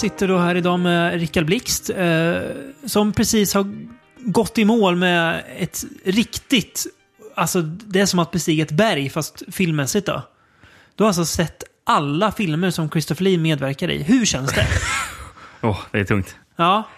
Sitter då här idag med Rickard Blixt eh, som precis har gått i mål med ett riktigt... Alltså, det är som att bestiga ett berg, fast filmmässigt då. Du har alltså sett alla filmer som Christopher Lee medverkar i. Hur känns det? Åh, det är tungt. Ja,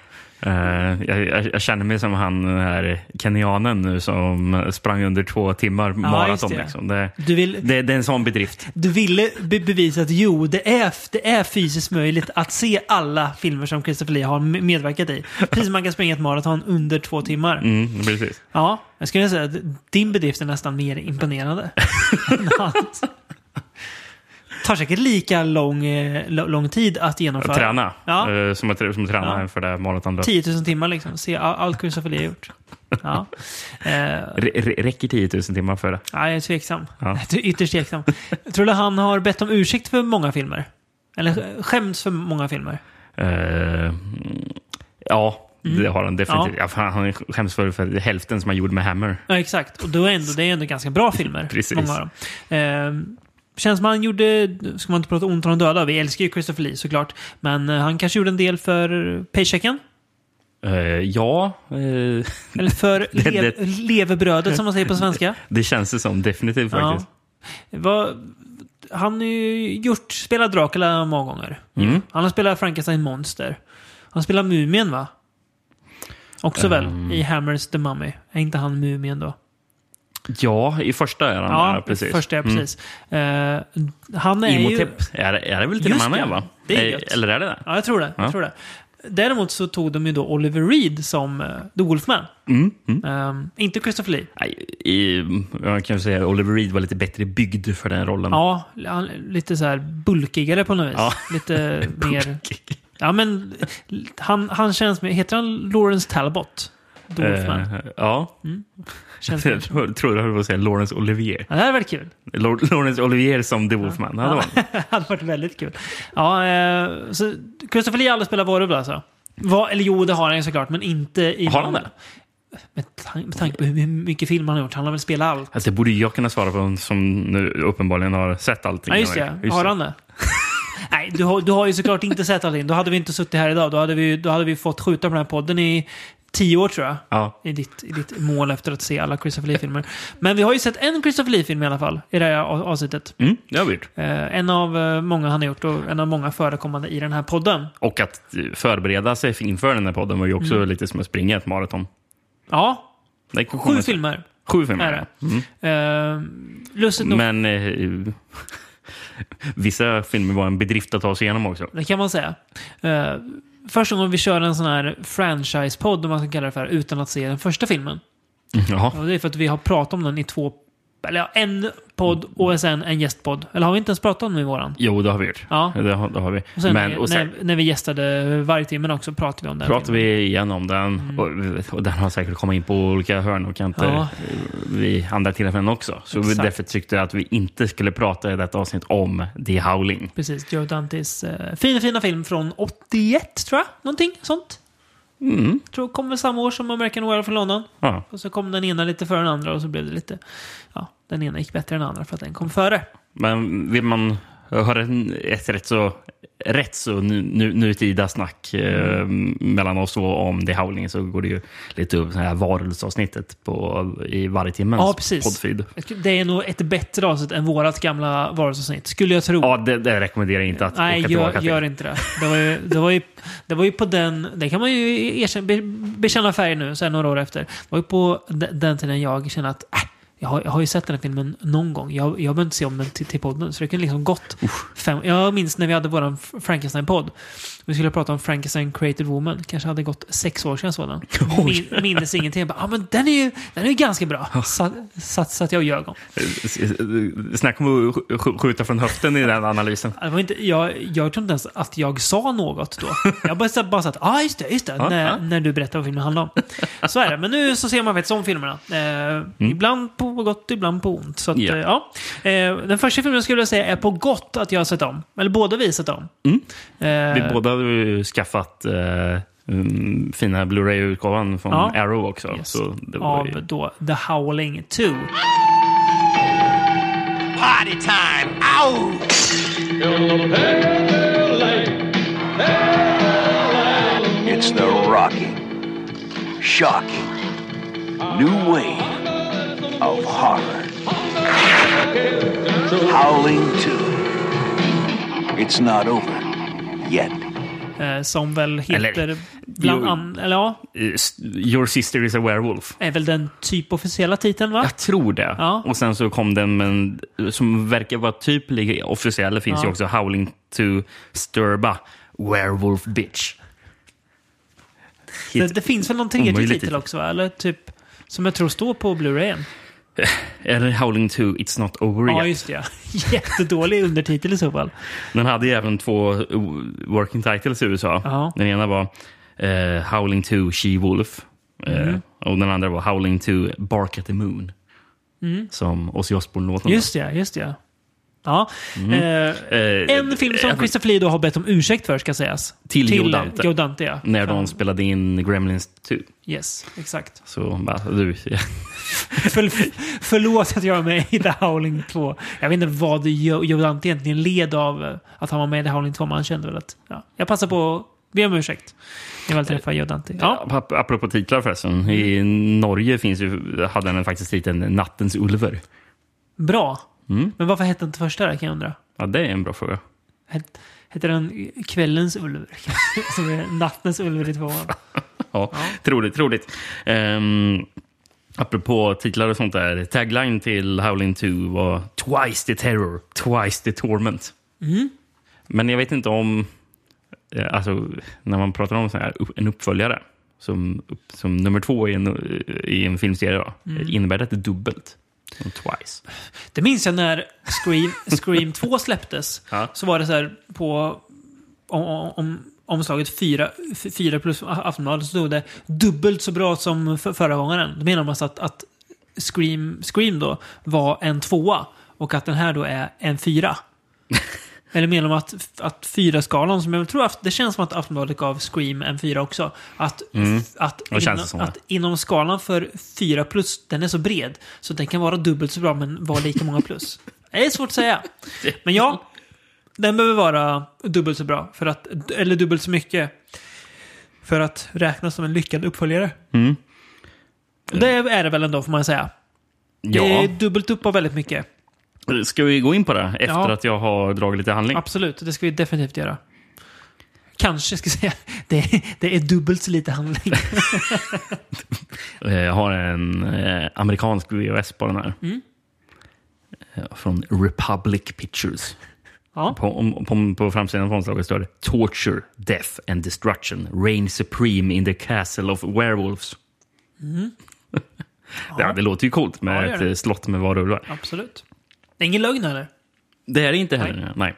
Eh, jag, jag, känner mig som han den här kenyanen nu som sprang under två timmar maraton. det. Liksom. Det, du, vill, det, det är en sån bedrift. du ville be bevisa att jo, det är, det är fysiskt möjligt att se alla filmer som Christopher Lee har medverkat i. Precis som man kan springa ett maraton under två timmar. Mm, precis. Ja, jag skulle säga att din bedrift är nästan mer imponerande än hans. Tar säkert lika lång, eh, lång tid att genomföra. Träna. Ja. Eh, som att, som att träna Ja. för det här maratonet. 10 000 timmar liksom. Se all- allt Christopher Lee har gjort. Ja. Eh, Räcker 10 000 timmar för det? ja, jag är tveksam. Ja. Ytterst tveksam. Tror du han har bett om ursäkt för många filmer? Eller skämts för många filmer? Mm, ja, det har han definitivt. Mm. Ja. Ja. han skäms för, för hälften som han gjorde med Hammer. Ja, exakt. Och då är ändå, det är ändå ganska bra filmer. Precis. Många av dem. Eh, känns som han gjorde, ska man inte prata ont om de döda, vi älskar ju Christopher Lee såklart. Men eh, han kanske gjorde en del för paychecken? Eh, ja, eh, Eller för Det- lev, det- levebrödet som man säger på svenska? det känns det som. Definitivt faktiskt. Vad, han har ju gjort, spelat Dracula många gånger. Mm. Han har spelat Frankenstein Monster. Han spelar Mumien va? Också väl? Ehm. I Hammers the Mummy. Är inte han Mumien då? Ja, i första är han Ja, där, precis. första är Mm. precis. Eh, han är ju... Imhotep, är, är det väl till och med han det. va? Det är Eh, gött. Eller är det det? Ja, jag tror det. Jag Ja. tror det. Däremot så tog de ju då Oliver Reed som uh, The Wolfman. Mm. Mm. Ehm, inte Christopher Lee. Nej, i, jag kan säga Oliver Reed var lite bättre byggd för den rollen. Ja, lite så här bulkigare på något vis. Ja. Lite mer... Ja, men han, han känns med... Heter han Lawrence Talbot? The Wolfman. Eh, ja. Känns Jag tror du höll på att säga Laurence Olivier. Ja, det hade varit kul. Laurence Olivier som The Wolfman. Ja. det var han. det hade varit väldigt kul. Ja, eh, så Christopher Lee har aldrig spelat Varulv alltså? Va, eller jo, det har han såklart, men inte i... Har han det? Med, tan- med tanke på hur mycket film han har gjort. Han har väl spelat allt. Alltså, det borde jag kunna svara på som nu uppenbarligen har sett allting. Ja, just det. Just har han det? Nej, du har, du har ju såklart inte sett allting. Då hade vi inte suttit här idag. Då hade vi, då hade vi fått skjuta på den här podden i tio år tror jag. Ja. I ditt, I ditt mål efter att se alla Christopher Lee-filmer. Men vi har ju sett en Christopher Lee-film i alla fall i det här av- avsnittet. Mm, det har vi gjort. Eh, en av eh, många han har gjort och en av många förekommande i den här podden. Och att eh, förbereda sig inför den här podden var ju också Mm. lite som att springa ett maraton. Ja, kan sju filmer Sju filmer. är det. Mm. Eh, lustigt nog, Men eh, vissa filmer var en bedrift att ta sig igenom också. det kan man säga. Första gången vi kör en sån här franchise-podd, om man ska kalla det för, utan att se den första filmen. Jaha. Och det är för att vi har pratat om den i två... Eller ja, en podd och sen en gästpodd. Eller har vi inte ens pratat om den i våran? Jo, det har vi gjort. Ja. Det, har, det har vi. Och sen, Men, när, och sen när, när vi gästade vargtimmen också pratade vi om den. pratar filmen. vi igenom den. Mm. Och, och den har säkert kommit in på olika hörn och kanter Ja. vid andra tillfällen också. Så vi därför tyckte jag att vi inte skulle prata i detta avsnitt om The Howling. Precis, Joe Dantes eh, fina, fina film från 81, tror jag. Någonting sånt. Mm. Tror kom väl samma år som American Werewolf från London. Ja. Och så kom den ena lite före den andra och så blev det lite... Ja, den ena gick bättre än den andra för att den kom före. Men vill man höra en- ett rätt så, rätt så nu, nu, nutida snack eh, mellan oss två om The Howling så går det ju lite upp så här varelseavsnittet på, i Vargtimmens Ja, precis. poddfeed. Det är nog ett bättre avsnitt än vårat gamla varelseavsnitt, skulle jag tro. Ja, det, det rekommenderar jag inte att Nej, åka gör, till. gör inte det. Det var, ju, det, var ju, det var ju på den... Det kan man ju erkänna, be, bekänna färg nu, så här några år efter. Det var ju på de- den tiden jag kände att äh, jag, har, jag har ju sett den här filmen någon gång. Jag, jag behöver inte se om den till, till podden. Så det kunde liksom gått fem... Jag minns när vi hade vår Frankenstein-podd. Vi skulle prata om Frankenstein Created Woman. Kanske hade gått sex år sedan den. Min, minns ingenting. Jag bara, ah, men den är ju den är ju ganska bra. Satt, satt, satt jag och ljög om. Snacka om att sk- sk- skjuta från höften i den analysen. Det var inte, jag, jag tror inte ens att jag sa något då. Jag bara, bara satt, ah, just det, just det, när, när du berättade vad filmen handlade om. Så är det. Men nu så ser man faktiskt om filmerna. Eh, Ibland på gott, ibland på ont. Så att, Mm. Ja. eh, ja. Eh, den första filmen skulle jag säga är på gott att jag har sett om. Eller båda vi har sett om. Mm. Eh, Vi båda har ju skaffat eh, mm, fina Blu-ray-utgåvan från Ja. Arrow också. Yes. Så det var av ju... då The Howling 2. Party time! Ow! It's the rocking, shocking, new wave of horror. Howling 2. It's not over yet. Eh, som väl heter... Eller- bland Jo. an, eller ja, Eh, Your sister is a werewolf. är väl den typ officiella titeln va? Jag tror det. Ja. Och sen så kom den med en, som verkar vara typ lika officiell. Det finns Ja. ju också Howling to Sturba, Werewolf Bitch. Det, det finns väl någon tredje titel. också va? Eller typ... Som jag tror står på Blu-rayen. Eller Howling to It's Not Over Ja, Yet. just det. ja. Jättedålig undertitel i så fall. Den hade ju även två uh, working titles i USA. Ja. Den ena var eh, Howling to She-Wolf. Eh, Mm. och den andra var Howling to Bark at the Moon. Som Ozzy Osbourne-låten. Mm. Just det, just det. Ja. Mm. Eh, en film som eh, Christopher Lee då har bett om ursäkt för, ska sägas. Till Joe Dante. Joe Dante, ja. När de spelade in Gremlins 2. Yes, exakt. Så bara, du, För, förlåt att jag är med i The Howling 2. Jag vet inte vad Joe, Joe Dante egentligen led av eh, att han var med i The Howling 2, men han kände väl att... Ja, jag passar på att be om ursäkt. Jag vill träffa Joe Dante. Ja, Ja. ap- Apropå titlar förresten. I Norge finns ju, hade den faktiskt titeln Nattens ulver. bra. Mm. Men varför hette den inte första där, kan jag undra? Ja, det är en bra fråga. Het- Heter den Kvällens ulver? Som är nattens ulver i tvåan. Ja, Troligt, troligt. Um, apropå titlar och sånt där. Tagline till Howling 2 var Twice the terror, twice the torment. Men jag vet inte om... eh, Alltså, när man pratar om så här, en uppföljare som, som nummer två i en, i en filmserie, då, innebär det att det är dubbelt? Som Twice. Det minns jag när Scream, Scream 2 släpptes. Ja. Så var det så här på om, om, omslaget 4, 4 plus Aftonbladet så stod det dubbelt så bra som för, förra gången. Då menar man alltså att, att Scream, Scream då var en tvåa och att den här då är en fyra. Eller menar de att, att fyra-skalan, som jag tror att det känns som att Aftonbladet gav Scream en fyra också. Att, att, det det som det. att inom skalan för fyra plus, den är så bred. Så den kan vara dubbelt så bra men vara lika många plus. Det är svårt att säga. Men ja, den behöver vara dubbelt så bra. För att, eller dubbelt så mycket. För att räknas som en lyckad uppföljare. Mm. Det är det väl ändå, får man säga. Det Ja. är dubbelt upp av väldigt mycket. Ska vi gå in på det efter Ja. att jag har dragit lite handling? Absolut, det ska vi definitivt göra. Kanske ska jag säga. Det är, det är dubbelt så lite handling. Eh, Jag har en eh, amerikansk VHS på den här. Mm. Eh, Från Republic Pictures. Ja. På, på, på framsidan av omslaget står det Torture, Death and Destruction reign supreme in the castle of werewolves. ja. det låter ju coolt med Mm. Ja, det ett det. slott med varulvar. Absolut. Det är ingen lögn heller. Det är det inte heller. Nej.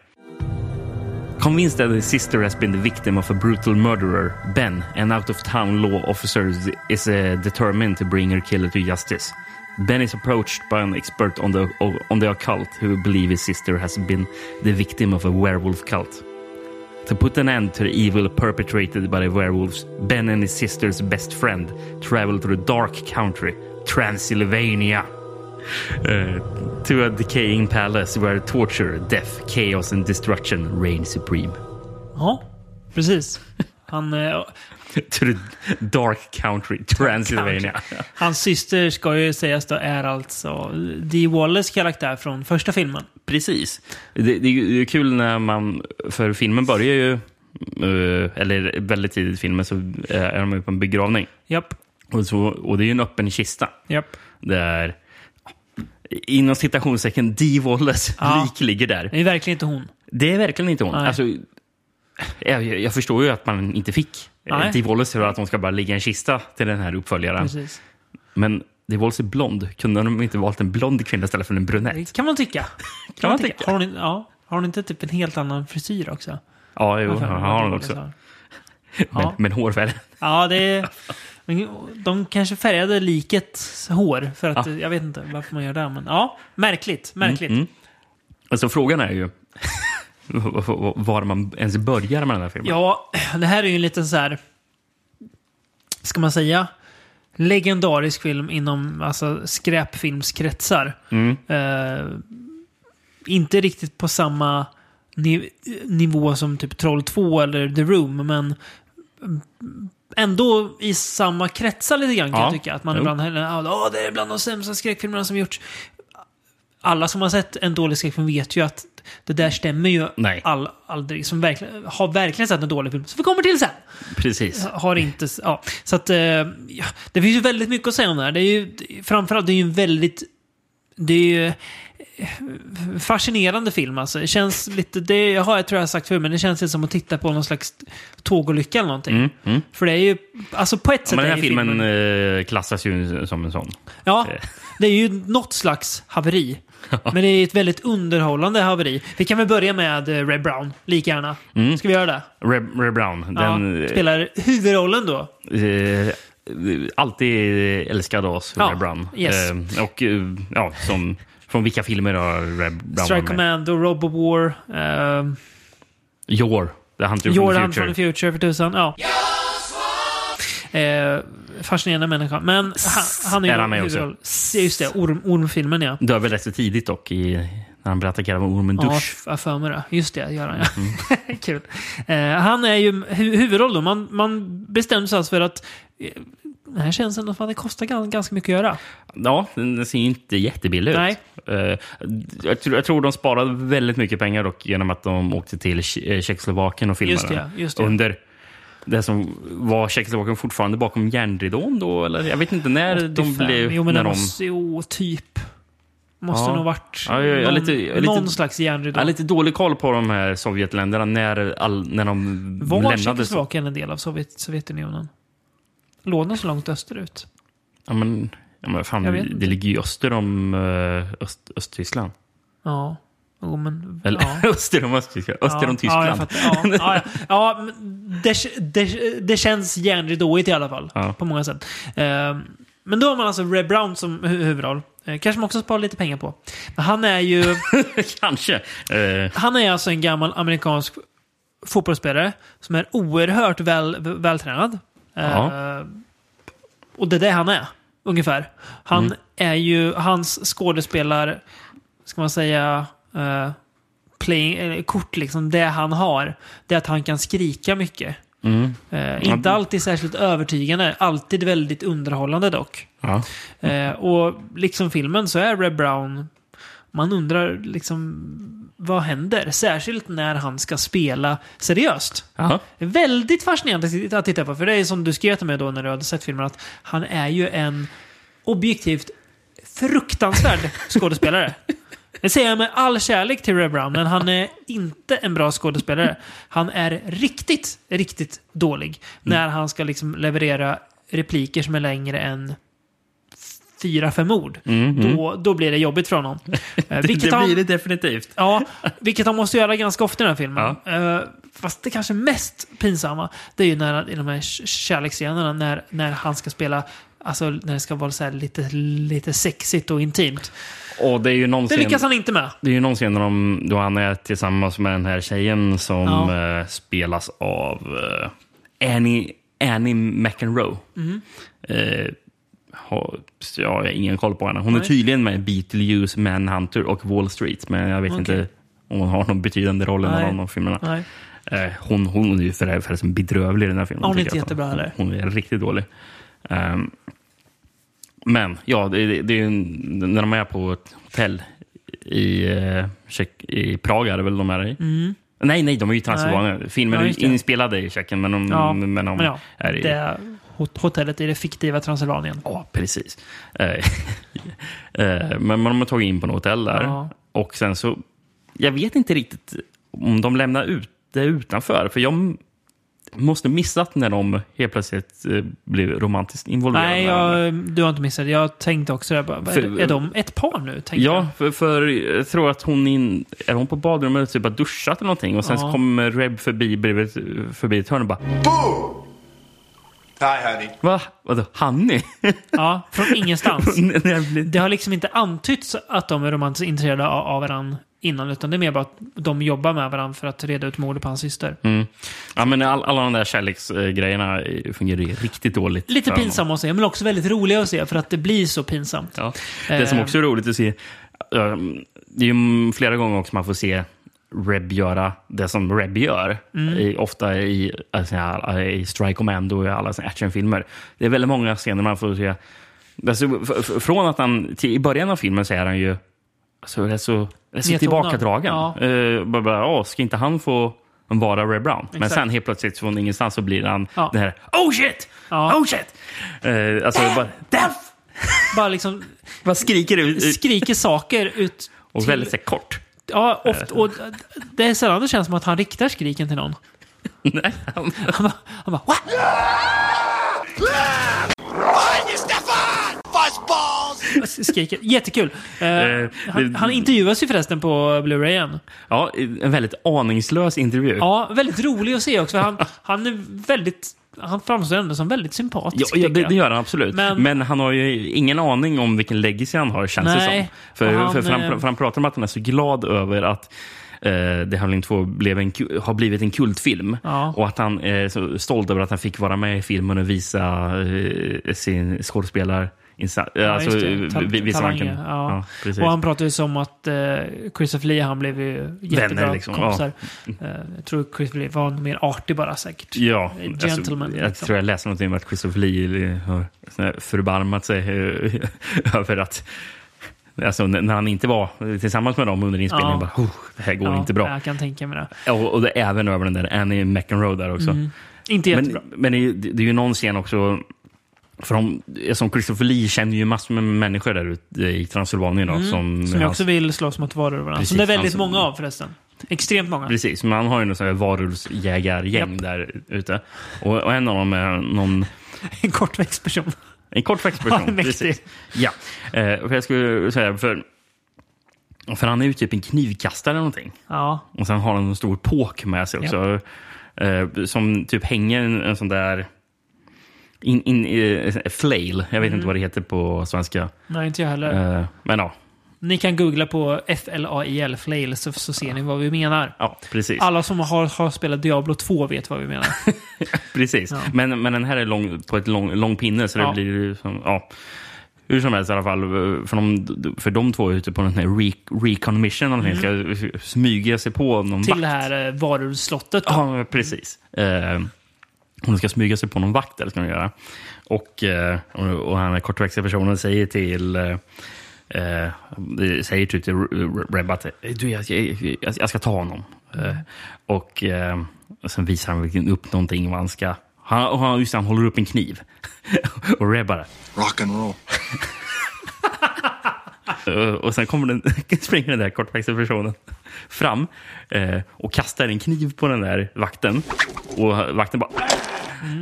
Convinced that his sister has been the victim of a brutal murderer, Ben, an out-of-town law officer, is uh, determined to bring her killer to justice. Ben is approached by an expert on the on the occult who believe his sister has been the victim of a werewolf cult. To put an end to the evil perpetrated by the werewolves, Ben and his sister's best friend travel to the dark country, Transylvania. Uh, to a decaying palace where torture, death, chaos and destruction reign supreme. Ja, precis. Han, eh, to the dark country, Transylvania. hans syster ska ju sägas då är alltså Dee Wallace karaktär från första filmen. Precis. Det, det det är kul när man... För filmen börjar ju... eh, eller väldigt tidigt i filmen så är de ju på en begravning. Japp, Och, så, och det är ju en öppen kista. japp. Där inom citationstecken Dee Wallace Ja. lik ligger där. Det är verkligen inte hon. Det är verkligen inte hon. Alltså, jag, jag förstår ju att man inte fick Nej. eh, Dee Wallace för att hon ska bara ligga i en kista till den här uppföljaren. Precis. Men Dee Wallace är blond. Kunde de inte valt en blond kvinna istället för en brunett? Det kan man tycka. Kan man tycka. Har hon, ja, har hon inte typ en helt annan frisyr också? Ja, jo, har hon också. så. Men, Ja. men hårfärg. Ja, det är... De kanske färgade likets hår. För att, Ja. Jag vet inte varför man gör det. Men ja, märkligt. Märkligt. Mm. Alltså frågan är ju var man ens börjar med den här filmen. Ja, det här är ju en liten så här... Ska man säga? Legendarisk film inom alltså, skräpfilmskretsar. Mm. Eh, inte riktigt på samma ni nivå som typ Troll 2 eller The Room, men ändå i samma kretsar lite grann kan Ja. jag tycka. Att man Jo. ibland Åh, det är bland de sämsta skräckfilmerna som gjorts. Alla som har sett en dålig skräckfilm vet ju att det där stämmer ju Nej. all, aldrig. Som verkligen, har verkligen sett en dålig film, som vi kommer till sen. Precis. Har inte... Ja. Så att... eh, Ja, det finns ju väldigt mycket att säga om det här. Det är ju, framförallt, det är ju en väldigt... Det är ju fascinerande film alltså. Det känns lite... Det jag har jag tror jag har sagt förut, men det känns lite som att titta på någon slags tågolycka eller någonting. Mm, mm. För det är ju... Alltså på ett Ja, sätt men den är här ju filmen eh, klassas ju som en sån. Ja, Eh. det är ju något slags haveri. Men det är ett väldigt underhållande haveri. Vi kan väl börja med eh, Red Brown, lika gärna. Ska vi göra det? Red, Red Brown, Ja, den spelar huvudrollen då. eh, alltid älskad av oss, Ja, Red Brown. yes. Eh, och ja, som, från vilka filmer har Red Brown Strike? Commando, Robo War, uh, Your, The Hunter from the Future. from the Future för tusan. Ja. Eh, fascinerande människa. Men han, han är Är han med också? Just det, orm, ormfilmen ja. Dör väl rätt så tidigt dock, i, när han blir attackerad av ormen Ja, Dusch. har för mig det. Just det, gör han ja. Mm. Kul. Eh, han är ju hu huvudroll då. Man, man bestämde sig alltså för att eh, den här känns ändå som att det kostar gan- ganska mycket att göra. Ja, den ser ju inte jättebillig ut. Nej. Eh, jag, tror, jag tror de sparade väldigt mycket pengar dock genom att de åkte till eh, Tjeckoslovakien och filmade. Just det, just det. Under det som var Tjeckoslovakien fortfarande bakom järnridån då? Eller jag vet inte när de 85. blev... Jo, men när de, måste, jo, typ. Måste Ja. nog varit Ja, jag är någon, lite- lite- någon slags järnridå. jag har lite dålig koll på de här Sovjetländerna när, all, när de Var lämnade. Tjeckoslovakien en del av Sovjet, Sovjetunionen? Låg den så långt österut? Ja, men, ja, men fan, det ligger ju öster om eh, Öst, Östtyskland. Ja. Jo, men... Eller ja. öster om Östtyskland. Öster om Ja, jag Tyskland. Ja, ja, ja. ja det, det, det känns järnridåigt i alla fall. På många sätt. Ehm, men då har man alltså Red Brown som hu- huvudroll. Eh, kanske man också sparar lite pengar på. Men han är ju... Kanske. Eh, Han är alltså en gammal amerikansk fotbollsspelare som är oerhört väl, vältränad. Ja. Eh, och det är det han är, ungefär. Han Mm. är ju, hans skådespelar, ska man säga, uh, playing, kort liksom, det han har, det är att han kan skrika mycket. mm, Eh, inte alltid särskilt övertygande, alltid väldigt underhållande dock. ja. Eh, och liksom filmen så är Red Brown, man undrar liksom vad händer? Särskilt när han ska spela seriöst. Ja. Väldigt fascinerande att titta på, för det är som du skrev till mig då när du hade sett filmen, att han är ju en objektivt fruktansvärd skådespelare. Det säger jag med all kärlek till Red Brown, men han är inte en bra skådespelare. Han är riktigt, riktigt dålig när han ska liksom leverera repliker som är längre än fyra, fem ord. Då, då blir det jobbigt för honom. Eh, vilket det han, blir det definitivt. Ja, vilket han måste göra ganska ofta i den här filmen. Eh, fast det kanske mest pinsamma, det är ju när, i de här kärleksscenerna när, när han ska spela, alltså när det ska vara så här lite, lite sexigt och intimt. Och det är ju någon Det lyckas han inte med. det är ju någon scen när de, då han är tillsammans med den här tjejen som Ja. eh, spelas av eh, Annie, Annie McEnroe. Mm. Eh, jag har ingen koll på henne. Hon är Nej. tydligen med i Beetlejuice, Manhunter och Wall Street. Men jag vet Okej. inte om hon har någon betydande roll i någon av de filmerna. Nej. Eh, hon, hon är ju för, förresten bedrövlig i den här filmen. Hon är inte jättebra heller. Hon är riktigt dålig. Ehm, men ja, det, det, är när de är på ett hotell i, uh, i Prag, är det väl de är i? Nej, nej, de är ju Transylvanien. Filmen Mm. Ja, är just ju det. inspelad i Tjeckien, men de, Ja, men de ja, är i... det hotellet i det fiktiva Transylvanien. Ja, precis. Eh, eh, men man har tagit in på något hotell där. Ja. Och sen så... Jag vet inte riktigt om de lämnar ut det utanför. För jag måste missat när de helt plötsligt eh, blev romantiskt involverade. Nej, jag, du har inte missat. Jag tänkte också det. Bara, För- är, är de ett par nu? Ja, jag. för, för jag tror att hon in, är hon på badrummet och typ har duschat eller någonting. Och sen Ja. så kommer Reb förbi, bredvid, förbi ett hörn och bara Boo! Hi, honey. Va? Vadå? Hanni? Ja, från ingenstans. Det har liksom inte antytts att de är romantiskt intresserade av, av varandra innan, utan det är mer bara att de jobbar med varandra för att reda ut mordet på hans syster. mm. Ja, men all, alla de där kärleksgrejerna eh, fungerar ju riktigt dåligt. Lite pinsamma att se, men också väldigt roliga att se för att det blir så pinsamt. Ja. Det som Eh. också är roligt att se, det är ju flera gånger också man får se Reb göra det som Reb gör. Mm. I, ofta i, alltså, i Strike Commando och i alla actionfilmer. Det är väldigt många scener man får se. Alltså, från att han, till, i början av filmen så är han ju alltså, rätt så, rätt så tillbakadragen. Ja. Eh, bara, bara, åh, ska inte han få vara Reb Brown? Men Exakt. sen helt plötsligt från ingenstans så blir han Ja. det här Oh shit! Ja. Oh shit! Eh, alltså, bara, Death! Bara liksom bara skriker ut. skriker saker ut Och till- väldigt så kort. Ja, ofta, och det är sällan det känns som att han riktar skriken till någon. Nej, han, Han bara, han bara What? Skriker. Jättekul. Eh, Eh, han, han intervjuas ju förresten på Blu-rayen. ja, en väldigt aningslös intervju. Ja, väldigt rolig att se också. Han, han är väldigt... Han framstår ändå som väldigt sympatisk. Ja, ja det, det gör han absolut. Men- Men, han har ju ingen aning om vilken legacy han har, känns det Nej, som. För, han, för, för, han, eh, för han pratar om att han är så glad över att eh, The Howling 2 blev en, har blivit en kultfilm. Ja. Och att han är så stolt över att han fick vara med i filmen och visa eh, sin skådespelar... Insa- Ja, alltså. Tal- vi- visa talanger, ranken. ja. precis. Och han pratar ju som att eh, Christopher Lee, han blev ju jättebra Vänner, liksom. kompisar. Eh, jag tror Christopher Lee var mer artig bara säkert. Ja, Gentleman, alltså, jag liksom. tror jag läste någonting om att Christopher Lee har sån här förbarmat sig eh, över att Alltså, när han inte var tillsammans med dem under inspelningen. Ja. Bara, oh, det här går Ja, inte bra. Jag kan tänka mig det. Och, och det även över den där Annie McEnroe där också. Inte jättebra. Men, men det, är ju, det är ju någon scen också. För de, som Christopher Lee känner ju massor med människor där ute i Transylvanien. Då, som Mm. Som jag hans- också vill slåss mot varulvarna. Precis, Som det är väldigt som- många av förresten. Extremt många. Precis, men han har ju här varulvsjägargäng Japp. där ute. Och, och en av dem är någon En kortväxt person. En kortväxt person. mäktig. precis. Ja. Eh, för jag skulle säga, för, för han är ju typ en knivkastare eller någonting. Ja. Och sen har han en stor påk med sig också. Eh, som typ hänger en, en sån där... In, in, eh, flail. Jag vet Mm. inte vad det heter på svenska. Nej, inte jag heller. Eh, men ja, Ni kan googla på FLAIL, flail, så, så ser ni vad vi menar. ja precis. Alla som har, har spelat Diablo 2 vet vad vi menar. precis. Ja. Men, men den här är lång, på ett lång, lång pinne så det Ja. blir som... Ja. Hur som helst i alla fall, för de, för de två är ute på en re, recon mission. eller någonting, Ska smyga sig på någon Mm. Till vakt. det här eh, varulvsslottet. Ja, precis. Eh, hon ska smyga sig på någon vakt, eller ska hon göra. Och, eh, och, och han kortväxta personen säger till eh, eh, säger typ till Reb att du, jag, jag, jag ska ta honom. Eh, och, och sen visar han upp någonting vad han ska... Han, och han, just han håller upp en kniv. och Reb bara... Rock and roll. Eh, Och sen kommer den, springer den där kortväxta personen fram eh, och kastar en kniv på den där vakten. Och vakten bara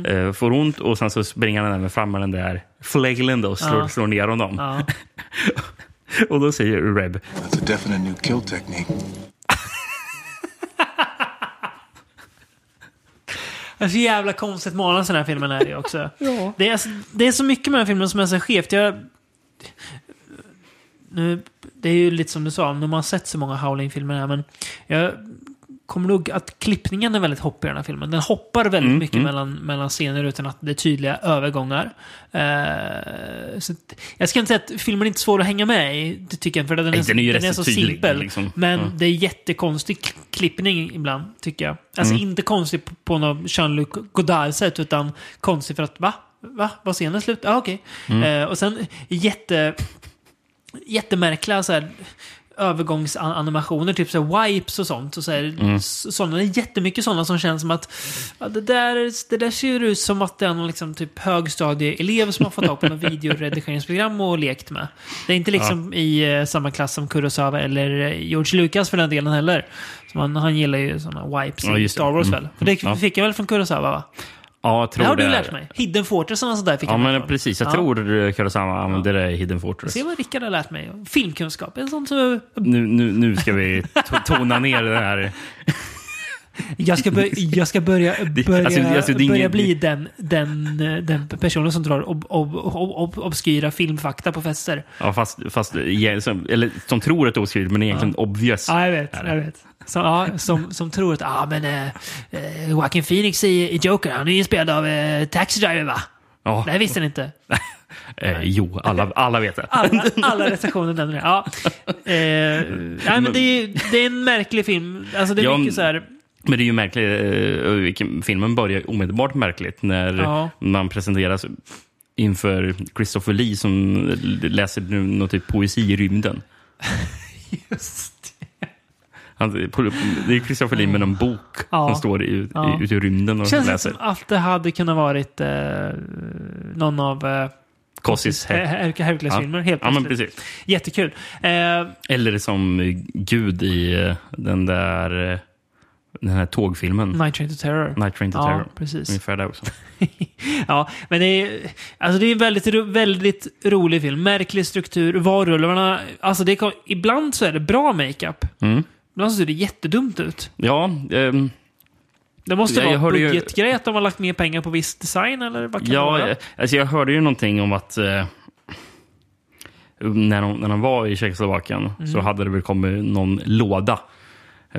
eh, får ont och sen så springer han även fram med den där flailen och slår, Ja. slår ner honom. Ja. och då säger Reb, That's a definite new kill technique. Det är så jävla konstigt manus den här filmen är det också. det, är, så- det är så mycket med den här filmen som är så skevt. Jag, nu, det är ju lite som du sa, när man har sett så många Howling-filmer här, men jag kommer nog att klippningen är väldigt hoppig i den här filmen. Den hoppar väldigt Mm, mycket Mellan, mellan scener utan att det är tydliga övergångar. Eh, så att, jag ska inte säga att filmen är inte svår att hänga med i, det tycker jag, för den är, Nej, den är den är så tydlig, simpel. liksom. Men Ja. det är jättekonstig klippning ibland, tycker jag. Alltså Mm. inte konstig på, på något Jean-Luc Godard-sätt, utan konstig för att va? Va? Var scenen slut? Ja, okej. Mm. Eh, och sen jätte, jättemärkliga så här, övergångsanimationer, typ så wipes och sånt. Och så här, Mm. s- såna, det är jättemycket sådana som känns som att ja, det, där, det där ser ut som att det är någon liksom, typ högstadieelev som har fått tag på något videoredigeringsprogram och lekt med. Det är inte liksom i eh, samma klass som Kurosawa eller eh, George Lucas för den delen heller. Så man, han gillar ju sådana wipes Ja, i. Star Wars Mm. väl? För det Ja. fick jag väl från Kurosawa va? Ja, jag Det tror har du är- lärt mig. Hidden Fortress och sånt där fick Ja, jag men från. precis. Jag Ja. tror Kurosawa använder det i Hidden Fortress. Se vad Rickard har lärt mig. Filmkunskap. En sån som... Nu, nu, nu ska vi to- tona ner det här. Jag ska, bör, jag ska börja, börja, alltså, alltså, börja ingen- bli den, den, den personen som drar ob, ob, ob, ob, obskyra filmfakta på fester. Ja, fast, fast ja, som, eller, som tror att det är oskrivet, men egentligen obvious. Ja, jag vet. Jag vet. Som, ja, som, som tror att ah, men, eh, eh, Joaquin Phoenix i, i Joker, han är ju spelad av eh, Taxi Driver va? Ja. Det visste ni inte. Eh, jo, alla, alla vet det. Alla, alla recensioner nämner det. Ja. Eh, nej, men det, är, det är en märklig film. Alltså det är Ja, mycket så här... Men det är ju märkligt. eh, Filmen börjar omedelbart märkligt när Ja. man presenteras inför Christopher Lee som läser nu någon typ poesi i rymden. Just Han, det är Christopher Lee med en bok Ja. som står ut, Ja. ute i rymden och Det känns läser. som att det hade kunnat varit eh, någon av eh, Kossis Her- Her- Hercules-filmer. Helt Ja, men precis. Jättekul. Eh, Eller som Gud i eh, den där eh, den här tågfilmen. Night Train to Terror. Night Train to Ja, Terror. precis. Ungefär där också. ja, men det är, alltså det är en väldigt, väldigt rolig film. Märklig struktur. Varulvarna, alltså det kan, ibland så är det bra makeup. Mm. Ibland så ser det jättedumt ut. Ja, ehm, Det måste Ja, jag vara ju- budgetgrej att de har lagt mer pengar på viss design eller vad kan det ja vara? eh, alltså jag hörde ju någonting om att eh, när, de, när de var i Tjeckoslovakien Mm. så hade det väl kommit någon låda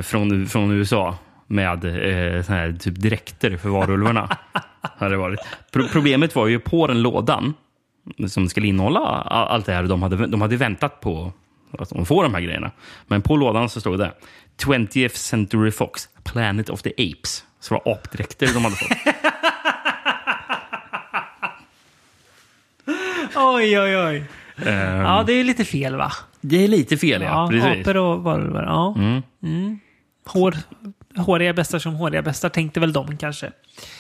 från, från USA med eh, sån här, typ dräkter för varulvarna. hade varit. Pro problemet var ju på den lådan som skulle innehålla allt det här. De hade, de hade väntat på att de får de här grejerna. Men på lådan så stod det 20th Century Fox, Planet of the Apes. Så det var apdräkter de hade fått. Oj, oj, oj. Ehm, Ja, det är lite fel va? Det är lite fel, ja. Ja, precis. apor och varulvar. Ja. Mm. Hår, håriga bästar som håriga bästar tänkte väl de kanske.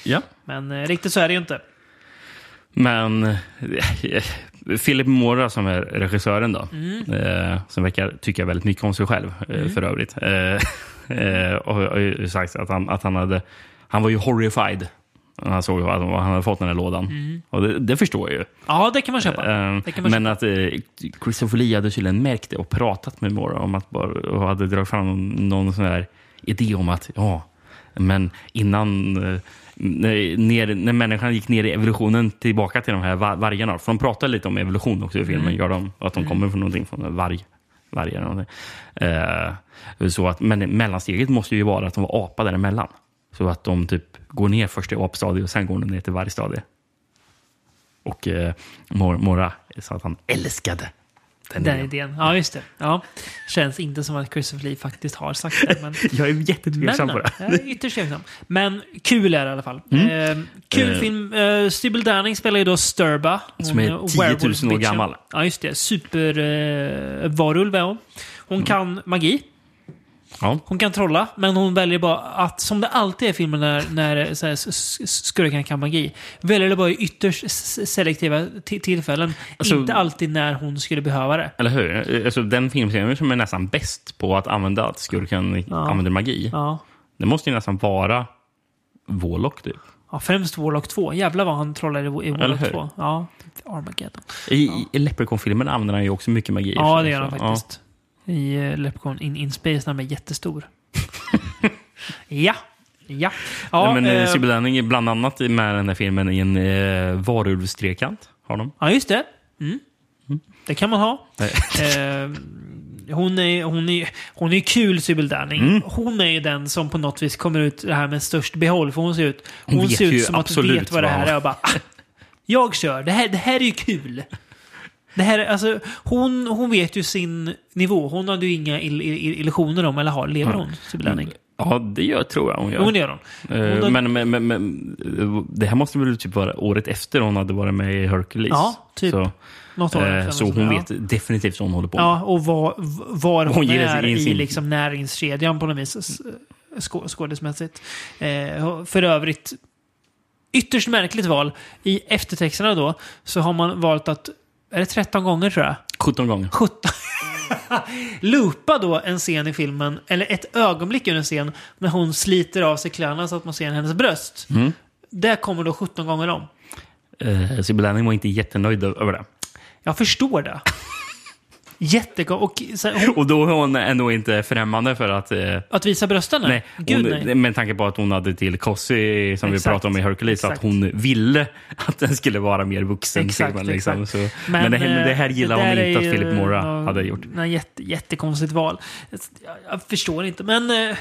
Ja. Men eh, riktigt så är det ju inte. Men eh, Philip Mora som är regissören då, Mm. eh, som verkar tycka väldigt mycket om sig själv eh, för övrigt. Eh, och har ju sagt att han, att han hade, han var ju horrified när han såg att han hade fått den här lådan. Och det, det förstår jag ju. Ja, det kan man köpa. Kan man men att eh, Christopher Lee hade tydligen märkt det och pratat med Mora om att bara, och hade dragit fram någon, någon sån här idé om att ja, men innan eh, när, ner, när människan gick ner i evolutionen tillbaka till de här va- vargarna. För de pratar lite om evolution också i filmen. Gör de, att de kommer från någonting från en varg. Eller någonting. Eh, så att, men mellansteget måste ju vara att de var apa däremellan. Så att de typ går ner först till apstadiet och sen går de ner till vargstadiet. Och eh, Mor- Mora sa att han älskade den, Den idén. idén. Ja, just det. Ja. Känns inte som att Christopher Lee faktiskt har sagt det. Men, Jag är jättetveksam men, på det. Jag är ytterst tveksam. Men kul är det i alla fall. Eh, kul Eh. film. Eh, Sybil Danning spelar ju då Sturba. Som är 10 000 år gammal. Ja, just det. Super eh, varulv är hon. Hon Mm. kan magi. Ja. Hon kan trolla, men hon väljer bara att, som det alltid är i filmer när, när så här, s- s- skurkarna kan magi, väljer det bara i ytterst selektiva ti- tillfällen. Alltså- inte alltid när hon skulle behöva det. Eller hur? Alltså, den filmserien som är nästan bäst på att använda att skurken Ja. använder magi. Ja. Det måste ju nästan vara Warlock typ. Ja, främst Warlock 2. Jävlar vad han trollar i, i Warlock hur? 2. Ja, Armageddon. I, i Leprechaun-filmen använder han ju också mycket magi. Ja, det gör han faktiskt. I uh, Leprechaun in, in Space när han är jättestor. ja. Ja. Ja, men eh, eh, Sybil Danning är bland annat med den här filmen i en eh, varulvstrekant. Har de. ja, just det. Mm. Det kan man ha. Eh, hon, är, hon, är, hon är kul, Sybil Danning. Mm. Hon är ju den som på något vis kommer ut det här med störst behåll. För hon ser ut, hon Hon ser ut som att hon vet vad det här är. Och bara, ah, jag kör, det här, det här är ju kul. Det här, är- alltså, hon, hon vet ju sin nivå. Hon hade ju inga ill, ill, illusioner om, eller har, lever hon, Danning? Ja, det gör, tror jag hon gör. Jo, det gör hon. Eh, hon har- men, men, men, men det här måste väl typ vara året efter hon hade varit med i Hercules. Ja, typ. Så, Något år eh, så hon ja. vet definitivt vad hon håller på med. Ja, och var, var hon, Hon är i sin- liksom näringskedjan på något vis. Skå, skådismässigt. Eh, för övrigt, ytterst märkligt val. I eftertexterna då, så har man valt att, är det 13 gånger tror jag? 17 gånger. 17. Loopa då en scen i filmen, eller ett ögonblick ur en scen, när hon sliter av sig kläderna så att man ser hennes bröst. Mm. Det kommer då 17 gånger om. Eh, Sybil Danning var inte jättenöjd över det. Jag förstår det. Jättegott. Och så, hon, Och då är hon ändå inte främmande för att... Eh, att visa brösten? Nej. nej, Gud, hon, nej. Med tanke på att hon hade till Cossi, som vi Exakt. pratade om i Hercules, att hon ville att den skulle vara mer vuxen. Exakt, filmen, liksom. exakt. Så, men, det, men det här eh, gillar det hon inte är att Philip Mora hade gjort. nå jätte, jättekonstigt val. Jag, jag förstår inte, men... eh,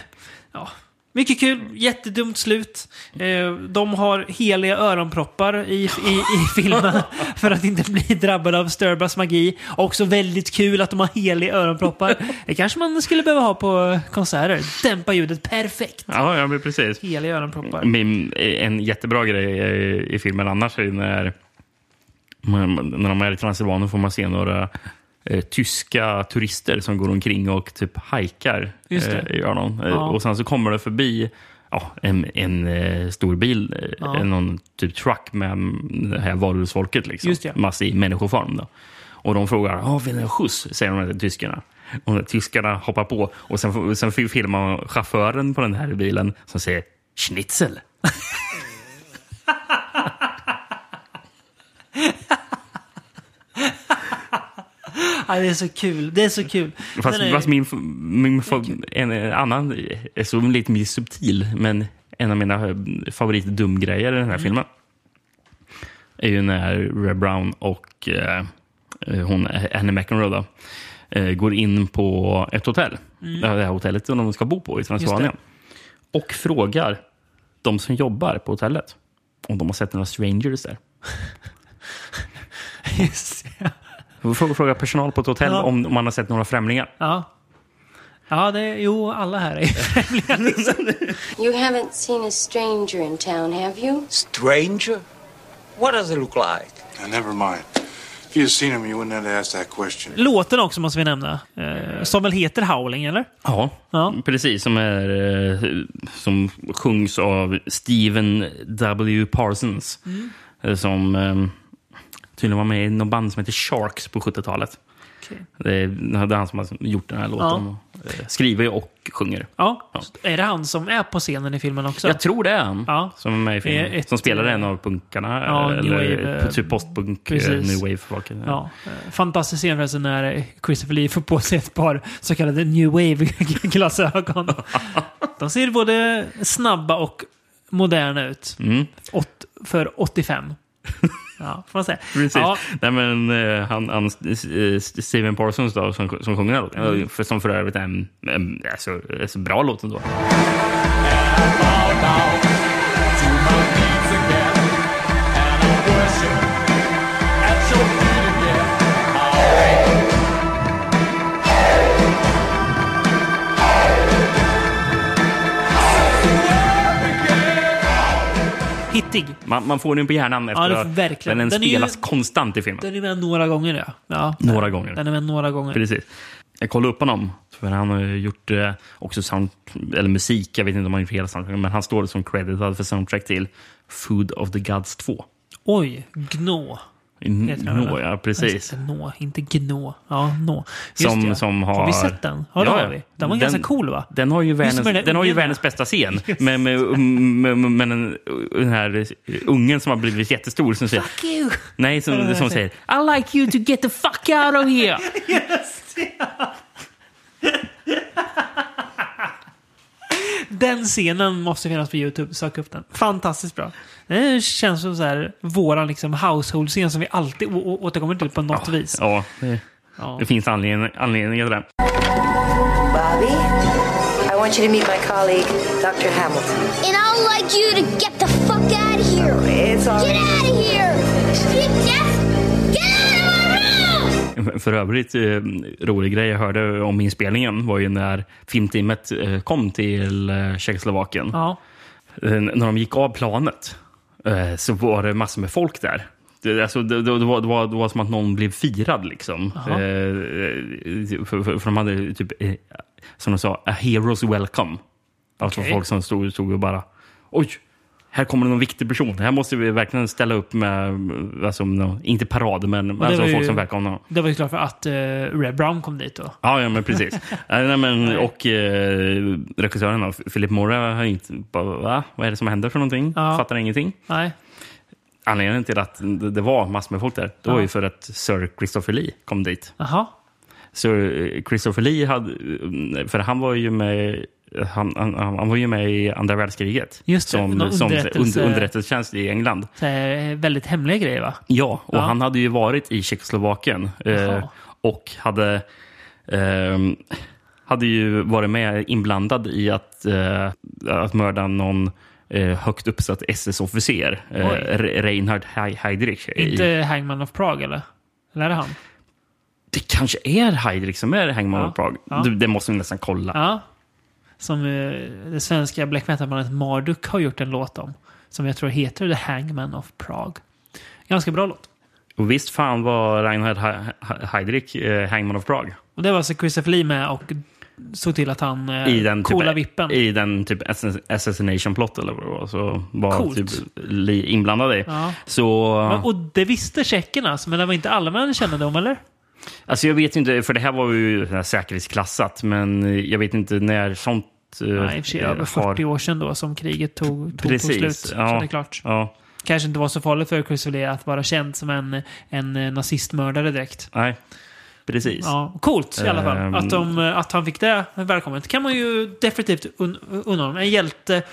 Ja, Mycket kul, jättedumt slut. Eh, De har heliga öronproppar i, i, i filmen för att inte bli drabbade av Sturbas magi. Också väldigt kul att de har heliga öronproppar. Det kanske man skulle behöva ha på konserter. Dämpa ljudet perfekt. Ja, ja men precis. Heliga öronproppar. Min, en jättebra grej i, i filmen annars är när, när de är i Transylvanien får man se några eh, tyska turister som går omkring och typ hajkar. Eh, gör de. Eh, Ja. Och sen så kommer det förbi ja, en, en eh, stor bil, eh, Ja. någon typ truck med mm, det här varulvsfolket. Liksom. Just det. Massa i människoform. Då. Och de frågar, vill ni ha skjuts? Säger de här tyskarna. Och tyskarna hoppar på och sen, sen filmar man chauffören på den här bilen som säger schnitzel. Ja, det är så kul. Det är så kul. Fast, är- fast min, min fa- en, en annan är så lite mer subtil, men en av mina eh, favoritdumgrejer i den här Mm. filmen är ju när Red Brown och eh, hon, Annie McEnroe då, eh, går in på ett hotell. Det här hotellet som de ska bo på i Transylvanien. Och frågar de som jobbar på hotellet om de har sett några strangers där. Just det. Fråga, fråga personal på ett hotell Ja. om, man har sett några främlingar. Ja. Ja, det, jo, alla här är främlingar. Liksom. You haven't seen a stranger in town, have you? Stranger? What does it look like? Now, never mind. If you'd seen him, you wouldn't have to ask that question. Låten också måste vi nämna. Eh, som väl heter Howling, eller? Ja, Ja. precis. Som, är, eh, som sjungs av Steven W. Parsons. Mm. Eh, Som eh, tydligen var med i något band som heter Sharks på 70-talet. Okej. Det är, det är han som har gjort den här låten. Och, eh, skriver och sjunger. Ja. Är det han som är på scenen i filmen också? Jag tror det är han Ja. som är med i filmen. Ett- som spelar en av punkarna. Ja, eh, eller wave, eh, typ postpunk, eh, precis. new wave-folket. Ja, eh, fantastisk scen förresten när Christopher Lee får på sig ett par så kallade new wave-glasögon. De ser både snabba och moderna ut. Mm. Åt, för 85. Ja, får man säga. Precis. Ja, Nej, men, eh, han, han, eh, Steven Parsons då, som, som sjunger den här låten, Mm. som för övrigt är en, en alltså, alltså, bra låt ändå. Hittig. Man, man får den på hjärnan efter Ja, att- den, Den är ju- spelas konstant i filmen. Den är med några gånger, ja. ja Några gånger. Den är med några gånger. Precis. Jag kollade upp honom, för han har gjort eh, också sound, eller musik. Jag vet inte om han gjort hela soundtracket, men han står som creditad för soundtrack till Food of the Gods 2. Oj, Gnå. Nå, ja, precis. Just Nå, inte Gnå. Ja, Nå. Just Som- det. som Har har- vi sett den? Ja, det Ja, har ja. vi. Den var Den- ganska cool, va? Den har ju Just världens, den den har ju världens ja. bästa scen. Med, med, med, med, med den, den här ungen som har blivit jättestor som säger... Fuck you! Nej, som, som säger I like you to get the fuck out of here. Den scenen måste finnas på YouTube. Sök upp den. Fantastiskt bra. Det känns som så här, våran liksom household-scen som vi alltid återkommer till på något vis. Ja, det, Ja. det finns anledning, anledningar till det. Bobby, I want you to meet my colleague, Dr. Hamilton. And I'd like you to get the fuck out of here. It's all Get out of here! You just get out of my room! För övrigt, eh, rolig grej jag hörde om inspelningen var ju när filmteamet eh, kom till eh, Tjeckoslovakien. Ja. När de gick av planet så var det massor med folk där. Det, alltså, det, det, det, var, det, var, det var som att någon blev firad. Liksom. Eh, Jaha. för, för, för de hade typ, eh, som de sa, a hero's welcome. Alltså Okej. folk som stod, stod och bara, oj, här kommer någon viktig person. Här måste vi verkligen ställa upp med, alltså, nå- inte parad, men alltså, ju- folk som någon Det var ju klart för att uh, Red Brown kom dit då. Ja, ja men precis. Nej, men, och eh, regissören då, Philip Mora har inte... Bara, va? Vad är det som händer för någonting? Ja. Fattar ingenting. Nej. Anledningen till att det var massor med folk där, det var Ja. ju för att Sir Christopher Lee kom dit. Jaha. Så eh, Christopher Lee hade... För han var ju med... Han, han, han var ju med i andra världskriget. Just det, som, som underrättelse- under, underrättelsetjänst i England. Eh, väldigt hemliga grejer, va? Ja, och Ja. han hade ju varit i Tjeckoslovakien eh, och hade, ehm, hade ju varit med inblandad i att, eh, att mörda någon eh, högt uppsatt SS-officer, eh, Reinhard Heydrich. i- Inte Hangman of Prague, eller? Eller är det han? Det kanske är Heydrich som är Hangman Ja. of Prague. Ja. Du, det måste vi nästan kolla. Som eh, det svenska black metal-bandet Marduk har gjort en låt om. Som jag tror heter The Hangman of Prague. Ganska bra låt. Och visst fan var Reinhard He- He- Heydrich eh, Hangman of Prague. Och det var alltså Christopher Lee med och såg till att han eh, I den coola typ, vippen. I den typ ass- assassination plot eller vad det var. Så var Coolt. typ Lee inblandad i. Ja. Så... Men- Och det visste tjeckerna, alltså, men det var inte allmän kännedom, eller? Alltså jag vet inte, för det här var ju så säkerhetsklassat, men jag vet inte när sånt eh, Nej, i och för sig, över 40 år sedan då som kriget tog, tog, tog Precis, slut. Så ja. det är klart. Ja, Kanske inte var så farligt för Christopher Lee att vara känd som en, en eh, nazistmördare direkt. nej. Precis. Ja, coolt i alla fall. Ehm. Att, de, att han fick det välkommet. kan man ju definitivt un, unna honom. En hjälte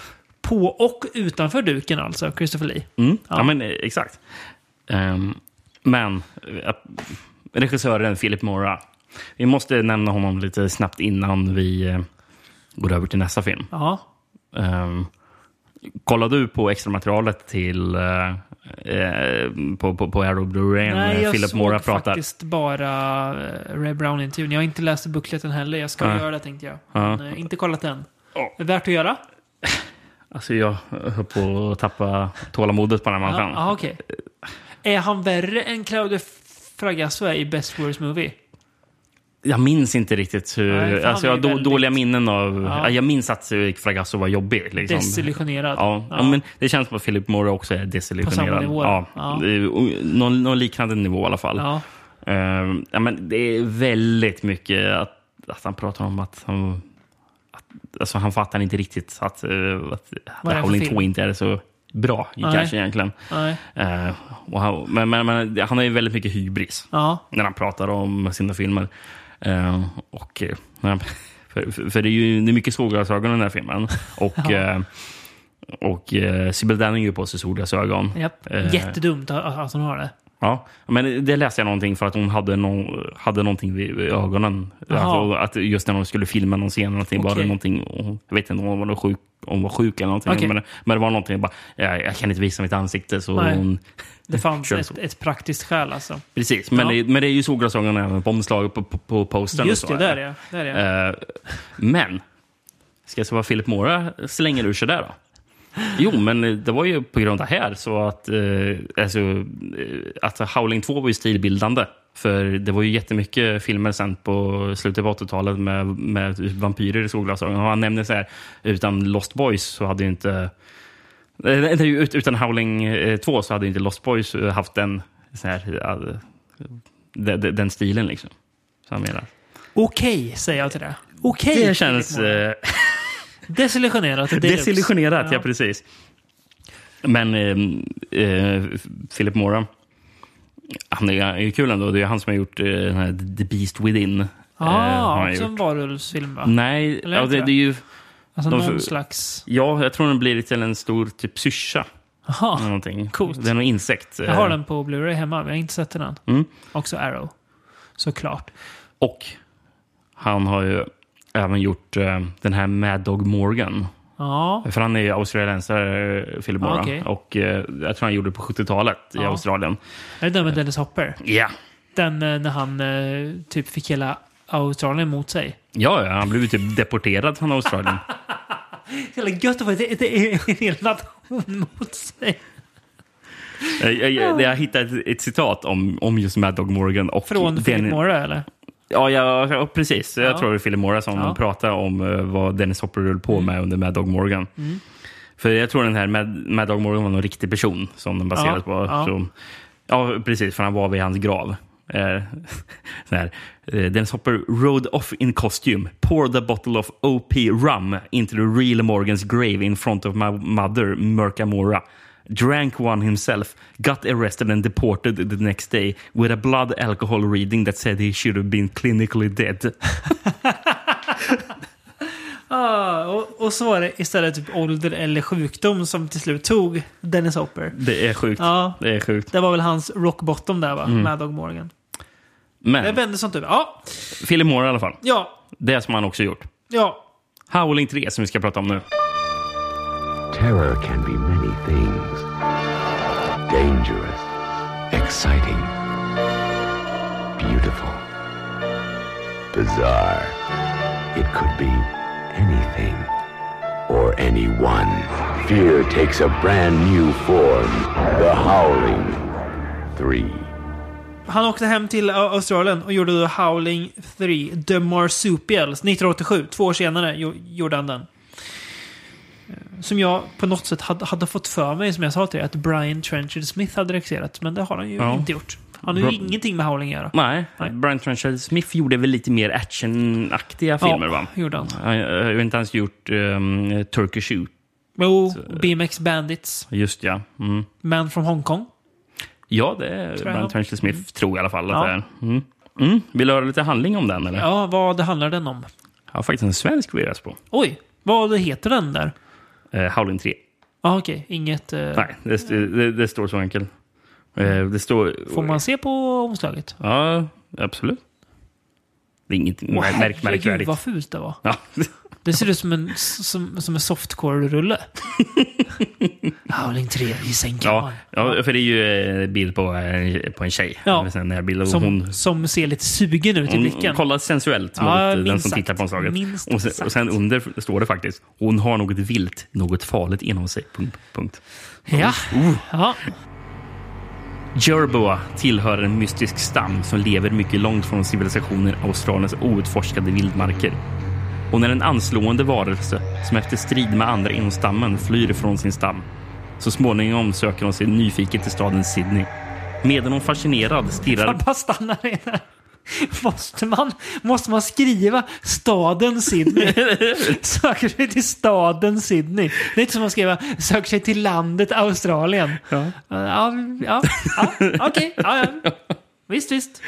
på och utanför duken alltså, Christopher Lee. Mm, ja. Ja. men eh, exakt. Ehm, men eh, regissören Philip Mora. Vi måste nämna honom lite snabbt innan vi eh, går över till nästa film. Ja. Um, kollade du på extra materialet till eh, eh, på, på, på Arrow Blu-ray Nej, när jag Philip såg Mora pratar? faktiskt bara uh, Ray Brown-intervjun. Jag har inte läst bookleten heller. Jag ska Nej. göra det tänkte jag. Ja. Men, eh, inte kollat. Det är värt att göra. Alltså jag höll på att tappa tålamodet på den här människan. ja, okej. Är han värre än Claudio Fragasso i Best Worst Movie? Jag minns inte riktigt hur... Nej, alltså jag har väldigt- dåliga minnen av... Ja. Ja. Jag minns att eh, Fragasso var jobbig. Liksom. Desillusionerad. Ja, ja. men det känns som att Philip Mora också är desillusionerad. På samma nivå, Ja, ja. Någon, någon liknande nivå i alla fall. Ja. Ehm, ja, men det är väldigt mycket att, att han pratar om att han... Att, alltså han fattar inte riktigt att, uh, att för Howling film? 2 inte är så bra, Nej. kanske egentligen. Eh, och han, men, men, men han har ju väldigt mycket hybris Ja. när han pratar om sina filmer. Eh, och, eh, för, för, det är ju det är mycket solglasögon i den här filmen. Och, Ja. eh, och eh, Sibyl Danning ju på sig solglasögon. Japp. Eh, Jättedumt att, att hon har det. Ja, men det läste jag någonting för att hon hade, no, hade någonting vid, ögonen. Jaha. Att, just när hon skulle filma någon scen, någonting, var Okej. det någonting, jag vet inte om hon var sjuk, hon var sjuk eller någonting. Okej. Men, men det var någonting, bara, jag, jag kan inte visa mitt ansikte. Så Nej. hon, Det fanns ett, ett praktiskt skäl alltså. Precis, men, Ja. det, men det är ju solglasögon även på omslaget på, på, på postern. Just det, där är jag. Där är jag. Eh, men, ska jag säga vad Philip Mora slänger ur sig där då? Jo, men det var ju på grund av det här så att, eh, alltså, eh, att Howling 2 var ju stilbildande. För det var ju jättemycket filmer sen på slutet av 80-talet med, med vampyrer i solglasögon. Han nämnde så här, utan Lost Boys så hade ju inte... eh, Utan Howling eh, 2 så hade inte Lost Boys eh, haft den, så här, eh, den, den- stilen liksom. Så menar. Okej, säger jag till det. Okej. Det känns... Eh, Desillusionerat. Desillusionerat, ja. Ja. precis. Men eh, eh, Philip Mora, han är, är ju kul ändå. Det är han som har gjort eh, den här The Beast Within. eh, Ah, han också en varulvsfilm va? Nej, Eller ja, det, det? är ju... Alltså de någon för- slags... Ja, jag tror den blir till en stor typ syrsa. Jaha. coolt. Det är någon insekt. Jag har eh, den på Blu-ray hemma, men jag har inte sett den än. Mm. Också Arrow. Såklart. Och han har ju även gjort eh, den här Mad Dog Morgan. Ja. För han är ju australiensare, eh, Philip Mora. Okej. Och eh, jag tror han gjorde det på 70-talet i Ja. Australien. Är det den med Dennis Hopper? Ja. Den eh, när han typ fick hela Australien mot sig. Ja, ja, han blev ju typ deporterad från Australien. Jävla gött att få en hel nation mot sig. jag, jag, jag, hittade ett, ett citat om, om just Mad Dog Morgan. Och Från den- Philip Mora eller? Ja, ja, ja precis. Jag Ja. tror det är Philip Mora som Ja. Mm. pratar om eh, vad Dennis Hopper höll på med under Mad Dog Morgan. För jag tror den här Mad, Mad Dog Morgan var någon riktig person som den baserades på. ja. Så, ja, precis. För han var vid hans grav. Eh, så här. Eh, Dennis Hopper rode off in costume, poured a bottle of OP rum into the real Morgan's grave in front of my mother, Murka Mora. Drank one himself, got arrested and deported the next day with a blood alcohol reading that said he should have been clinically dead. Ah, och, och så var det istället typ ålder eller sjukdom som till slut tog Dennis Hopper. Det är sjukt. Ja. Det är sjukt. Det var väl hans rock bottom där va? Mm. Mad Dog Morgan. Det Men vände sånt över. Ja, Philip Moore i alla fall. ja, Det som han också gjort. ja. Howling 3 som vi ska prata om nu. Terror can be many things dangerous, exciting, beautiful, bizarre. It could be anything or anyone. Fear takes a brand new form The Howling 3. Han åkte hem till Au- Australien och gjorde då Howling 3, The Marsupials, 1987. Två år senare gjo- gjorde han den. Eh, Som jag på något sätt hade, hade fått för mig, som jag sa till dig, att Brian Trenchard Smith hade regisserat. Men det har han ju Ja. inte gjort. Han har ju Bra. ingenting med Howling att göra. Nej, Nej. Brian Trenchard Smith gjorde väl lite mer actionaktiga filmer va? gjorde han. Han har ju inte ens gjort um, Turkish Shoot. Jo, BMX Bandits, Just ja. Mm. Man from Hong Kong. Ja, det är Brian. Trenchard Smith tror jag i alla fall att Ja. det är. Mm. Mm. Vill du höra lite handling om den eller? Ja, vad handlar den om? Jag har faktiskt en svensk VHS på. Oj, vad heter den där? Eh, Howling 3. Ja, okej. Inget... eh, Nej, det, det, det står så enkelt. Eh, det står... Får man se på omslaget? Ja, absolut. Det är inget Åh, mär- märk, herregud märkvärdigt. vad fult det var. Ja. Det ser ut som en, som, som en softcore-rulle. Howling 3 i Ja, sängkammaren. ja, för det är ju eh, bild på, på en tjej. Ja. Bild, Som, hon, som ser lite sugen ut i hon blicken. kollar sensuellt Ja, mot den som sagt. tittar på omslaget. Minst Och sen, och sen under står det faktiskt hon har något vilt, något farligt inom sig. Punkt, punkt. Ja. Oh. ja. Jerboa tillhör en mystisk stam som lever mycket långt från civilisationen Australiens outforskade vildmarker. Hon är en anslående varelse som efter strid med andra inom stammen flyr från sin stam. Så småningom söker hon sig nyfiket till staden Sydney. Medan hon fascinerad stirrar... Jag bara stannar in här. Måste man, måste man skriva staden Sydney? söker sig till staden Sydney. Det är inte som att skriva söker sig till landet Australien. Ja, ja, ja, ja okej. Ja, ja. Visst, visst.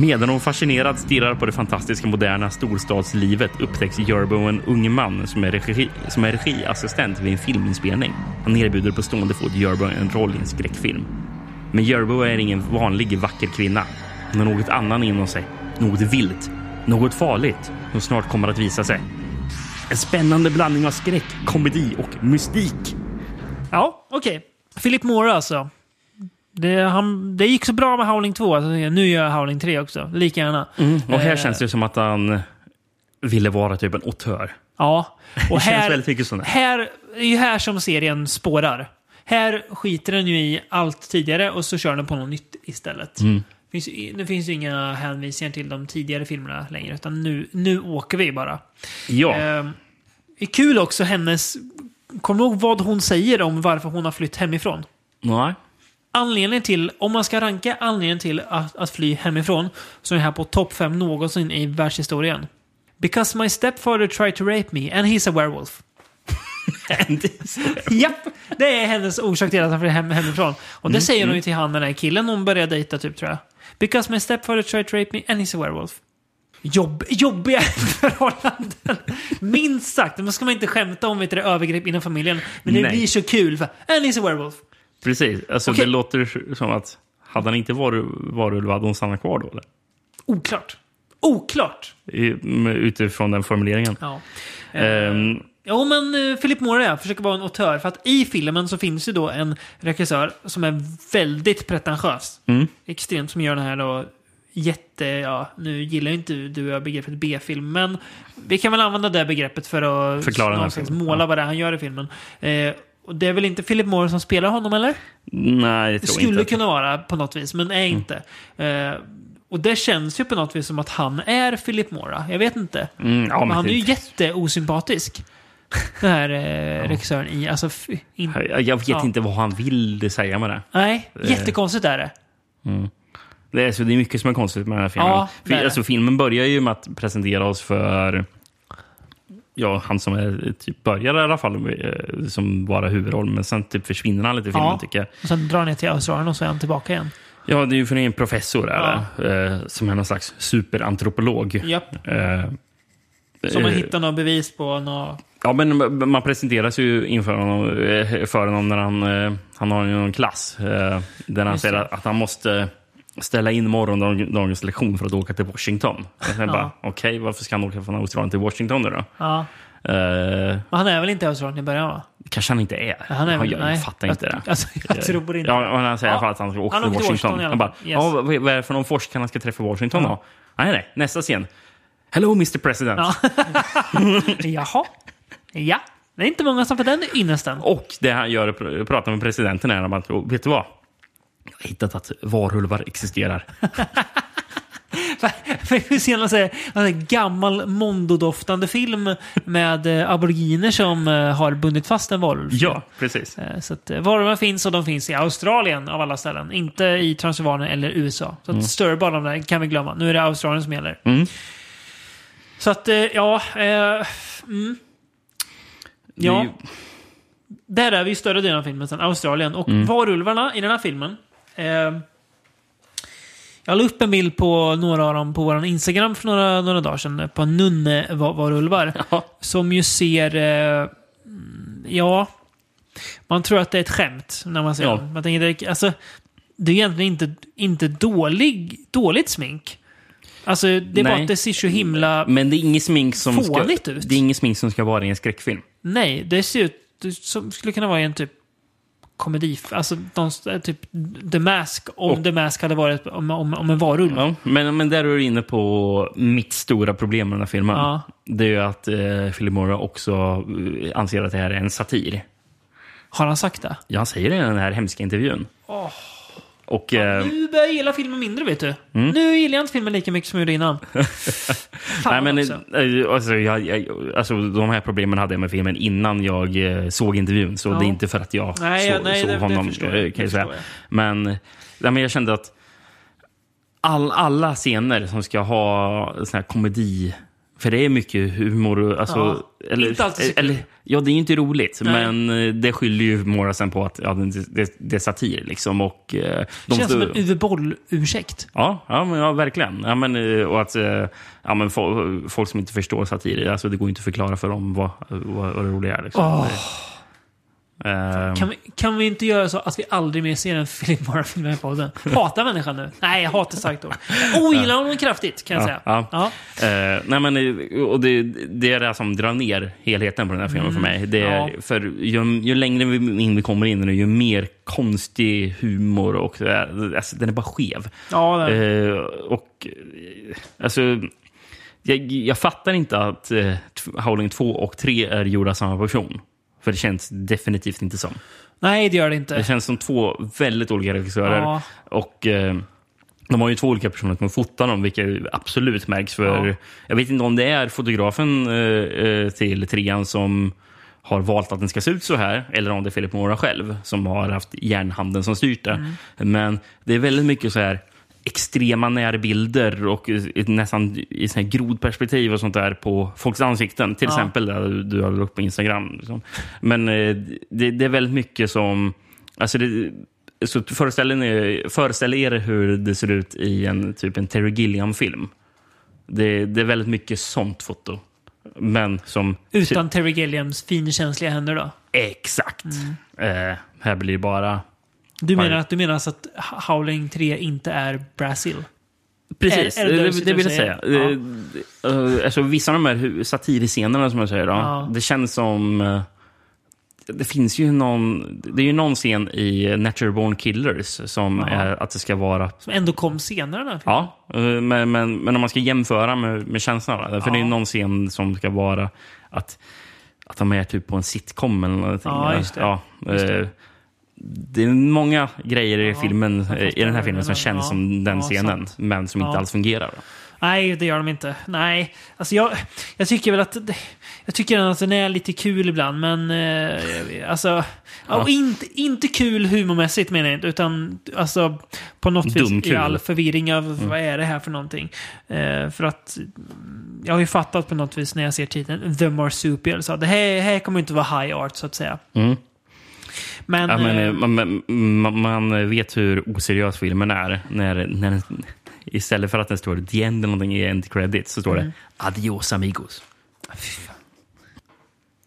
Medan hon fascinerad stirrar på det fantastiska moderna storstadslivet upptäcks Jerbo en ung man som är, regi, som är regiassistent vid en filminspelning. Han erbjuder på stående fot Jerbo en roll i en skräckfilm. Men Jerbo är ingen vanlig vacker kvinna. Hon har något annan inom sig. Något vilt. Något farligt som snart kommer att visa sig. En spännande blandning av skräck, komedi och mystik. Ja, okej. Philip Moore alltså. Det, han, det gick så bra med Howling 2. Alltså, nu gör jag Howling 3 också. Lika gärna. Och här Eh, känns det som att han ville vara typ en auteur. Ja. Och Det sådär. Här, det är ju här som serien spårar. Här skiter den ju i allt tidigare och så kör den på något nytt istället. Mm. Finns, ju- nu finns ju inga hänvisningar till de tidigare filmerna längre, utan nu, nu åker vi bara. Ja. Ehm, det är kul också hennes... Kommer du ihåg vad hon säger om varför hon har flytt hemifrån? Nej. Anledningen till, om man ska ranka anledningen till att, att fly hemifrån, så är det här på topp 5 någonsin i världshistorien. Because my stepfather tried to rape me and he's a werewolf. Japp! Det är hennes orsak till att han flyr hem, hemifrån. Och det säger hon ju till han den här killen hon börjar dejta typ tror jag. Because my stepfather tried to rape me and he's a werewolf. Jobb, jobbiga förhållanden. Minst sagt. Men ska man inte skämta om vet du, övergrepp inom familjen. Men det Nej. blir så kul. För, and he's a werewolf. Precis. Alltså, Okej. Det låter som att hade han inte varit varulv hade hon stannat kvar då? Eller? Oklart. Oklart. Utifrån den formuleringen. Ja. Ehm, Jo, men eh, Philip Moore försöker vara en auteur. För att i filmen så finns ju då en regissör som är väldigt pretentiös. Mm. Extremt, som gör den här då jätte... Ja, nu gillar ju inte du och jag begreppet B-film, men vi kan väl använda det begreppet för att Förklara filmen. måla Ja. vad det är han gör i filmen. Eh, och det är väl inte Philip Moore som spelar honom, eller? nej, det tror skulle inte. kunna vara på något vis, men är inte. Eh, och det känns ju på något vis som att han är Philip Moore. Jag vet inte. Mm, ja, men han är ju jätteosympatisk. Den här eh, regissören i... Alltså, in, Jag, vet Ja. inte vad han vill säga med det. nej, jättekonstigt är det. Det är, så det är mycket som är konstigt med den här filmen. Ja, det. alltså, filmen börjar ju med att presentera oss för ja, han som är, typ börjar i alla fall eh, som bara huvudroll, men sen typ försvinner han lite i filmen Ja. tycker jag. Och sen drar han ner till Australien och så är han tillbaka igen. Ja, det är ju för en professor är det, eh, som är någon slags superantropolog. Japp. Eh, Som man eh, hittar något bevis på. Något... Ja, men man presenteras ju inför honom, eh, för honom när han, han har någon klass. Där han Just säger att, att han måste ställa in morgondagens lektion för att åka till Washington. Bara, okej, varför ska han åka från Australien till Washington nu då? Ja. Men han är väl inte i Australien i början va? kanske han inte är. Han är väl- jag, nej. fattar inte Jag- det. alltså, jag tror inte. Ja, han säger i alla fall Ja. att han ska åka Han till Washington. Washington bara. Yes. ja, vad, är det för någon forskare han ska träffa i Washington då? Nej, nej, nästa scen. Hello Mr President. Jaha. Ja. Det är inte många som får den ynnesten. Och det han gör, pr- pratar med presidenten är att vet du vad? Jag har hittat att varulvar existerar. För hur ser man säga, en gammal mondodoftande film med eh, aboriginer som eh, har bundit fast en varulv. ja, precis. Eh, Så att varulvar finns och de finns i Australien av alla ställen. Inte i Transylvanien eller USA. Så att större bara de där kan vi glömma. Nu är det Australien som gäller. Mm. Så att, ja. Eh, mm. Ja, där är vi i större delen av filmen sen. Australien. Och Mm. varulvarna i den här filmen. Eh, jag la upp en bild på några av dem på vår Instagram för några, några dagar sedan. På nunne-varulvar. Ja. Som ju ser... Eh, ja... Man tror att det är ett skämt när man ser Ja. dem. Man tänker, alltså, det är egentligen inte, inte dålig, dåligt smink. Alltså, det är bara Nej. att det ser så himla... Men det är inget smink som ska, Fånigt ut. det är inget smink som ska vara i en skräckfilm. Nej, det ser ut som skulle kunna vara i en typ komedi. Alltså de, typ The Mask, om Och- The Mask hade varit om, om, om en varulv. Ja, men, men där är du inne på mitt stora problem med den här filmen. Ja. Det är ju att eh, Philip Morrow också eh, anser att det här är en satir. Har han sagt det? Ja, han säger det i den här hemska intervjun. Och... Eh, Nu börjar jag gilla filmen mindre, vet du. Mm. Nu gillar jag inte filmen lika mycket som jag gjorde innan. nej, men, också. eh, alltså, jag, jag, alltså, de här problemen hade jag med filmen innan jag eh, såg intervjun. Så Ja. det är inte för att jag Nej, så, nej, såg det- honom. förstår jag. eh, Det Kan jag säga. förstår Men, jag kände att all, alla scener som ska ha sån här komedi... För det är mycket humor. Alltså, Ja, eller, inte alltid så eller, Ja, det är ju inte roligt. Nej. Men eh, det skyller ju Mora sen på att ja, det, det, det är satir. Liksom, och, eh, de Känns som en Uwe Boll-ursäkt. Ja, ja, men, ja verkligen. Ja, men, eh, och att ja, men fo- folk som inte förstår satir, alltså, det går inte att förklara för dem vad, vad, vad det roliga är. Liksom. Åh. Eh, Kan vi, kan vi inte göra så att vi aldrig mer ser en Philip Morrow-film i podden? Hatar människan nu? Nej, jag hatar starkt ord. Ogillar honom kraftigt, kan jag säga. Ja, Ja. Eh, nej, men, och det, det är det som drar ner helheten på den här filmen för mig. Det är, Mm. Ja. för ju, ju längre vi, in vi kommer in den, ju mer konstig humor och alltså, den är bara skev. Ja, Eh, och alltså, jag, jag fattar inte att t- Howling 2 och 3 är gjorda av samma person. För det känns definitivt inte som. Nej, det gör det inte. Det känns som två väldigt olika regissörer. Ja. Och eh, de har ju två olika personer som fotar dem, vilket absolut märks. för Ja. Jag vet inte om det är fotografen eh, eh, till trean som har valt att den ska se ut så här, eller om det är Philip Mora själv som har haft järnhanden som styrt det. Mm. Men det är väldigt mycket så här extrema närbilder och nästan i sån grodperspektiv och sånt där på folks ansikten. Till Ja. exempel där du, har upp på Instagram. Liksom. Men eh, det, det är väldigt mycket som... Alltså det, så föreställ, er, föreställ er hur det ser ut i en, typ en Terry Gilliam-film. Det, det är väldigt mycket sånt foto. Men som... Utan Terry Gilliams finkänsliga händer då? Exakt. Eh, här blir det bara... Du menar, att, du menar alltså att Howling 3 inte är Brasil? Precis, Är- är det det det, vill jag säga. säger? Eh, alltså, vissa av de här satirscenerna som jag säger, då, Ja. det känns som... eh, det finns ju någon... Det är ju någon scen i Natural Born Killers som Ja. är att det ska vara... Som ändå kom senare. Ja, eh, men, men, men om man ska jämföra med, med känslan. då, För det är ju någon scen som ska vara att, att de är typ på en sitcom eller någonting. Ja, just det. Ja, Just det. Det är många grejer i, filmen, eh, i den här filmen som känns som den scenen, men som inte alls fungerar. Nej, det gör de inte. Nej, alltså jag, jag tycker väl att... Jag tycker att den är lite kul ibland, men... Eh, alltså... Ja. Inte, inte kul humormässigt menar jag inte, utan alltså på något vis i Dumkul. all förvirring av Mm. vad är det här för någonting. Eh, för att jag har ju fattat på något vis när jag ser titeln The Marsupial, så det här, här kommer inte vara high art så att säga. Mm. Men... Ja, men, eh, eh, man, man, man vet hur oseriös filmen är när, när den, istället för att den står the end eller någonting i end credit så står Mm. det adios amigos.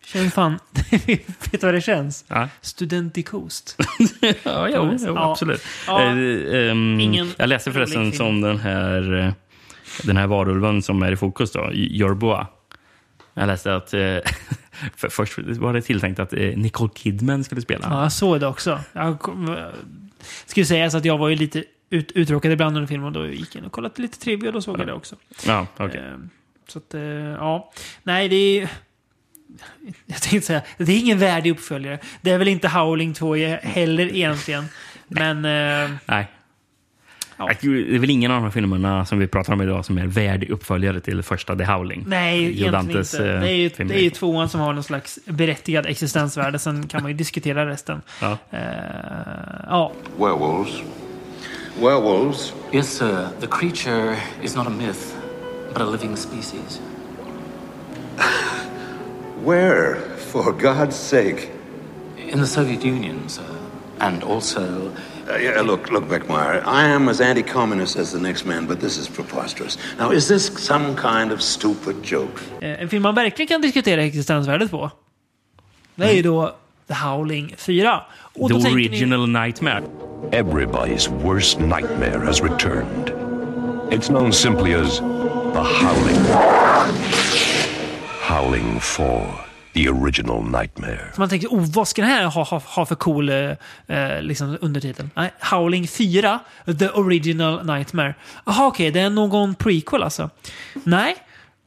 Känns fan... Vet du vad det känns? Ja. Studentikost. Ja, jo, jo, Ja. absolut. Ja. Eh, ehm, Ingen jag läste förresten som den här, eh, den här varulven som är i fokus, då, Jorboa. Jag läste att eh, för först var det tilltänkt att eh, Nicole Kidman skulle spela. Ja, jag såg det också. Jag kom, skulle säga så att jag var ju lite ut, uttråkad ibland under filmen då gick jag in och kollade lite trivia och då såg jag det också. Ja, okej. Eh, Så att, eh, ja. Nej, det är... Jag tänkte säga, det är ingen värdig uppföljare. Det är väl inte Howling 2 heller egentligen. Men... Eh, Nej. Ja. Det är väl ingen av de här filmerna som vi pratar om idag som är värdig uppföljare till första The Howling. nej, Joe egentligen inte. eh, Det är, ju, film. det är ju tvåan som har någon slags berättigad existensvärde. Sen kan man ju diskutera resten. Ja. Eh, ja. Werewolves. Werewolves? Yes, sir. The creature is not a myth, but a living species. Where, for God's sake? In the Soviet Union, sir. And also. Uh, yeah, look, look, Beckmeyer. I am as anti-communist as the next man, but this is preposterous. Now, is this some kind of stupid joke? Eh, En film man verkligen kan diskutera existensvärdet på. Det är ju då The Howling 4. Och The då tänker ni- original Nightmare. Everybody's worst nightmare has returned. It's known simply as the Howling. Howling 4, the original nightmare. Så man tänker, oh, vad ska den här ha, ha, ha för cool eh, eh liksom undertitel? Nej, Howling 4, The Original Nightmare. Jaha, okej, det är någon prequel alltså. Nej,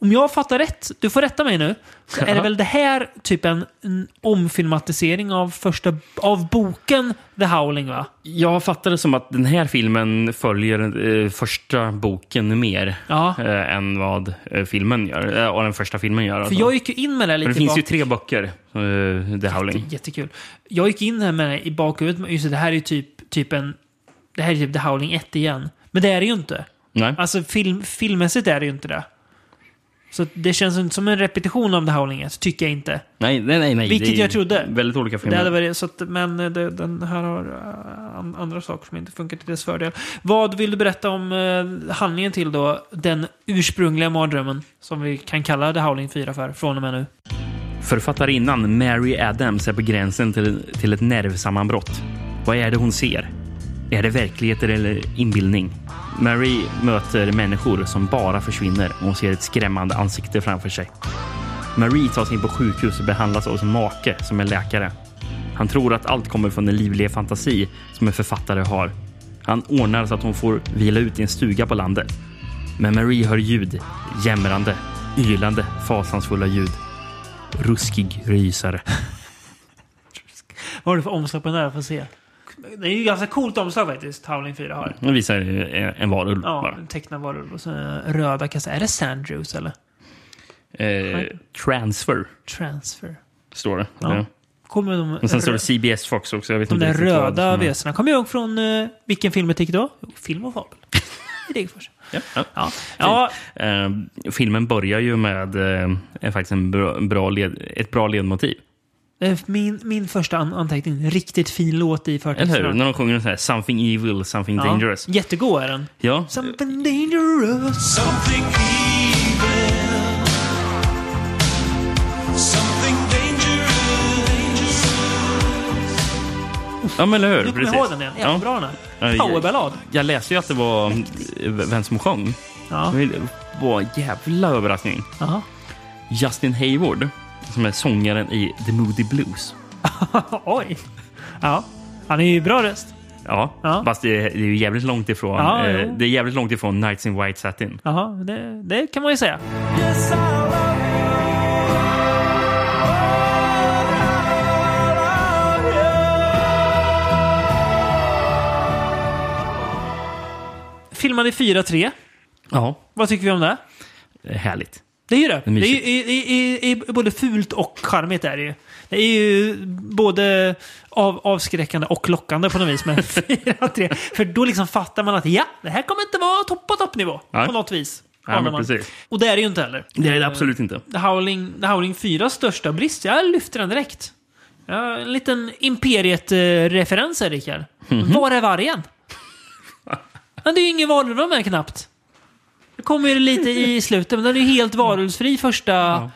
om jag fattar rätt, du får rätta mig nu, så är det väl det här typ en, en omfilmatisering av första, av boken The Howling va? Jag fattar det som att den här filmen följer eh, första boken mer Ja. eh, än vad eh, filmen gör. Eh, och den första filmen gör. För alltså. jag gick ju in med det här Men lite det finns bak- ju tre böcker, eh, The Howling. Jättekul. Jag gick in här med det i bakhuvudet, men just det, det här är typ, typ en... Det här är typ The Howling 1 igen. Men det är det ju inte. Nej. Alltså film, filmmässigt är det ju inte det. Så det känns inte som en repetition av The Howling 1, tycker jag inte. Nej, nej, nej. nej. Vilket Det är jag trodde. Väldigt olika Det filmer. hade varit, så att, men det, den här har an- andra saker som inte funkar till dess fördel. Vad vill du berätta om eh, handlingen till då den ursprungliga mardrömmen? Som vi kan kalla The Howling 4 för, från och med nu. Författarinnan Mary Adams är på gränsen till, till ett nervsammanbrott. Vad är det hon ser? Är det verklighet eller inbildning? Mary möter människor som bara försvinner och hon ser ett skrämmande ansikte framför sig. Marie tas in på sjukhus och behandlas av sin make som är läkare. Han tror att allt kommer från den livliga fantasi som en författare har. Han ordnar så att hon får vila ut i en stuga på landet. Men Marie hör ljud, jämrande, ylande, fasansfulla ljud. Ruskig rysare. Vad har du för omslag på den där? Får se. Det är ju ganska coolt omslag faktiskt, Howling 4 har. Nu visar en, varulv Ja, bara. en tecknad varulv och så eh, röda kassar. Är det Sandrews eller? Eh, transfer Transfer. står det. Ja. Ja. Kommer de, Och sen står det CBS Fox också. Jag vet de inte där röda är- väsena. Kommer jag ihåg från uh, vilken filmetik då? Jo, Film och fabel. I Degerfors. Ja, ja. Ja. ja, Eh, filmen börjar ju med eh, faktiskt en bra, bra led, ett bra ledmotiv. Eh, min, min första an anteckning. Riktigt fin låt i Eller hur? När de sjunger så här, “Something evil, something Ja, dangerous”. Jättegod är den. Ja, Something dangerous. Something evil. Something dangerous. ja men eller hur? Du kommer Precis. ihåg den igen. Jättebra Ja. den här. Ja, jag- Powerballad. Jag läste ju att det var eh, vem som sjöng. Ja. Det var en jävla överraskning. Jaha. Justin Hayward, som är sångaren i The Moody Blues. Oj. Ja. Han är ju bra röst. Ja, Ja. fast det är, det är ju jävligt långt ifrån. Ja, eh, det är jävligt långt ifrån Nights in White Satin. Jaha, det, det kan man ju säga. Yes, I love Filmad i 4.3. Ja, Vad tycker vi om det? är härligt. Det är ju det. Det är Det är, är, både fult och charmigt. Är det, ju. det är ju både av, avskräckande och lockande på något vis med 4.3. För då liksom fattar man att ja, det här kommer inte vara topp på toppnivå. Nej. På något vis. Anar men precis. Och det är det ju inte heller. Det är det absolut inte. The Howling, The Howling 4 största brist, jag lyfter den direkt. Ja, en liten Imperiet-referens här, Rickard. Mhm. Var är vargen? Men det är ju ingen varulv med knappt. Det kommer ju lite i slutet, men den är ju helt varulvsfri första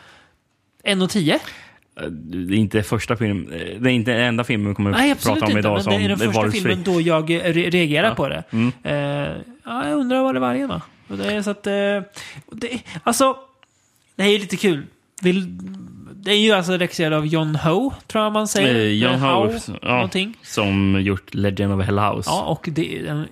1.10. Det är inte första film, det är inte den enda filmen vi kommer Nej, att absolut prata om inte. idag Men som det är den första varulvsfri. filmen då jag eh, re reagerar Ja. på det. Mm. Eh, ja, jag undrar vad det var igen då. Och det är så att... Eh, det, alltså, det här är ju lite kul. Vill, det är ju alltså regisserad av John Ho, tror jag man säger. Eh, John Ho, ja, som gjort Legend of Hell House. Ja, och det är den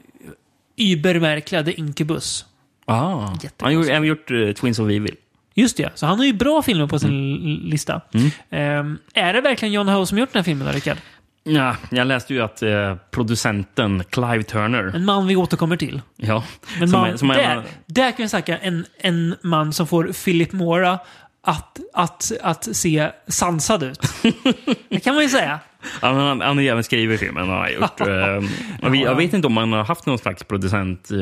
übermärkliga The Incubus. Ah. Han har även gjort eh, Twins of Evil. Just det, så han har ju bra filmer på sin Mm. lista. Eh, är det verkligen John Ho som gjort den här filmen, Rickard? Ja, jag läste ju att eh, producenten Clive Turner... En man vi återkommer till. Ja, Men som man, är, som är, där, där kan vi snacka en, en man som får Philip Mora att, att, att se sansad ut. det kan man ju säga. Ja, han, han ju även skrivit filmen. Han har gjort, eh, och vi, jag vet inte om han har haft någon slags producent eh,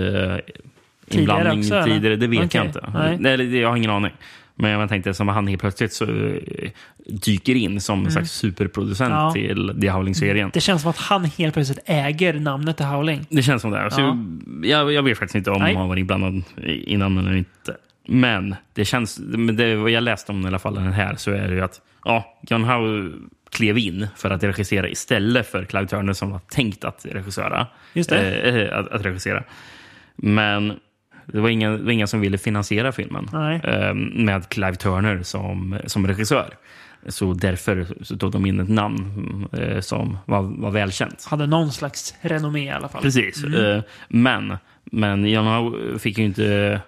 inblandning också, eller? tidigare. Det vet Okej, jag inte. nej. Det- jag har ingen aning. Men jag tänkte som han helt plötsligt så eh, dyker in som en slags superproducent Mm. Ja. till The Howling-serien. Det känns som att han helt plötsligt äger namnet till Howling. Det känns som det. Så Ja. jag, jag vet faktiskt inte om Nej. han var inblandad innan eller inte. Men det känns, det, vad jag läste om i alla fall den här så är det ju att ja, John Howe klev in för att regissera istället för Clive Turner som var tänkt att regissera. Just det. Eh, att, att regissera. Men det var ingen, det var ingen som ville finansiera filmen eh, med Clive Turner som, som regissör. Så därför så tog de in ett namn eh, som var, var välkänt. Hade någon slags renommé i alla fall. Precis. Eh, Men, men John Howe fick ju inte...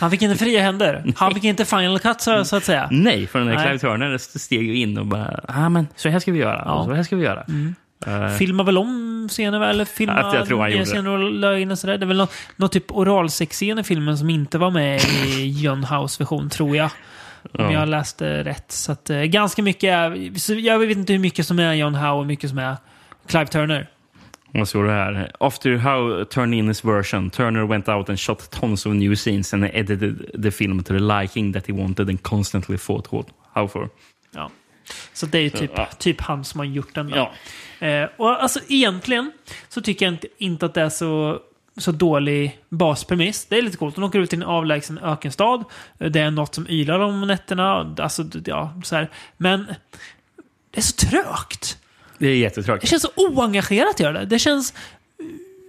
Han fick inte fria händer. Han fick inte final cut så, så att säga. Nej, för den där. Clive Turner steg ju in och bara ah, men så här ska vi göra. Ja. Mm. Så här ska vi göra. Eh, Filmar väl om scener? Eller filmar Ja, jag tror han gjorde scener och la in och sådär. Det är väl någon, någon typ oralsexscen i filmen som inte var med i John House version, tror jag. Om Ja. jag läste rätt. Så att, eh, ganska mycket Jag vet inte hur mycket som är John Howe och hur mycket som är Clive Turner. Vad står det här? After Howe turned in his version, Turner went out and shot tons of new scenes and edited the film to the liking that he wanted and constantly fought Howe for. Ja. Så det är ju typ, Ja. typ han som har gjort den. då. Ja. Eh, och alltså egentligen så tycker jag inte, inte att det är så, så dålig baspremiss. Det är lite coolt. De åker ut till en avlägsen ökenstad. Det är något som ylar om nätterna. Alltså, ja, så här. Men det är så trögt. Det är Det jättetråkigt. känns så oengagerat att göra det. Det känns...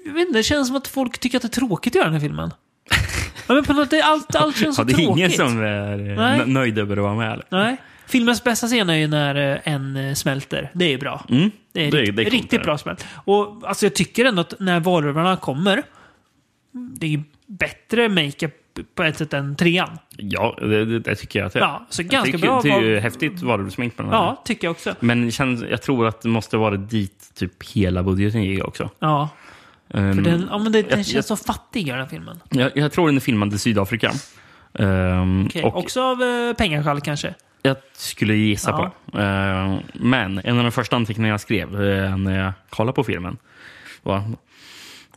Jag vet inte, det känns som att folk tycker att det är tråkigt att göra den här filmen. Men på något, det- allt, allt känns så Ja, det är tråkigt. ingen som är eh, Nej. nö- nöjd över att vara med. Eller? Nej. Filmens bästa scen är ju när eh, en eh, smälter. Det är ju bra. Mm. Det är, Det är- rikt- det är riktigt bra smält. Och alltså, jag tycker ändå att när varulvarna kommer, det är bättre makeup på ett sätt än trean. Ja, det, det, tycker jag att det är. Ja, så ganska tycker- bra Det är ju häftigt varulvsmink på den här. Ja, tycker jag också. Men känns, jag tror att det måste vara dit typ hela budgeten gick också. Ja, Um, för den, ja, men det, den jag, känns jag, så fattig, den här filmen. jag, jag tror den är filmad i Sydafrika. Um, Okej, och Också av eh, pengaskäl kanske. Jag skulle gissa Ja. på. Ehm, men en av de första anteckningarna jag skrev eh, när jag kollade på filmen var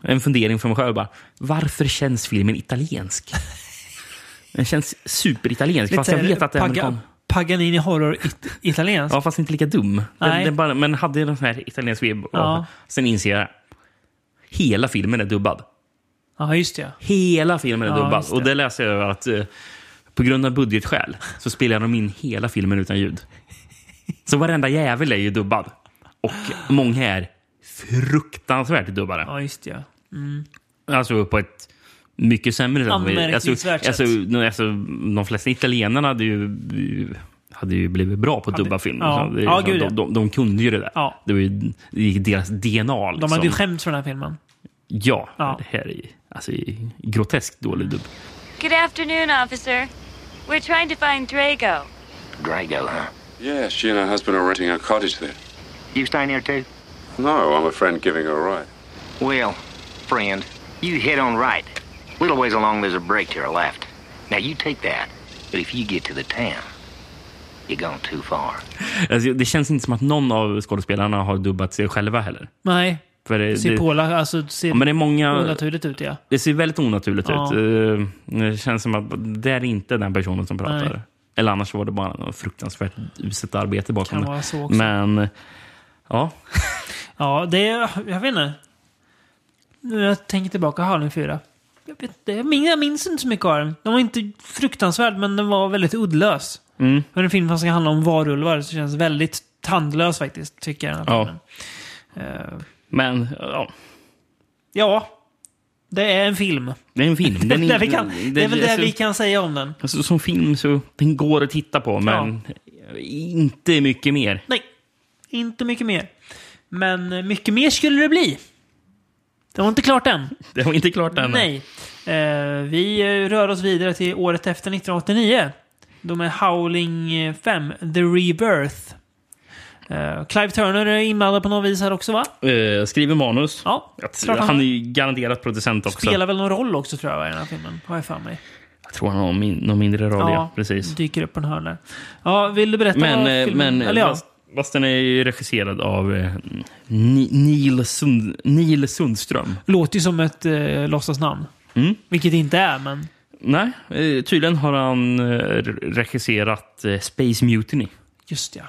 en fundering för mig själv. Bara, varför känns filmen italiensk? Den känns superitaliensk, fast jag vet att det är amerikan. Paganini horror it, italiensk. Ja, fast inte lika dum. Den, den bara, men hade en sån här italiensk vibb. Ja. Sen inser jag, hela filmen är dubbad. Ja, just det. Hela filmen är Ja, dubbad. Och det läser jag att eh, på grund av budgetskäl så spelar de in hela filmen utan ljud. Så varenda jävel är ju dubbad. Och många är fruktansvärt dubbade. Ja, just det. Alltså på ett mycket sämre sätt. Alltså, Anmärkningsvärt alltså, sätt. alltså, de flesta italienarna hade ju, hade ju blivit bra på att dubba film. ja. Så det, Ja, gud, ja. de, de, de kunde ju det där. Ja. Det var ju i deras DNA. Liksom. De hade ju skämts för den här filmen. Ja, Ja. det här är ju alltså, groteskt dålig dubb. Good afternoon, officer. We're trying to find Drago. Drago, huh? Yes, she and her husband are renting a cottage there. You staying here too? No, I'm a friend giving her a ride. Well, friend, you head on right. Little ways along, there's a break to your left. Now you take that, but if you get to the town, you're gone too far. Alltså, det känns inte som att någon av skådespelarna har dubbat sig själva heller. Nej, För det, ser påla, alltså ser ja, men det är många... onaturligt ut ja. Det ser väldigt onaturligt Ja. ut. Eh, Det känns som att det är inte den personen som pratar. Nej. Eller annars var det bara något fruktansvärt uselt arbete bakom Kan det. Men ja, Ja, det är, jag vet inte. Nu jag tänker tillbaka Howling 4. Jag, vet, inte, jag, minns, jag minns inte så mycket av den. Den var inte fruktansvärd, men den var väldigt uddlös. Mm. För en film som ska handla om varulvar så känns väldigt tandlös faktiskt, tycker jag. Den här Ja. Men ja, ja, det är en film. det är en film. Den är, det, vi kan, det är väl det alltså, vi kan säga om den. Alltså, som film så den går att titta på, men inte mycket mer. Nej, inte mycket mer. Men mycket mer skulle det bli. Det var inte klart än. Det var inte klart än. Nej. Eh, vi rör oss vidare till året efter 1989. Då med Howling eh, 5, The Rebirth. Eh, Clive Turner är inblandad på något vis här också va? Eh, skriver manus. Ja, han han är ju garanterat producent också. Spelar väl någon roll också tror jag i den här filmen. Har jag för mig. Jag tror han har min, någon mindre roll, ja. Precis. Dyker upp på en hörn där. Ja, vill du berätta Men, vad eh, filmen... men eller ja. fast, den är ju regisserad av eh, Neil, Sund, Neil Sundström. Låter ju som ett eh, låtsasnamn. Mm. Vilket det inte är, men... Nej, eh, tydligen har han eh, regisserat Space Mutiny. Just ja.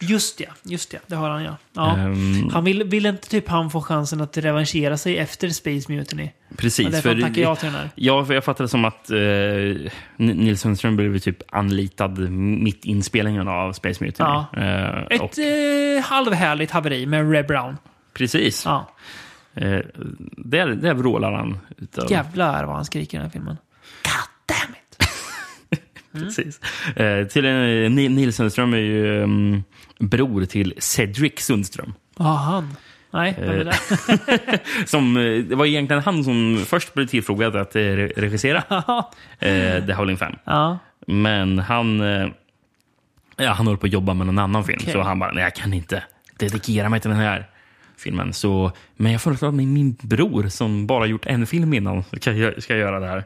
Just ja, just ja. Det har han ja. ja. Ehm. Han vill, vill inte typ han få chansen att revanschera sig efter Space Mutiny? Precis. Han tackar ja till den här. Ja, för jag fattar det som att eh, Nils Sundström blev typ anlitad mitt inspelningen av Space Mutiny. Ja. Eh, och, Ett eh, halvhärligt haveri med Red Brown. precis. Ja. Eh, där, där vrålar han. Utav, Jävlar vad han skriker i den här filmen. It! Precis. Eh, till, eh, Ni- Nils Sundström är ju mm, bror till Cedric Sundström. Ja, han. Nej, vem är Eh, det? som, eh, det var egentligen han som först blev tillfrågad att eh, re- regissera eh, The Howling 5. ja. Men han, eh, ja, han håller på att jobba med någon annan film. Okej. Så han bara, nej jag kan inte dedikera mig till den här filmen. Så, men jag föreslår att min, min bror som bara gjort en film innan ska, ska göra det här.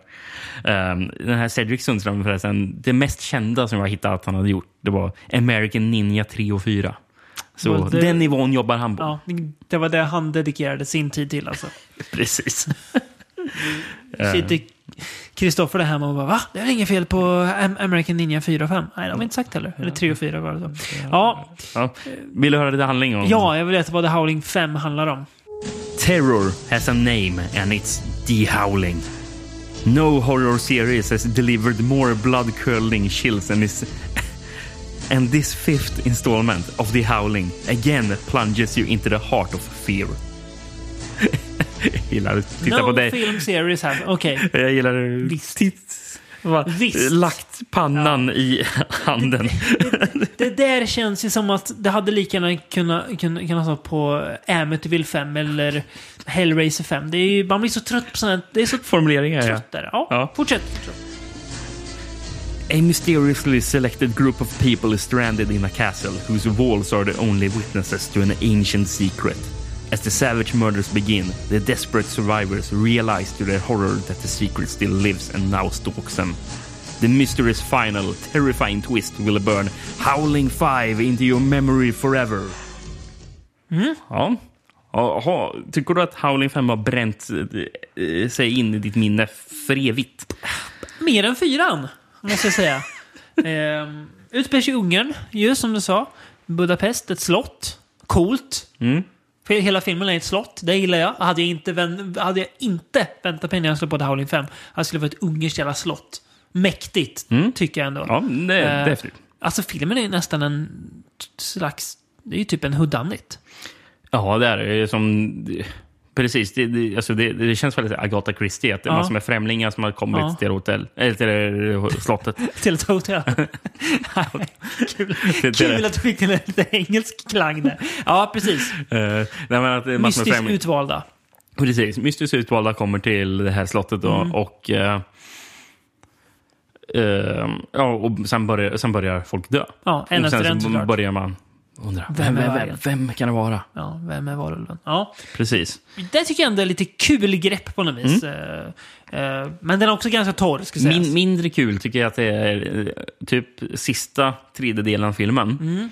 Ehm, den här Cedric Sundström förresten, det mest kända som jag hittade att han hade gjort, det var American Ninja 3 och 4. Så det- den nivån jobbar han på. ja. Det var det han dedikerade sin tid till alltså. Precis. Kristoffer där hemma och bara va? Det är inget fel på Am- American Ninja 4 och 5? Nej, de har inte sagt heller. Eller 3 och 4 var det så. Ja, Ja. Vill du höra lite handling om ja, jag vill veta vad The Howling 5 handlar om. Terror has a name and it's The Howling. No horror series has delivered more blood-curdling chills than this. And this fifth installment of The Howling again plunges you into the heart of fear. Jag gillar att titta no på dig. film series här. Okej. Jag gillar Visst. titt, va, Visst. lagt pannan i handen. Det där känns ju som att det hade lika gärna kunnat, kunnat, kunnat stå på Amityville 5 eller Hellraiser 5. Det är ju, man blir så trött på sådana Det är så Formuleringar, ja. där. Ja, Ja. fortsätt. A mysteriously selected group of people is stranded in a castle whose walls are the only witnesses to an ancient secret. As the savage murders begin, the desperate survivors realize to their horror that the secret still lives and now stalks them. The mystery's final, terrifying twist will burn Howling 5 into your memory forever. Ja. Jaha, tycker du att Howling 5 har bränt eh, sig in i ditt minne för evigt? Mer än fyran, måste jag säga. ehm, utspelar sig i Ungern, ju som du sa. Budapest, ett slott. Coolt. Mm. För Hela filmen är ett slott, det gillar jag. Hade jag inte, vän- hade jag inte väntat på när jag slog på The Howling 5, det skulle vara ett ungerskt jävla slott. Mäktigt, tycker jag ändå. Ja, det, Eh, är häftigt. Alltså filmen är nästan en slags... Det är ju typ en whodunit. Ja, det är det. Som, precis, det, det, alltså det, det känns väldigt Agatha Christie. Att det är Ja. massor med främlingar som har kommit Ja. till, hotell, eller till slottet. Till ett hotell. Kul, Kul att du fick till en lite engelsk klang där. Ja, precis. Nej, men att det är massor med Mystiskt utvalda. Precis, mystiskt utvalda kommer till det här slottet då, Mm. och eh, eh, ja, och sen börjar, sen börjar folk dö. Ja, och sen en så börjar man undra, Vem vem, vem, vem, kan det vara? Ja, vem är varulven? Ja. Precis. Det tycker jag ändå är lite kul grepp på något vis. Eh, eh, men den är också ganska torr, ska sägas. Min, mindre kul tycker jag att det är eh, typ sista tredjedelen av filmen. Mm.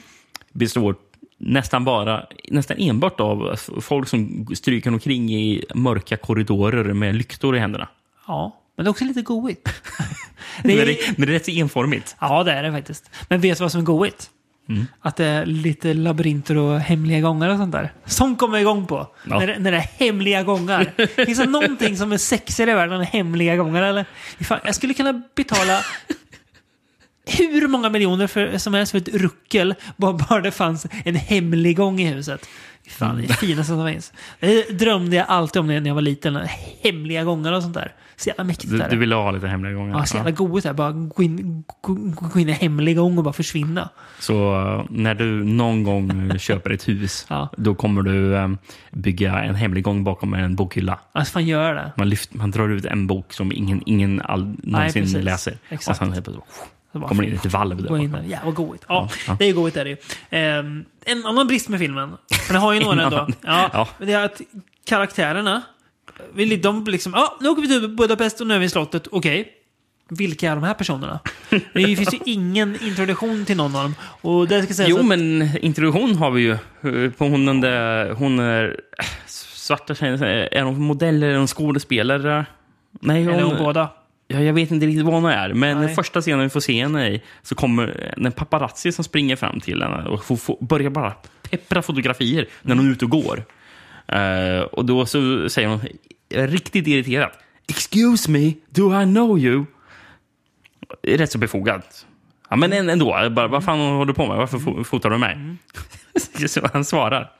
Består nästan bara, nästan enbart av folk som stryker omkring i mörka korridorer med lyktor i händerna. Ja, men det är också lite goigt. Men det det, är, men det är rätt enformigt. ja, det är det faktiskt. Men vet du vad som är goigt? Mm. Att det är lite labyrinter och hemliga gångar och sånt där. Sånt kommer jag igång på. Ja. När, det, när det är hemliga gångar. Finns det någonting som är sexigare i världen än hemliga gångar? Eller? Fan, jag skulle kunna betala hur hur många miljoner för, som helst för ett ruckel, bara, bara det fanns en hemlig gång i huset. Fan, det är det finaste som finns. Det drömde jag alltid om när jag var liten. Hemliga gångar och sånt där. Så jävla mäktigt Du, du ville ha lite hemliga gånger? Ja, så jävla goigt där. Bara gå in, gå, gå in i hemlig gång och bara försvinna. Så eh, när du någon gång köper ett hus, då kommer du eh, bygga en hemlig gång bakom en bokhylla. Alltså fan gör det. Man, lyft, man drar ut en bok som ingen, ingen all, någonsin precis. läser. Exakt. Och sen helt plötsligt, Bara- kommer det in ett valv där in bakom. Ja, vad goigt. Ja, Ja. det är goigt är det. Ehm, en annan brist med filmen, för den har ju några ändå. Ja, Ja. Det är att karaktärerna, de liksom, ja, nu åker vi till Budapest och nu är vi i slottet, okej. Vilka är de här personerna? Det finns ju ingen introduktion till någon av dem. Och det ska sägas Jo, att- men introduktion har vi ju. På hon, den där, hon är svarta tjejen. Är hon modell eller är hon skådespelare? Nej, Eller hon båda. Ja, jag vet inte riktigt vad hon är. Men Nej. första scenen vi får se henne i så kommer en paparazzi som springer fram till henne och får, får, börjar bara peppra fotografier när hon är ute och går. Eh, och då så säger hon riktigt irriterat. Excuse me, do I know you? Det är rätt så befogat. Ja, men än- ändå, bara, vad fan håller du på med? Varför fo- fotar du mig? så han svarar.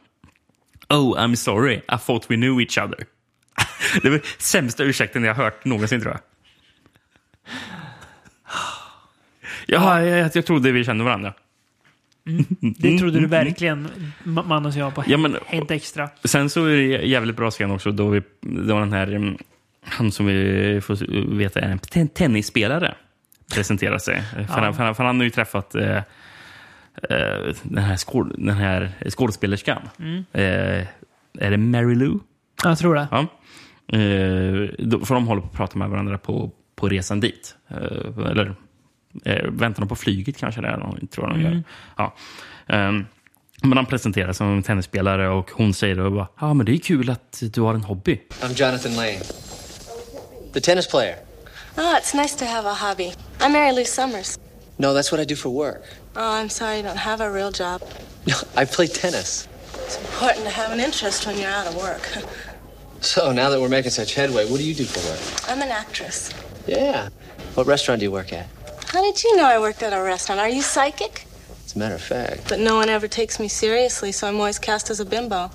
Oh, I'm sorry. I thought we knew each other. Det var sämsta ursäkten jag hört någonsin, tror jag. Ja, jag, jag trodde vi kände varandra. Det trodde du verkligen, ma- Manus och jag, på Ja, men- Helt Extra. Sen så är det jävligt bra scen också då, vi, då den här, mm, han som vi får veta är en ten- tennisspelare presenterar sig. För, Ja. han, för, han, för han har ju träffat eh, eh, den, här skåd, den här skådespelerskan. Mm. Eh, är det Mary Lou? Jag tror det. Ja. Eh, för de håller på att prata med varandra på, på resan dit. Eh, eller eh, väntar de på flyget kanske? Det är, de- tror jag de gör. Mm. Ja. Ehm, men han presenterar sig som en tennisspelare och hon säger då bara, ja men det är kul att du har en hobby. I'm Jonathan Lane, the tennis player. Oh, it's nice to have a hobby. I'm Mary Lou Summers. No, that's what I do for work. Oh, I'm sorry you don't have a real job. No, I play tennis. It's important to have an interest when you're out of work. So now that we're making such headway, what do you do for work? I'm an actress. Yeah. What restaurant do you work at? How did you know I worked at a restaurant? Are you psychic? As a matter of fact. But no one ever takes me seriously, so I'm always cast as a bimbo.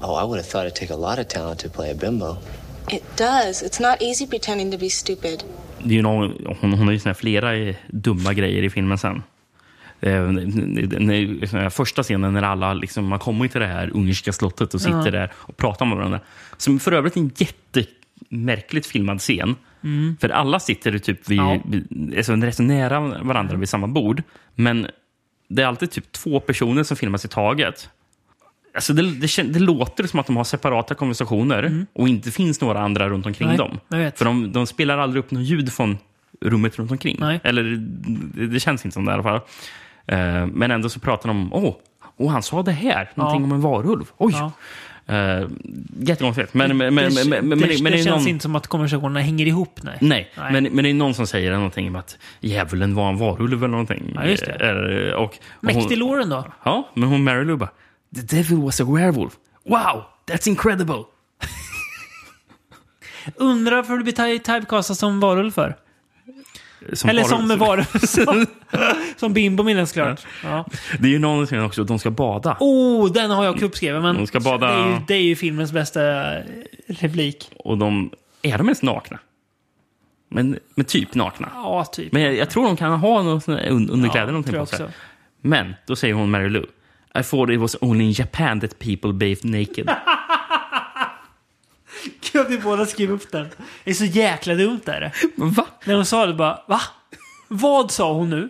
Oh, I would have thought it'd take a lot of talent to play a bimbo. It does. It's not easy pretending to be stupid. Det är ju någon, hon, hon har ju såna här flera eh, dumma grejer i filmen sen. Eh, första scenen när alla liksom, man kommer till det här ungerska slottet och sitter Ja. där och pratar med varandra. Som för övrigt är en jättemärkligt filmad scen. Mm. För alla sitter typ vid, Ja. vid, alltså rätt nära varandra vid samma bord. Men det är alltid typ två personer som filmas i taget. Alltså det, det, det låter som att de har separata konversationer och inte finns några andra runt omkring Mm. Nej, dem. För de, de spelar aldrig upp något ljud från rummet runt omkring. Nej. Eller det, det känns inte som det i alla fall. Eh, men ändå så pratar de om, åh, oh, han sa det här, någonting Ja. om en varulv. Oj! Ja. Uh, jättekonstigt. Men, men, men, det, men, men, men, det, men, känns någon... inte som att konversationerna hänger ihop. Nej. Nej, Nej. Men, men det är någon som säger någonting om att djävulen var en varulv eller någonting. Ja, just det. Och, och Mäktig låren då? Ja, men hon Mary Lou bara, The devil was a werewolf. Wow, that's incredible. Undrar varför du blir ty- typecastad som varulv för? Som Eller som varulv. som, som Bimbo minns klart. Ja. Det är ju någon som också att de ska bada. Oh, den har jag uppskriven. Men De ska bada- det, är ju, det är ju filmens bästa eh, replik. Och de, är de ens nakna? Men, men typ nakna. Ja, typ. Men jag, jag tror de kan ha någon sån underkläder Ja, någonting på sig. Men då säger hon Mary Lou. I thought it was only in Japan that people bathed naked. Gud, vi båda skrev upp den. Det är så jäkla dumt är det. Va? När hon sa det bara, va? Vad sa hon nu?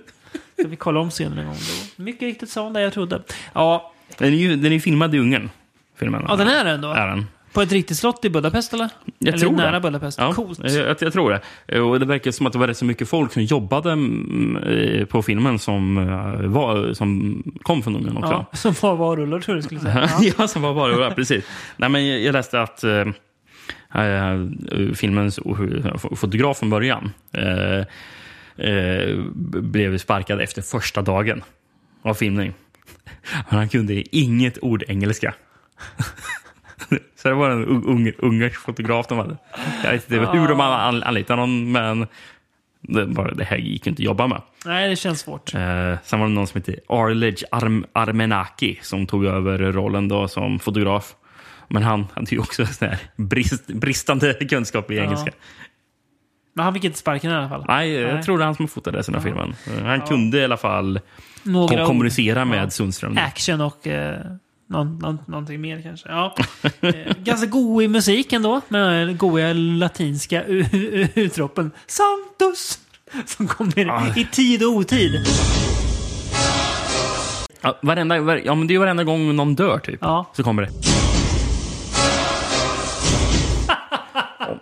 Ska vi kolla om scenen en gång då? Mycket riktigt sa hon det jag trodde. Ja, Den är ju den är filmad i Ungern. Filmen. ja den är den då? Är den. På ett riktigt slott i Budapest eller? Jag eller nära det. Budapest? Ja, Coolt. Jag, jag, tror det. Och det verkar som att det var rätt så mycket folk som jobbade mm, eh, på filmen som, eh, var, som kom från Ungern också. Ja, som var varulvar tror jag du skulle säga. Ja, Ja. som var ja, precis. Nej, men jag läste att eh, filmens eh, fotograf från början eh, eh, blev sparkad efter första dagen av filmning. Men han kunde inget ord engelska. Så det var en ung, ung, ungersk fotograf de hade. Jag vet inte hur de an- anlitade honom, men Det, bara, det här gick inte att jobba med. Nej, det känns svårt. Eh, sen var det någon som hette Arledge Arm, Armenaki som tog över rollen då som fotograf. Men han hade ju också sån här brist, bristande kunskap i Ja. engelska. Men han fick inte sparken i alla fall. Nej, jag Nej. tror det är han som fotade den här filmen. Han Ja. kunde i alla fall Några ko- ord. kommunicera med Ja. Sundström. Action och eh, någon, någon, någonting mer kanske. Ja. Eh, ganska god i musik ändå. Med den goda latinska utropen. Santos! Som kommer i tid och otid. Ja, varenda, var, ja, men det är ju varenda gång någon dör typ. Så kommer det. Om,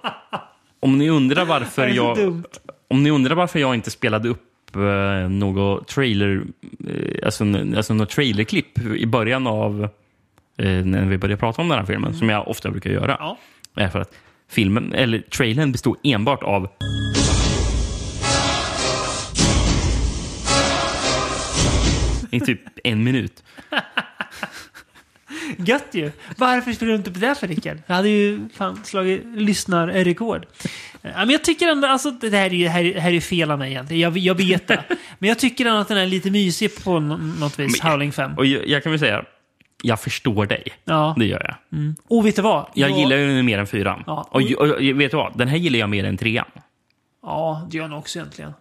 om ni undrar varför jag... Om ni undrar varför jag inte spelade upp eh, något trailer, eh, alltså, alltså något trailerklipp i början av eh, när vi började prata om den här filmen, som jag ofta brukar göra. Ja. Är för att filmen, eller trailern består enbart av i typ en minut. Gött ju. Varför spelar du inte på det för Rickard? Jag hade ju fan slagit lyssnarrekord. Eh, Men jag tycker ändå, alltså det här är ju här, här är fel av mig egentligen. Jag, jag vet det. Men jag tycker ändå att den är lite mysig på nå- något vis. Howling 5. Och jag, jag kan väl säga, jag förstår dig. Ja. Det gör jag. Mm. Och vet du vad? Jag gillar ju den mer än fyran. Ja. Och, och, och vet du vad? Den här gillar jag mer än trean. Ja, det gör jag nog också egentligen.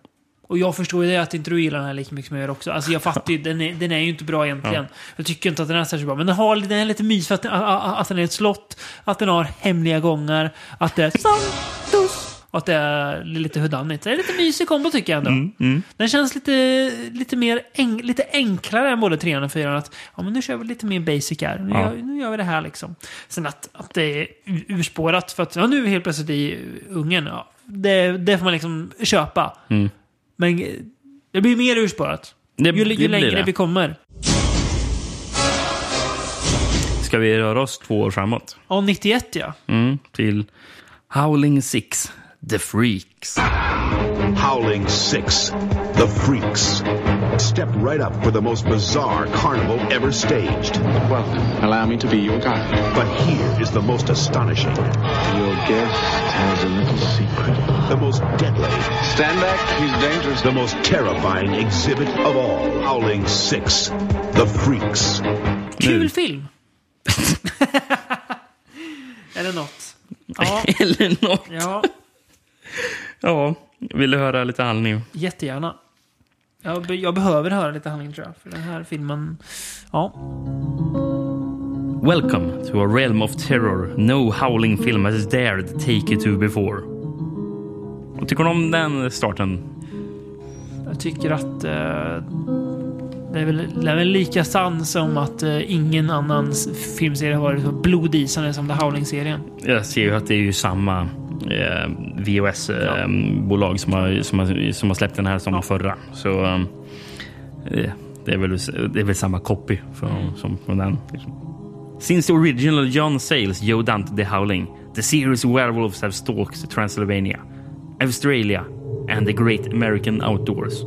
Och jag förstår ju det att inte du gillar den här lika mycket som jag gör också. Alltså jag fattar ju, den är, den är ju inte bra egentligen. Ja. Jag tycker inte att den är särskilt bra. Men den, har, den är lite mys för att, den- att den är ett slott, att den har hemliga gångar, att det är Santos och att det är lite hudannigt. Det är lite mysig kombo tycker jag ändå. Mm, mm. Den känns lite, lite, mer en, lite enklare än både trean och fyran. Att ja, men nu kör vi lite mer basic här. Nu, Ja. gör, nu gör vi det här liksom. Sen att, att det är urspårat för att ja, nu är vi helt plötsligt i Ungern. Ja, det, det får man liksom köpa. Mm. Men eh, det blir mer urspårat. Det- ju, ju längre det. vi kommer. Ska vi röra oss två år framåt? Ja, 91 ja. Mm, till Howling Six, The Freaks. Howling Six, The Freaks. Step right up for the most bizarre carnival ever staged. Well, allow me to be your guide. But here is the most astonishing. Your guest has a little secret. The most deadly. Stand back, he's dangerous. The most terrifying exhibit of all. Howling Six, The Freaks. Kul mm. film! Eller något. Ja, Eller något. ja, Ja, vill du höra lite handling? jättegärna. Jag, jag behöver höra lite handling tror jag. För den här filmen... Ja. Welcome to a realm of terror no howling film has dared take you to before. Vad tycker du om den starten? Jag tycker att eh, det, är väl, det är väl lika sann som att eh, ingen annan filmserie har varit så blodisande som The Howling-serien. Jag ser ju att det är ju samma eh, VHS-bolag som, har, som, har, som har släppt den här som förra. Så eh, det, är väl, det är väl samma copy från, som från den. Liksom. Since the original John Sayles Joe Dante The Howling, the series werewolves have stalked Transylvania, Australia and the great American outdoors.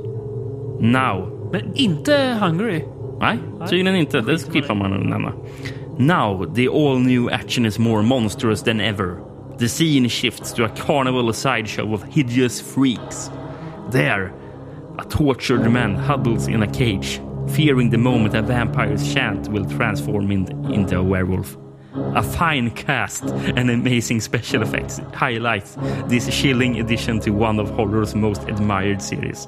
Now Men inte Hungry. Nej, tydligen inte. Det skippar man att nämna. Now, the all new action is more monstrous than ever. The scene shifts to a carnival sideshow of hideous freaks. There, a tortured man huddles in a cage, fearing the moment a vampire's chant will transform in, into a werewolf. A fine cast and amazing special effects highlight this chilling addition to one of horror's most admired series.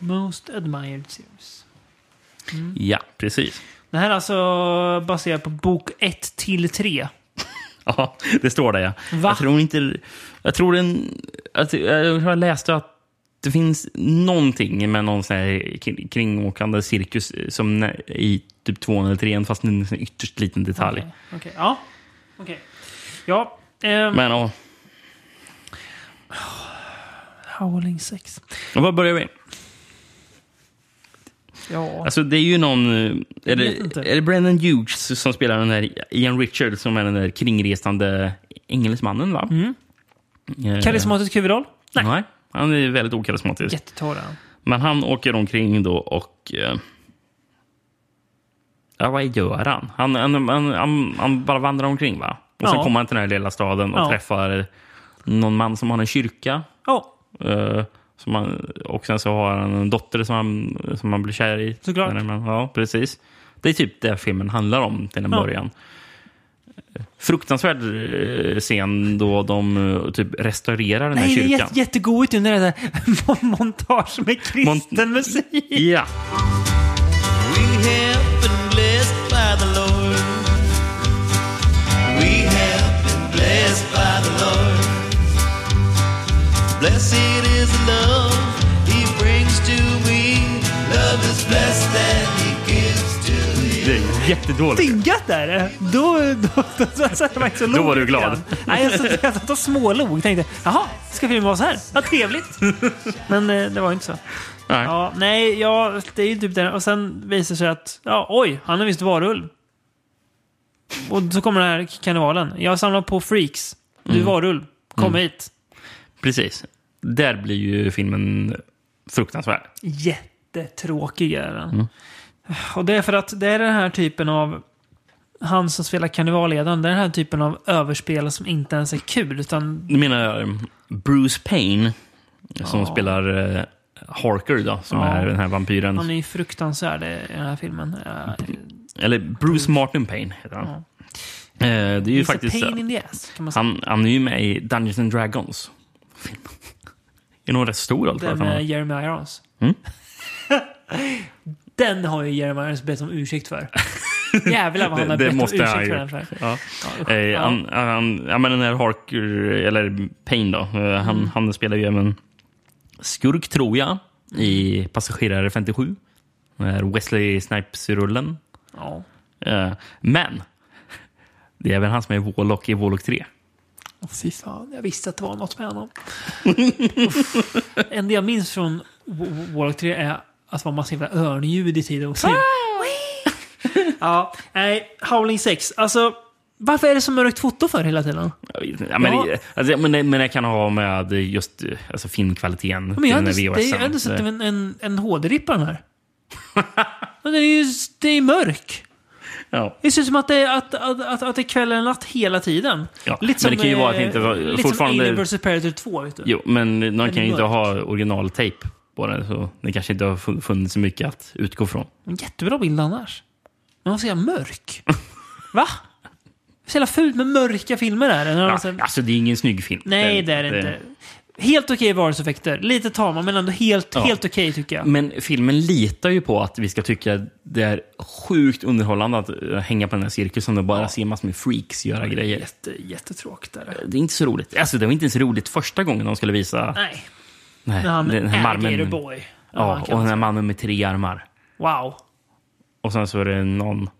Most admired series. Ja, precis. Det här är alltså baserat på bok 1 till 3. Ja, det står det ja. Va? Jag tror inte... Jag tror den... Jag har läst att det finns någonting med någon sån här kring- kringåkande cirkus som nä- i typ tvåan eller trean, fast en ytterst liten detalj. Okej, okej. Ja. Okej. Ja. ehm, Men ja, Howling 6. och var börjar vi? Ja. Alltså det är ju någon... eh, Är det, är det Brennan Hughes som spelar den där Ian Richard som är den där kringresande engelsmannen va? Mm. Eh, Karismatisk huvudroll? Nej. Nej, han är väldigt okarismatisk. Jättetorr. Men han åker omkring då och... Eh, ja, vad gör han? Han, han, han, han, bara vandrar omkring va? Och sen Ja. kommer han till den här lilla staden och Ja. träffar någon man som har en kyrka. Ja. Eh, Som han, och sen så har han en dotter som han, som han blir kär i. Såklart. Men, Ja, precis. Det är typ det filmen handlar om till en Ja. början. Fruktansvärd eh, scen då de eh, typ restaurerar den här Nej, det är kyrkan. jätte, jättegoigt när det är där montage med kristen musik. Ja. We have been blessed by the Lord. Blessed is the love He brings to me. Love is blessed that He gives to you. Det är jättedåligt. Diggat är det. Då, då, då, då satt jag faktiskt och Då log var du glad. Nej, jag satt, jag satt och smålog. Tänkte, jaha, ska filmen vara så här? Vad trevligt. Men eh, det var inte så. Nej. Ja, nej, ja, det är ju typ det. Och sen visar det sig att, ja, oj, han är visst varulv. Och så kommer den här karnevalen. Jag samlar på freaks. Du är Mm. varulv. Kom Mm. hit. Precis. Där blir ju filmen fruktansvärd. Jättetråkig är den. Mm. Och det är för att det är den här typen av... Han som spelar karnevalledaren, det är den här typen av överspel som inte ens är kul. Utan Nu menar jag Bruce Payne som Ja. spelar eh, Harker då, som Ja. är den här vampyren. han är ju fruktansvärd i den här filmen. Eller Bruce Martin Payne heter han. Ja. Eh, det är ju He's faktiskt... pain in the ass, kan man säga. han, han är ju med i Dungeons and Dragons. Är nog rätt stor allt Den med Jeremy Irons. Mm. Den har ju Jeremy Irons bett om ursäkt för. Jävlar vad han har det, bett om ursäkt för den. För. Ja. usch. Eh, Ja. han, han, ja, men den här Harker, eller Payne då, eh, han, Mm. han spelar ju även skurk, tror jag, i Passagerare 57. Den här Wesley Snipes-rullen. Ja. Eh, men det är även han som är Warlock i Warlock 3. Åh, Fy fan, jag visste att det var något med honom. En det jag minns från Warlock 3 är att det var massa jävla örnljud i tid och film. ja, nej, Howling 6. Alltså, varför är det så mörkt foto för hela tiden? Ja, men, Ja. Alltså, men, det, men det kan ha med just alltså, filmkvaliteten Men jag har ändå, sett en, en, en HD-ripp på den här. Men den är ju det är mörk. Ja. Det ser ut som att det, är, att, att, att, att det är kväll eller natt hela tiden. Ja, Lite men som, det kan ju vara att det inte eh, Lite fortfarande- som Alien vs Predator 2. Vet du? Jo, men de är kan ju inte ha originaltejp på den, så det kanske inte har fu- funnits så mycket att utgå från. En jättebra bild annars. Men säger jag? Mörk? Va? Så jävla fult med mörka filmer är det. När Ja, man alltså, det är ingen snygg film. Nej, det är det inte. Helt okej varelseeffekter. Lite tama, men ändå helt, Ja. helt okej tycker jag. Men filmen litar ju på att vi ska tycka det är sjukt underhållande att eh, hänga på den här cirkusen och bara se massor med freaks göra grejer. Jätte, jättetråkigt är det. Är inte så roligt. Alltså, det var inte ens roligt första gången de skulle visa Nej. nej, han den här alligator boy. Ja, Ja, och den här mannen med tre armar. Wow. Och sen så är det någon...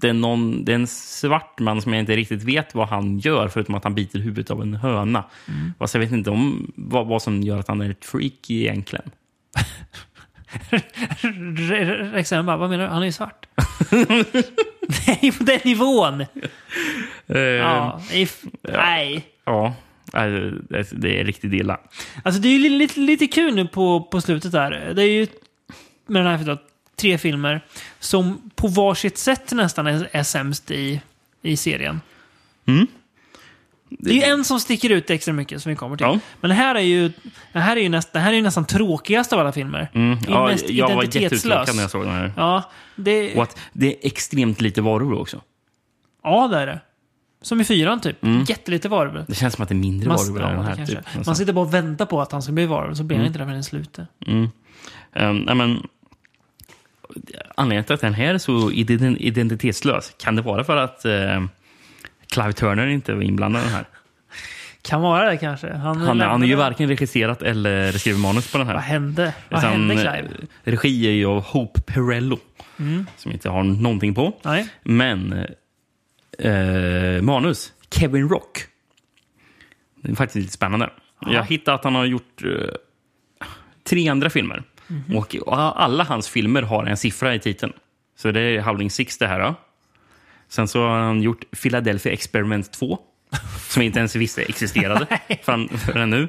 Det är, någon, det är en svart man som jag inte riktigt vet vad han gör förutom att han biter huvudet av en höna. Mm. Fast jag vet inte om vad, vad som gör att han är ett freak egentligen. Rexen bara, vad menar du? Han är ju svart. Nej, på den nivån. Eh, Ja, if, nej. Ja, nej, det, det är riktigt illa. Alltså det är ju lite, lite kul nu på, på slutet där. Det är ju med den här då, tre filmer som på varsitt sätt nästan är, är sämst i, i serien. Mm. Det är ju en som sticker ut extra mycket som vi kommer till. Ja. Men det här är ju, det här är ju, näst, det här är ju nästan tråkigast av alla filmer. Mm. Det är Ja, mest jag var jätteuttråkad när jag såg den här. Ja, det, Och att det är extremt lite varor också. ja, det är det. Som i fyran typ. Mm. Jättelite varulv. Det känns som att det är mindre Man, varor ja, än den här. Typ, Man sitter bara och väntar på att han ska bli varulv, så blir han Mm. inte det förrän i slutet. Mm. Um, nej, men, anledningen till att den här är så ident- identitetslös, kan det vara för att uh, Clive Turner inte var inblandad i den här? Kan vara det kanske. Han, Han, han har ju varken regisserat eller skrivit manus på den här. Vad hände? Vad Utan, hände eh, Clive? Regi är ju av Hope Perello, Mm. som inte har någonting på. Nej. Men eh, manus, Kevin Rock. Det är faktiskt lite spännande. Ja. Jag hittade att han har gjort eh, tre andra filmer. Mhm. Och alla hans filmer har en siffra i titeln. Så det är Howling Six det här. Då. Sen så har han gjort Philadelphia Experiment 2. som jag inte ens visste existerade förrän, förrän nu.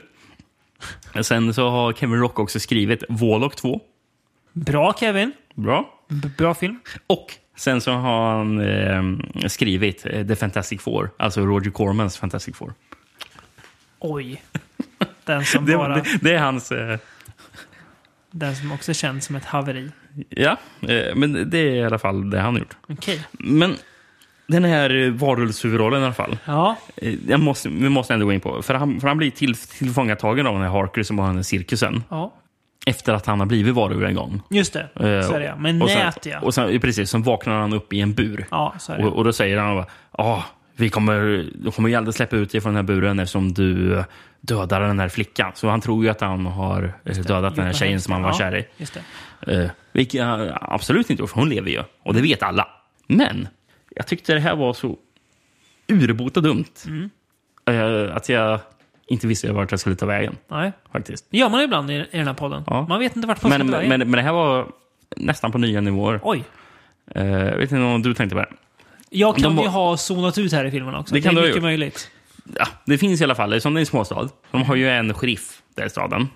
Sen så har Kevin Rock också skrivit Warlock 2. Bra Kevin. Bra. B- bra film. Och sen så har han eh, skrivit eh, The Fantastic Four, alltså Roger Cormans Fantastic Four. Oj. Den som, Det, bara, det, det är hans... Eh, den som också känns som ett haveri. ja, eh, men det är i alla fall det han har gjort. Okej. Men den här eh, varulvshuvudrollen i alla fall. Ja. eh, Jag måste, vi måste ändå gå in på. För han, för han blir till, tillfångatagen av den här Harker som har den här cirkusen. ja. Efter att han har blivit varulv en gång. Just det. Så är det ja. Men sen, nät ja. Och sen, precis, sen vaknar han upp i en bur. Ja, så är det. Och, och då säger han bara, ah, vi kommer, de kommer ju aldrig släppa ut dig från den här buren eftersom du dödar den här flickan. Så han tror ju att han har eh, dödat den här tjejen som han var kär i. Just det. Eh, vilket jag absolut inte gjort, för hon lever ju. Och det vet alla. Men jag tyckte det här var så urbota dumt. Mm. Eh, att jag inte visste vart jag skulle ta vägen. Nej. Faktiskt. Det gör man ibland i, i den här podden. Ja. Man vet inte vart man ska Men, ta men, vägen. men det här var nästan på nya nivåer. Oj. Jag vet inte om du tänkte på det. Jag kan De ju ha zonat ut här i filmen också. Det kan är du ha mycket gjort. möjligt. Ja, det finns i alla fall, som det är en småstad. De har ju en sheriff där i staden.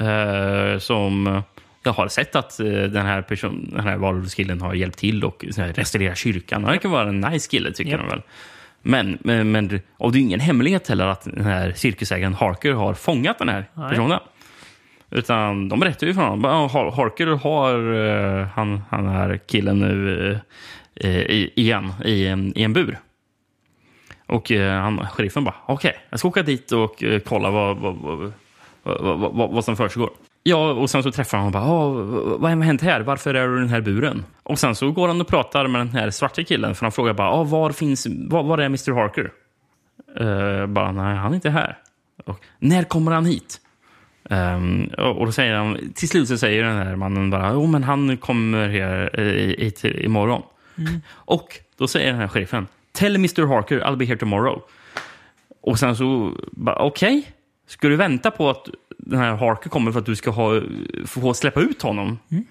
Eh, som jag har sett att eh, den här, person, den här varulvskillen har hjälpt till och restaurera kyrkan. Han verkar vara en nice kille, tycker Japp. de väl. Men, men, men och det är ingen hemlighet heller att den här cirkusägaren Harker har fångat den här Nej. personen. Utan de berättar ju för honom. bara, "Ja, Har- Harker har eh, han, han här killen nu eh, Eh, i- igen i en, i en bur. Och eh, han, sheriffen bara, okej, jag ska åka dit och eh, kolla vad, vad, vad, vad, vad, vad, som försiggår. Ja, och sen så träffar han och bara, vad har hänt här? Varför är du i den här buren? Och sen så går han och pratar med den här svarta killen, för han frågar bara, ah, var finns, var, var är Mr Harker? Eh, bara, nej, han är inte här. Och, när kommer han hit? Ehm, och då säger han, till slut så säger den här mannen bara, jo men han kommer här eh, hit imorgon. Mm. Och då säger den här sheriffen, tell Mr Harker I'll be here tomorrow. Och sen så, okej, ska du vänta på att den här Harker kommer för att du ska ha, få släppa ut honom? Mm.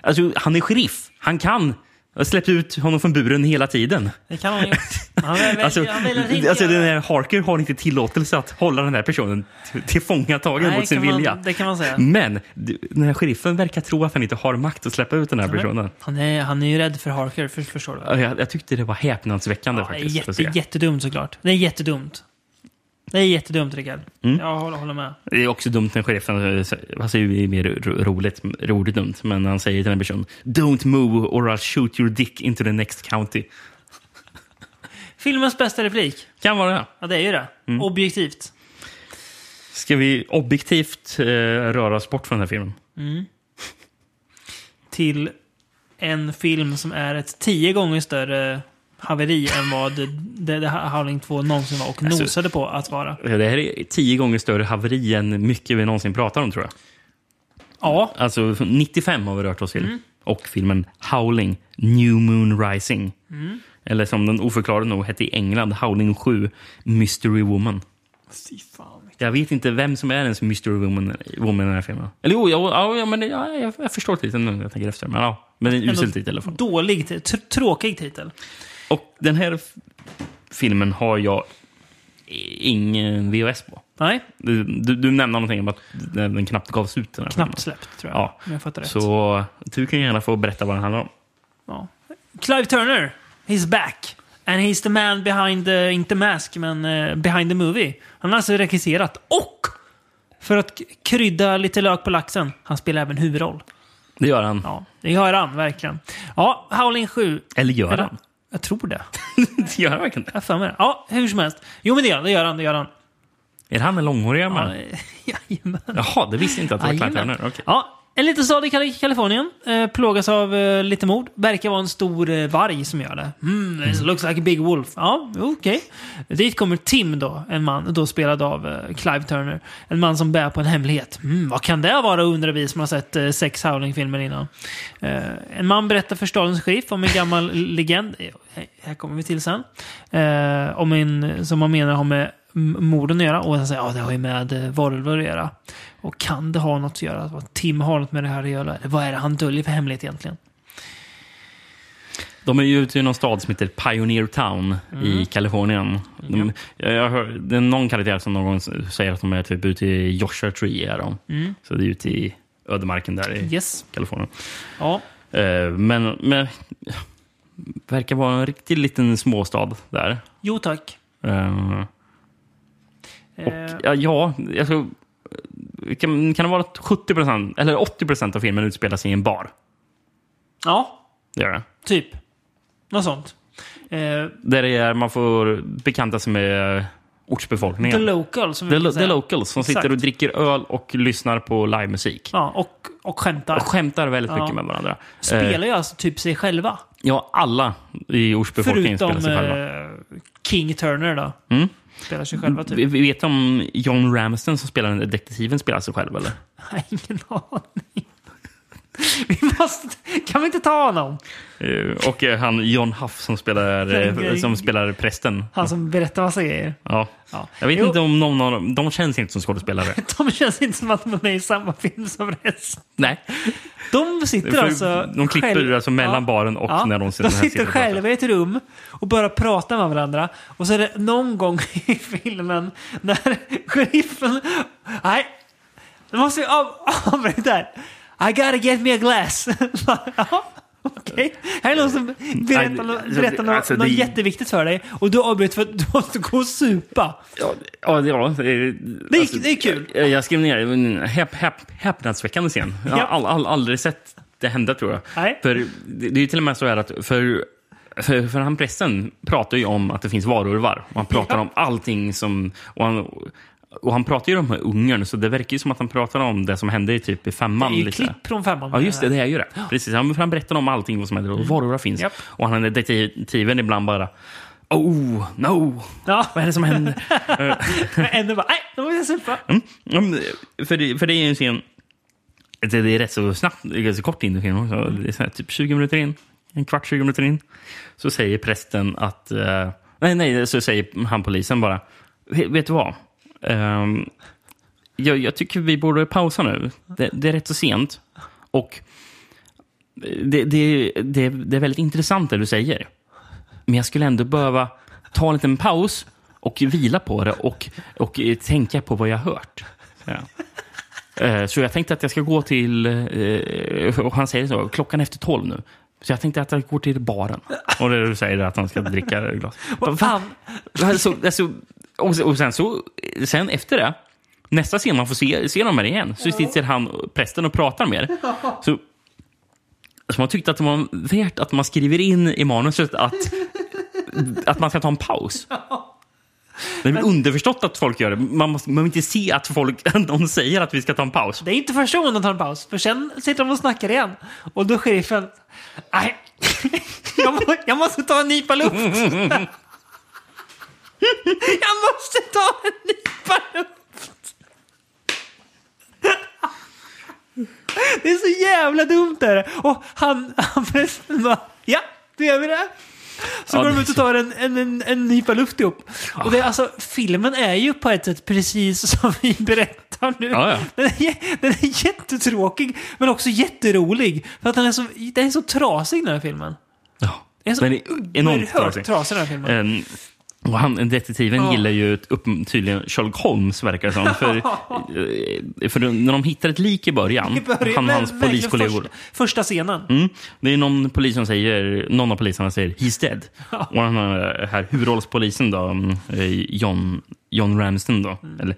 Alltså, han är sheriff. Han kan. Jag har släppt ut honom från buren hela tiden. Det kan man ju. Han Alltså, han inte alltså den här Harker har inte tillåtelse att hålla den här personen till- tillfångatagen Nej, mot sin man- vilja. det kan man säga. Men den här sheriffen verkar tro att han inte har makt att släppa ut den här personen. Han är, han är ju rädd för Harker, för, förstår du? Ja, Jag, jag tyckte det var häpnadsväckande Ja, det är faktiskt. jätte, jättedumt såklart. Det är jättedumt. Det är jättedumt, Rickard. Mm. Jag håller, håller med. Det är också dumt när sheriffen, eh, alltså det är mer ro- roligt, roligt dumt, men han säger till den personen Don't move or I'll shoot your dick into the next county. Filmens bästa replik. Kan vara det. Ja, det är ju det. Mm. Objektivt. Ska vi objektivt eh, röra oss bort från den här filmen? Mm. Till en film som är ett tio gånger större haveri än vad The, The Howling 2 någonsin var och Alltså- nosade på att vara. Det här är tio gånger större haveri än mycket vi någonsin pratar om, tror jag. Ja. Alltså, 95 har vi rört oss till. Mm. Och filmen Howling, New Moon Rising. Mm. Eller som den oförklarade nog hette i England, Howling 7, Mystery Woman. Fy fan. Jag vet inte vem som är ens Mystery Woman, woman i den här filmen. Eller jo, ja, ja, men det- ja, jag, jag förstår titeln nu när jag tänker efter. Men ja, men det en usel titel i alla fall. Dålig, tr- tråkig titel. Och den här filmen har jag ingen VHS på. Nej. Du, du, du nämnde någonting om att den knappt gavs ut. Den här. Knappt släppt, tror jag. Ja. Om jag fattar rätt. Så du kan gärna få berätta vad den handlar om. Ja. Clive Turner, he's back. And he's the man behind the, inte mask, men eh, behind the movie. Han har alltså regisserat och för att krydda lite lök på laxen, han spelar även huvudroll. Det gör han. Ja, det gör han verkligen. Ja, Howling 7. Eller gör Eller- han? Jag tror det. det gör han verkligen Jag har för mig det. Ja, hur som helst. Jo, men det gör han. Det gör han. Det gör han. Är det han med långhåriga man? Jajamän. Jaha, det visste jag inte att det var Jajamän. Turner. Okej. Ja, en liten stad i Kal- Kalifornien. Eh, plågas av eh, lite mord. Verkar vara en stor eh, varg som gör det. Mm, it looks like a big wolf. Ja, okej. Dit kommer Tim då, en man, då spelad av eh, Clive Turner. En man som bär på en hemlighet. Mm, vad kan det vara undrar vi som har sett eh, sex Howling-filmer innan. Eh, en man berättar för stadens sheriff om en gammal legend. Eh, här kommer vi till sen. Eh, om en som man menar har med morden att göra. Och han säger ja, det har ju med eh, varulvar att göra. Och kan det ha något att göra? Vad Tim har något med det här att göra? Eller vad är det han döljer för hemlighet egentligen? De är ju ute i någon stad som heter Pioneer Town i Mm. Kalifornien. De, jag, hör, det är någon karaktär som någon gång säger att de är typ ute i Joshua Tree. Är de. Mm. Så det är ute i ödemarken där i Yes. Kalifornien. Ja. Eh, men, men verkar vara en riktigt liten småstad där. Jo tack. Eh, och Eh, ja, ja alltså, kan, kan det vara att 70 eller 80% av filmen utspelar sig i en bar? Ja, Det gör det. typ. Något sånt. Eh, Där det är, man får bekanta sig med ortsbefolkningen. the local, som The, brukar the locals som sitter Exakt. och dricker öl och lyssnar på livemusik. Ja, och, och skämtar. Och skämtar väldigt Ja. mycket med varandra. Spelar Eh, ju alltså typ sig själva. ja, alla i ortsbefolkningen Förutom spelar sig själva. eh, King Turner då. Mm. Spelar sig själva typ. Vet om John Ramsden som spelar den detektiven spelar sig själv, eller? Nej, ingen aning. Vi måste, kan vi inte ta honom? Eh, Och eh, han John Huff som spelar, eh, som spelar prästen. Han som berättar massa grejer. Ja. Ja. Jag vet Jo. inte om någon av dem... De känns inte som skådespelare. De känns inte som att de är med i samma film som resten. Nej. De sitter För alltså... de klipper själv- alltså mellan baren och när de sitter- De sitter pratar. själva i ett rum och börjar prata med varandra. Och så är det någon gång i filmen när sheriffen... Nej, nu måste vi av, avbryta här. I gotta get me a glass. Okej, här är någon som berättar, alltså, berättar något, alltså, något det- jätteviktigt för dig och du avbryter för att du måste gå och supa. Ja, ja, ja, det, Det är- det är kul. Jag, jag skrev ner en häp, häp, häpnadsväckande scen. Jag har all, all, aldrig sett det hända, tror jag. Nej. För det, är ju till och med så här att för, för, för han prästen pratar ju om att det finns varulvar. Och han pratar Ja. om allting som... Och han, och han pratar ju om ungern, så det verkar ju som att han pratar om det som hände i typ i femman. Det är ju klipp från femman. Ja, just det. Det är ju det. Precis. Han, han berättar om allting vad som händer och varulvar finns. Japp. Och han är detektiven ibland bara... Oh, no! Ja. Vad är det som händer? Men ändå bara, nej, då måste jag supa. Mm. För, det, för det är ju en scen... Det, är rätt så snabbt, ganska kort in i filmen också. Det är här, typ 20 minuter in, en kvart, 20 minuter in. Så säger prästen att... eh, nej, nej, så säger han polisen bara. "Vet- Vet du vad? Um, jag, jag tycker vi borde pausa nu. Det, det är rätt så sent. Och eh, det, det, det, det är väldigt intressant det du säger. Men jag skulle ändå behöva ta en liten paus och vila på det och, och eh, tänka på vad jag har hört. Ja. Eh, så jag tänkte att jag ska gå till, och han säger så, klockan är efter tolv nu. Så jag tänkte att jag går till baren. Och det du säger är att han ska dricka glas. Vad fan? Alltså, alltså, och, och sen, så, sen efter det, nästa scen man får se, se dem här igen, så sitter han, prästen och pratar med er. Så, så man tyckte att det var värt att man skriver in i manuset att, att man ska ta en paus. Det är väl underförstått att folk gör det. Man, måste, man vill inte se att folk de säger att vi ska ta en paus. Det är inte första gången de tar en paus, för sen sitter de och snackar igen. Och då sheriffen, nej, jag, må, jag måste ta en nypa luft. jag måste ta en nypa luft. Det är så jävla dumt där. Och han, han förresten bara, ja, då gör vi det. Så Ja, går de det- ut och tar en, en, en, en nypa luft ihop. Och det, är alltså, filmen är ju på ett sätt precis som vi berättar nu. Ja, ja. Den, är, den är jättetråkig, men också jätterolig. För att den är så, den är så trasig den här filmen. Ja, Den är så den är enormt trasig. trasig den här filmen. Eh, och han, detektiven Ja. gillar ju upp, tydligen Sherlock Holmes, verkar det som. För, eh, för när de hittar ett lik i början, I början, han och hans poliskollegor. Första, första scenen. Mm. Det är någon polis som säger, någon av poliserna säger “He's dead”. Och den här, här huvudrollspolisen då, mm, eh, John, John Ramsden då, Mm. eller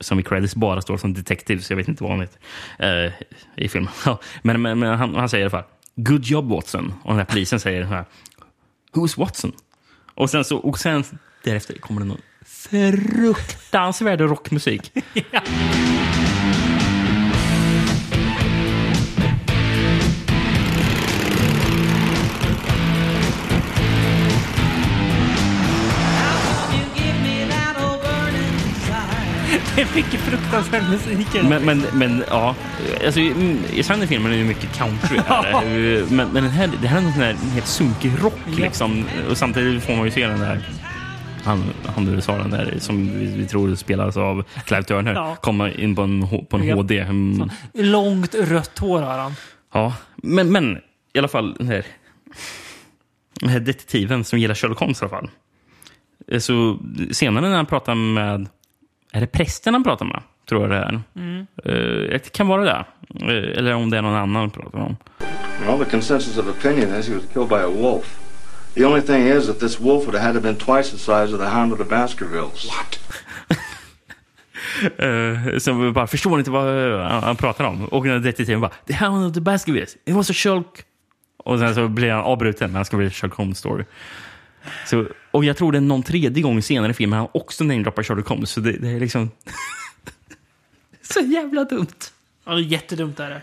som i credits bara står som detective, så jag vet inte vad han heter eh, i filmen. Ja, men men, men han, han säger i alla fall “Good job Watson” och den här polisen säger så här “Who's Watson?” och sen, så, och sen därefter kommer det någon fruktansvärd rockmusik. Det mycket fruktansvärd musik. Men, men, men ja, alltså, i sen i filmen är det mycket country. Här. Men, men den här, det här är en sån här helt sunkig rock. Liksom. Och samtidigt får man ju se den där han, han där som vi, vi tror spelas av Clive Turner, Ja. komma in på en, på en Ja. HD. Mm, Långt rött hår har han. ja. men, men i alla fall den här, den här detektiven som gillar Sherlock Holmes i alla fall. Så senare när han pratar med, är det prästen han pratar med? Tror jag det är. Mm. Eh, det kan vara det. Eh, eller om det är någon annan han pratar om. Well, the consensus of opinion is he was killed by a wolf. The only thing is that this wolf would have had to been twice the size of the hound of the Baskervilles. What? Uh, som vi bara förstår inte vad uh, han, han pratar om. Och den detektiven bara “The Hound of the Baskervilles, it was a Sherlock...” Och sen så blir han avbruten, men han ska bli Sherlock Holmes story. Så, och jag tror det är någon tredje gång senare i filmen han också namedroppar Sherlock Holmes. Så det, det är liksom... så jävla dumt. Ja, det är jättedumt är det.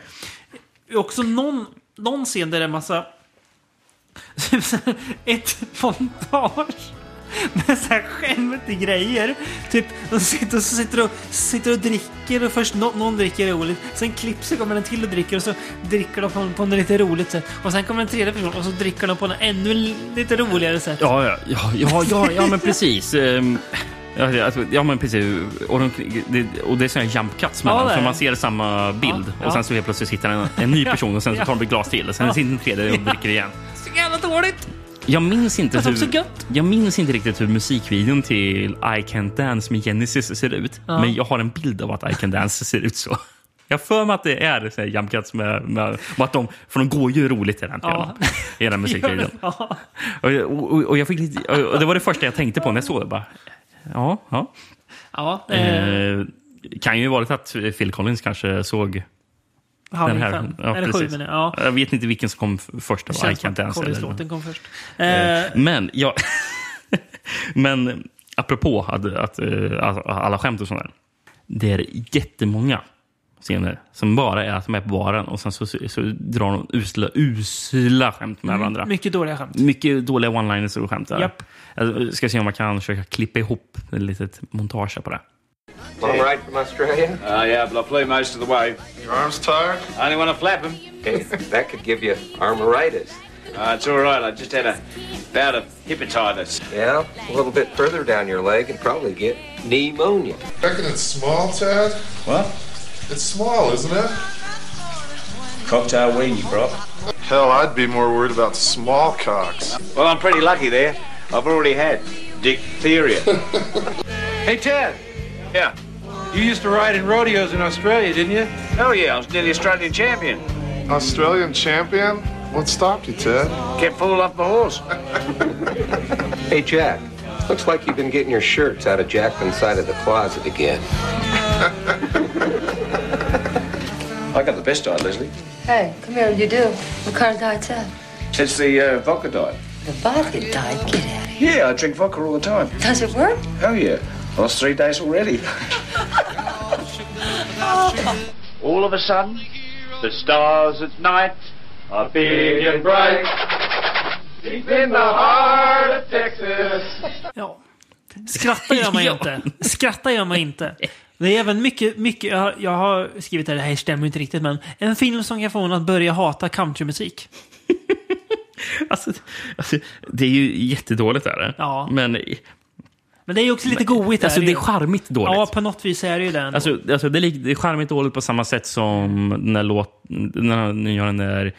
Det är också någon, någon scen där det är massa... Ett montage med så här skämmande grejer. Typ, de sitter och, så sitter och, sitter och dricker och först nå, någon dricker roligt. Sen klipps det, kommer en till och dricker och så dricker de på, på en lite roligt sätt. Och sen kommer en tredje person och så dricker de på en ännu lite roligare sätt. Ja, ja, ja, ja, ja, ja men precis. Ehm, Ja, det- alltså, ja men precis. Och, de, det, och det är sådana jump cuts mellan. Ja, så man ser samma bild Ja, och sen ja. så helt plötsligt sitter en, en ny person och sen så tar de ett glas till och sen Ja. sitter en tredje och dricker igen. Så jävla dåligt! Jag minns inte Fast hur, jag minns inte riktigt hur musikvideon till I Can't Dance med Genesis ser ut. Ja. Men jag har en bild av att I Can Dance ser ut så. Jag för mig att det är så här jump cuts med, med och att de, för de går ju roligt i den, Ja. i den musikvideon. Ja. Och, och, och, jag fick lite, och det var det första jag tänkte på när jag såg det. Bara, ja, ja. Ja, eh, Eh, kan ju varit att Phil Collins kanske såg Den här. Ja, Eller sju, precis. menar jag. Ja. Jag vet inte vilken som kom först. det känns som att Collins-låten kom först. Eh, Eh, Men, ja, men apropå att, att, eh, att alla skämt och sånt där. Det är jättemånga scener som bara är att de är på baren och sen så, så drar de usla, usla skämt med varandra. Mm, mycket dåliga skämt. Mycket dåliga one-liners och skämt. där. Japp. Jag ska se om jag kan försöka klippa ihop ett litet montage på det. All right from Australia? Uh, yeah, but I flew most of the way. Your arms tired? I only want to flap them. Hey, that could give you armoritis. Uh, it's all right. I just had a bout of hepatitis. Yeah, a little bit further down your leg and probably get pneumonia. Reckon it's small, Ted? What? It's small, isn't it? Cocktail weenie, bro. Hell, I'd be more worried about small cocks. Well, I'm pretty lucky there. I've already had diphtheria. Hey, Ted. Yeah. You used to ride in rodeos in Australia, didn't you? Oh, yeah. I was nearly Australian champion. Australian champion? What stopped you, Ted? Kept falling off my horse. Hey, Jack. Looks like you've been getting your shirts out of Jackman's side of the closet again. I got the best diet, Leslie. Hey, come here, you do. What kind of diet's that? It's the uh, vodka diet. The vodka diet? Get out of here. Yeah, I drink vodka all the time. Does it work? Hell yeah. Lost three days already. all of a sudden, the stars at night are big and bright. Deep in the heart of Texas. Ja. Skratta gör man ju Ja. inte. Skratta gör man inte. Det är även mycket, mycket jag, har, jag har skrivit här, det här stämmer inte riktigt, men en film som kan få en att börja hata countrymusik. Alltså, alltså, det är ju jättedåligt. Är det. Ja. Men Men det är ju också lite goigt. alltså, det är charmigt dåligt. Ja, på något vis är det ju det. ändå. Alltså, alltså det, är, det är charmigt dåligt på samma sätt som när, låt, när han gör den där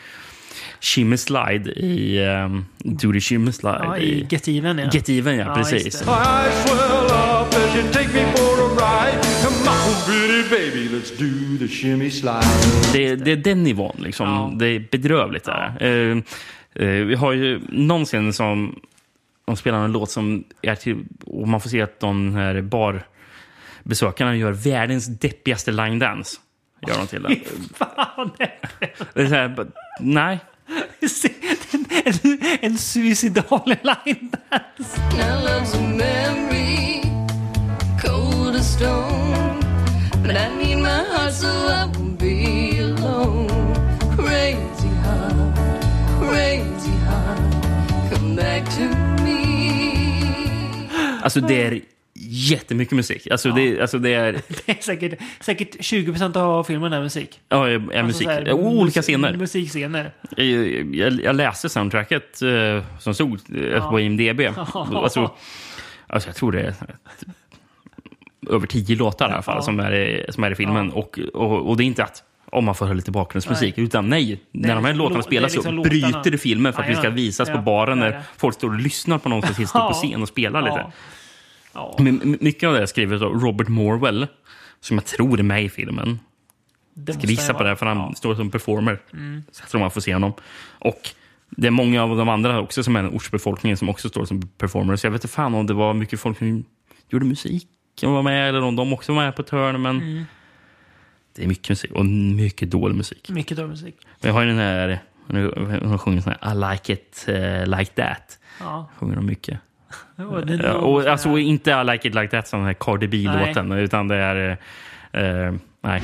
Shimmy Slide i um, Do the Shimmy Slide. ja, I Get Even, ja. Get Even, ja. Ja, precis. det. Är den nivån. Liksom. Det är bedrövligt. Där. Eh, eh, vi har ju någonsin som de spelar en låt som är till... Och man får se att de här barbesökarna gör världens deppigaste line dance. Gör de till den. Fan, Det är så här, nej. en, en suicidal line dance. Now love's a memory, cold as stone. But I need my heart so I won't be alone. Crazy heart, crazy heart, come back to me. Alltså det är jättemycket musik. Alltså, det, alltså det är... Det är säkert, säkert 20% av filmen är musik. Ja, är Alltså musik. här, olika scener. Musikscener. Jag, jag, jag läste soundtracket eh, som stod eh, på IMDB. Alltså, alltså jag tror det är över tio låtar i alla fall Ja. som, är, i- som är i filmen. Och, och, och det är inte att om man får höra lite bakgrundsmusik. Nej. Utan nej, när de här lå- låtarna spelas liksom så bryter det filmen för att vi ska visas på Ja, baren det är när folk står och lyssnar på någon som står på Ja. scen och spelar lite. Ja. Ja. Men my- mycket av det är skrivet av Robert Morwell, som jag tror är med i filmen. Det Jag ska gissa det på det, för han står som performer. Mm. Så jag tror man får se honom. Och det är många av de andra också som är ortsbefolkningen som också står som performers. Jag vet inte fan om det var mycket folk som gjorde musik var med, eller om de också var med på ett hörn. Men Mm. det är mycket musik, och mycket dålig musik. Mycket dålig musik. Men jag har ju den här, hon sjunger sån här I like it eh, like that. Ja. Sjunger de mycket. Ja, och, alltså inte I like it like that som den här Cardi B-låten, utan det är... eh, nej.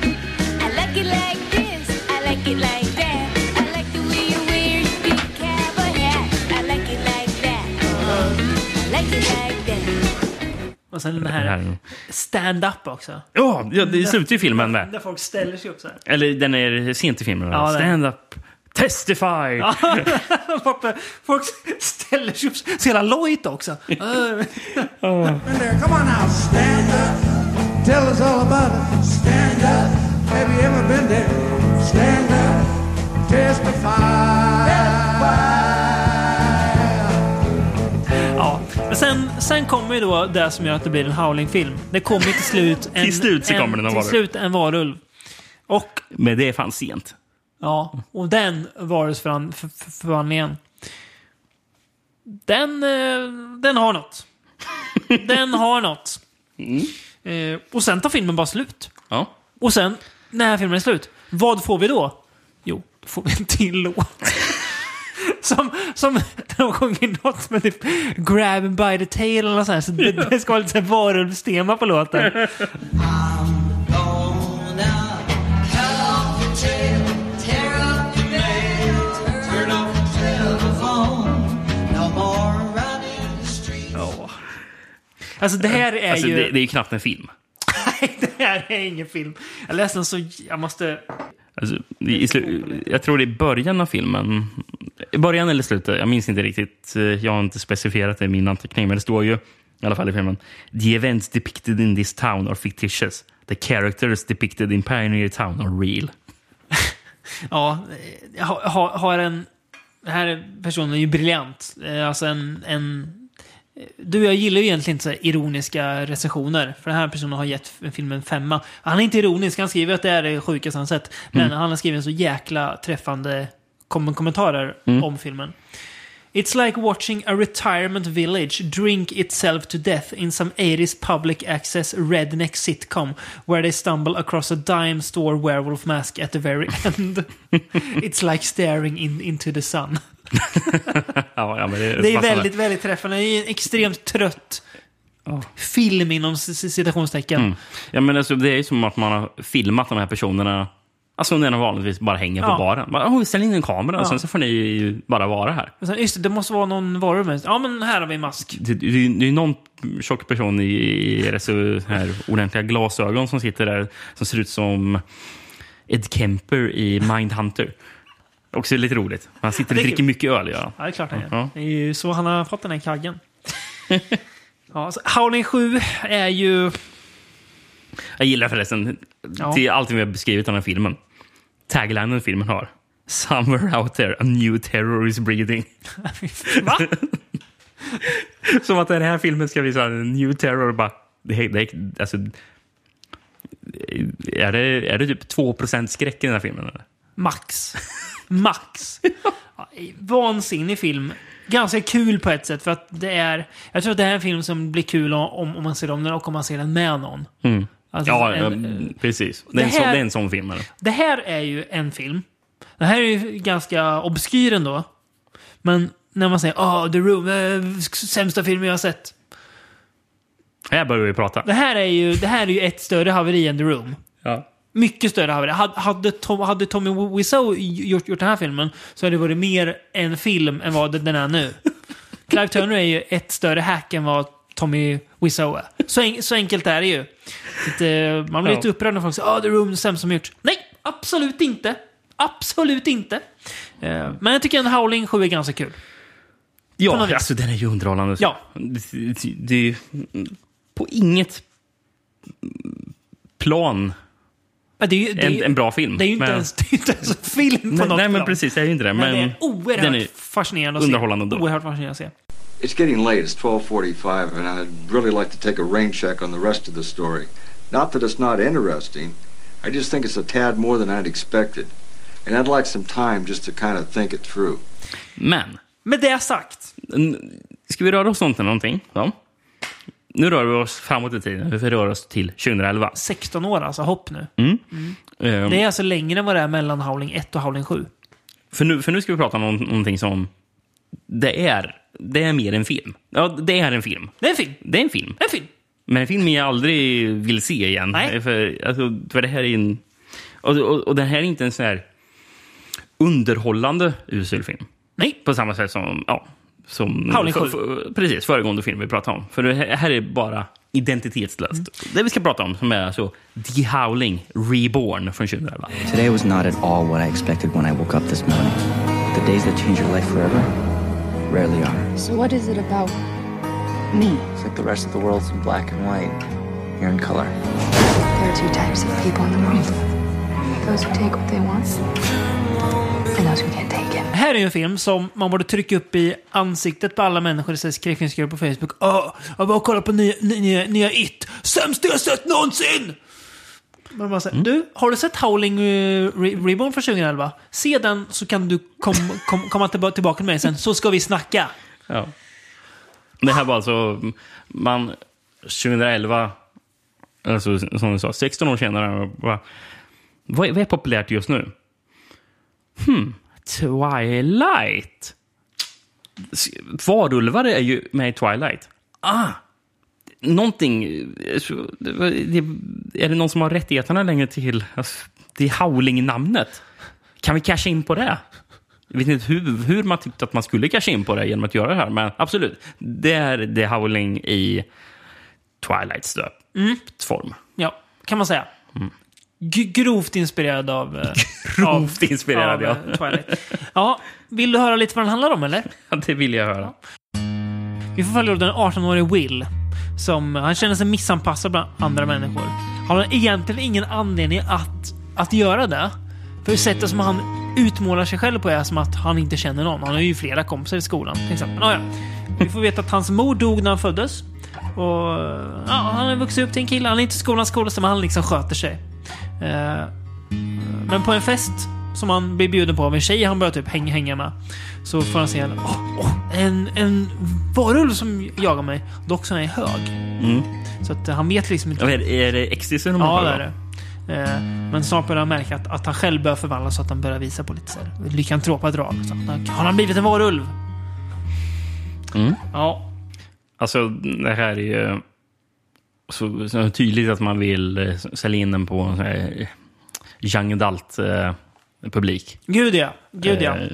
Och sen den här stand-up också. Ja, ja, det slutar ju filmen med. Där folk ställer sig upp så här. Eller den är sent i filmen. Ja, va? Testify. Folk- ställer sig upp så jävla lojt också. Come on now, stand up. Tell us all about it. Stand up. Have you ever been there? Stand up. Testify. Ja, men sen, sen kommer ju då det som gör att det blir en Howling-film. Det kommer till slut en, Till slut så kommer en till varulv. slut en varulv. Och, Men det är fan sent. Ja, och den varulvsförvandlingen. Den, eh, den har något. Den har något. Eh, och sen tar filmen bara slut. Ja. Och sen, när filmen är slut, vad får vi då? Jo, då får vi en till låt. som, som de sjunger något med typ Grab him by the tail eller något sånt. Så det, det ska vara lite varulvstema på låten. Alltså det här är Alltså, ju... det, det är ju knappt en film. det här är ingen film. Jag läste den så... Jag måste... Alltså, i, slu- jag tror det är början av filmen. I början eller slutet, jag minns inte riktigt. Eh, Jag har inte specifierat det i min anteckning, men det står ju i alla fall i filmen. The events depicted in this town are fictitious. The characters depicted in Pioneer Town are real. Ja, har, har, har en... Den här personen är ju briljant. Eh, Alltså en... en du jag gillar ju egentligen inte så ironiska recensioner. För den här personen har gett filmen en femma. Han är inte ironisk, han skriver att det är det sjukaste han sett. Men Mm. han har skrivit så jäkla träffande kom kommentarer Mm. om filmen. It's like watching a retirement village drink itself to death in some 80s public access redneck sitcom where they stumble across a dime store werewolf mask at the very end. It's like staring in, into the sun. ja, ja, men det, Det är väldigt, väldigt träffande. Det är en extremt trött film inom citationstecken. Mm. Ja, men alltså, det är ju som att man har filmat de här personerna Alltså när de vanligtvis bara hänger på Ja. baren. Bara, oh, ställ in en kamera och Ja. sen så får ni bara vara här. Och sen, just det, det måste vara någon med. Ja, men här har vi en mask. Det, det, det är någon tjock person i, i så här ordentliga glasögon som sitter där som ser ut som Ed Kemper i Mindhunter. Också lite roligt. Han sitter och dricker kul. mycket öl. Han. Ja, det är klart han gör. Ja. Det är ju så han har fått den här kaggen. ja, så Howling 7 är ju... Jag gillar förresten Ja. till allting vi har beskrivit om den här filmen. Taglinen filmen har. Somewhere out there a new terror is breathing. Va? Som att den här filmen ska bli så här, new terror. Bara, det, det, alltså, är, det, är det typ 2% skräck i den här filmen? Eller? Max. Max. Vansinnig film. Ganska kul på ett sätt för att det är... Jag tror att det här är en film som blir kul om, om man ser om den och om man ser den med någon. Mm. Alltså, ja, en- ja, precis. Det är, en det sån, här- det är en sån film. Eller? Det här är ju en film. Det här är ju ganska obskyr ändå. Men när man säger åh, The Room, eh, sämsta filmen jag har sett. Här börjar vi prata. Det här är ju, det här är ju ett större haveri än The Room. Ja. Mycket större haveri. Hade, Tom, hade Tommy Wiseau gjort, gjort den här filmen så hade det varit mer en film än vad den är nu. Clive Turner är ju ett större hack än vad Tommy Wiseau är. Så, en, så enkelt är det ju. Att, eh, man blir Ja. lite upprörd när folk säger att The Room är sämst som gjorts. Nej, absolut inte. Absolut inte. Eh, Men jag tycker en Howling 7 är ganska kul. Ja, alltså den är ju underhållande. Ja. Det, det, det på inget plan Det är ju, det är, en, en bra film. Det är ju inte, Men- ens, det är inte ens en film på nej, något nej, men plan. precis. Det är ju inte det. Men, Men, det är oerhört den är fascinerande att se. underhållande ändå. Oerhört fascinerande att se. It's getting late. It's 12:45, and I'd really like to take a rain check on the rest of the story. Not that it's not interesting. I just think it's a tad more than I'd expected, and I'd like some time just to kind of think it through. Men, Med det sagt. ska vi röra oss om till någonting? Ja. Nu rör vi oss framåt i tiden. Vi rör oss till 2011. 16 år alltså, hopp nu. Mm. Ehm, Det är alltså längre än vad det är mellan Howling 1 och Howling 7. för, nu, för nu ska vi prata om någonting som... Det är, det är mer en film. Ja, det är en film. Det är en film. Det är en film. En film. Men en film jag aldrig vill se igen. Nej. För, alltså, för det här är en... Och, och, och det här är inte en sån här underhållande usel film. Nej. På samma sätt som... Ja, som Howling för- 7. för- precis, föregående film vi pratade om. För det här är bara identitetslöst. Mm. Det vi ska prata om som är alltså The Howling Reborn från 2011. Today was not at all what I expected when I woke up this morning. The days that change your life forever rarely are. So what is it about me? It's like the rest of the world's in black and white. You're in color. There are two types of people in the world. Those who take what they want and those who can't Det här är ju en film som man borde trycka upp i ansiktet på alla människor i sin skräckfilmsgrupp på Facebook. Åh, jag bara kollar på nya, nya, nya It. Sämsta jag sett någonsin! Man bara säger, Du, har du sett Howling eh, Re- Reborn från 2011? Se den så kan du kom, kom, komma tillba- tillbaka till mig sen, så ska vi snacka. Ja. Det här var alltså... Man, 2011, alltså, som du sa, 16 år senare. Vad, vad, vad är populärt just nu? Hmm, Twilight. Varulvar är ju med i Twilight. Ah! Någonting... Är det någon som har rättigheterna längre till alltså, det Howling-namnet? Kan vi casha in på det? Jag vet inte hur, hur man tyckte att man skulle casha in på det genom att göra det här, men absolut. Det är The Howling i Twilights Mm. form. Ja, kan man säga. G- grovt inspirerad av... eh, Grovt inspirerad, av, ja. eh, Twilight. Ja, vill du höra lite vad den handlar om, eller? Ja, det vill jag höra. Vi får följa den 18-årige Will. Som, han känner sig missanpassad bland andra människor. Han har egentligen ingen anledning att, att göra det. För sättet som han utmålar sig själv på är som att han inte känner någon. Han har ju flera kompisar i skolan till exempel. Nåja. Vi får veta att hans mor dog när han föddes. Och ja, Han har vuxit upp till en kille. Han är inte skolans coolaste, men han liksom sköter sig. Eh, men på en fest som han blir bjuden på av en tjej han börjar typ hänga, hänga med. Så får han se en, åh, åh, en, en varulv som jagar mig. Dock så är hög. Mm. Så att eh, han vet liksom inte. Ja, Är, det ecstasy de Ja, det är det. Eh, Men snart börjar han märka att, att han själv börjar förvandlas så att han börjar visa på lite så här lykantropa drag. Så att han, har han blivit en varulv? Mm. Ja. Alltså, det här är ju så, så tydligt att man vill eh, sälja in den på en sån här eh. Gud ja. Gud ja. Eh,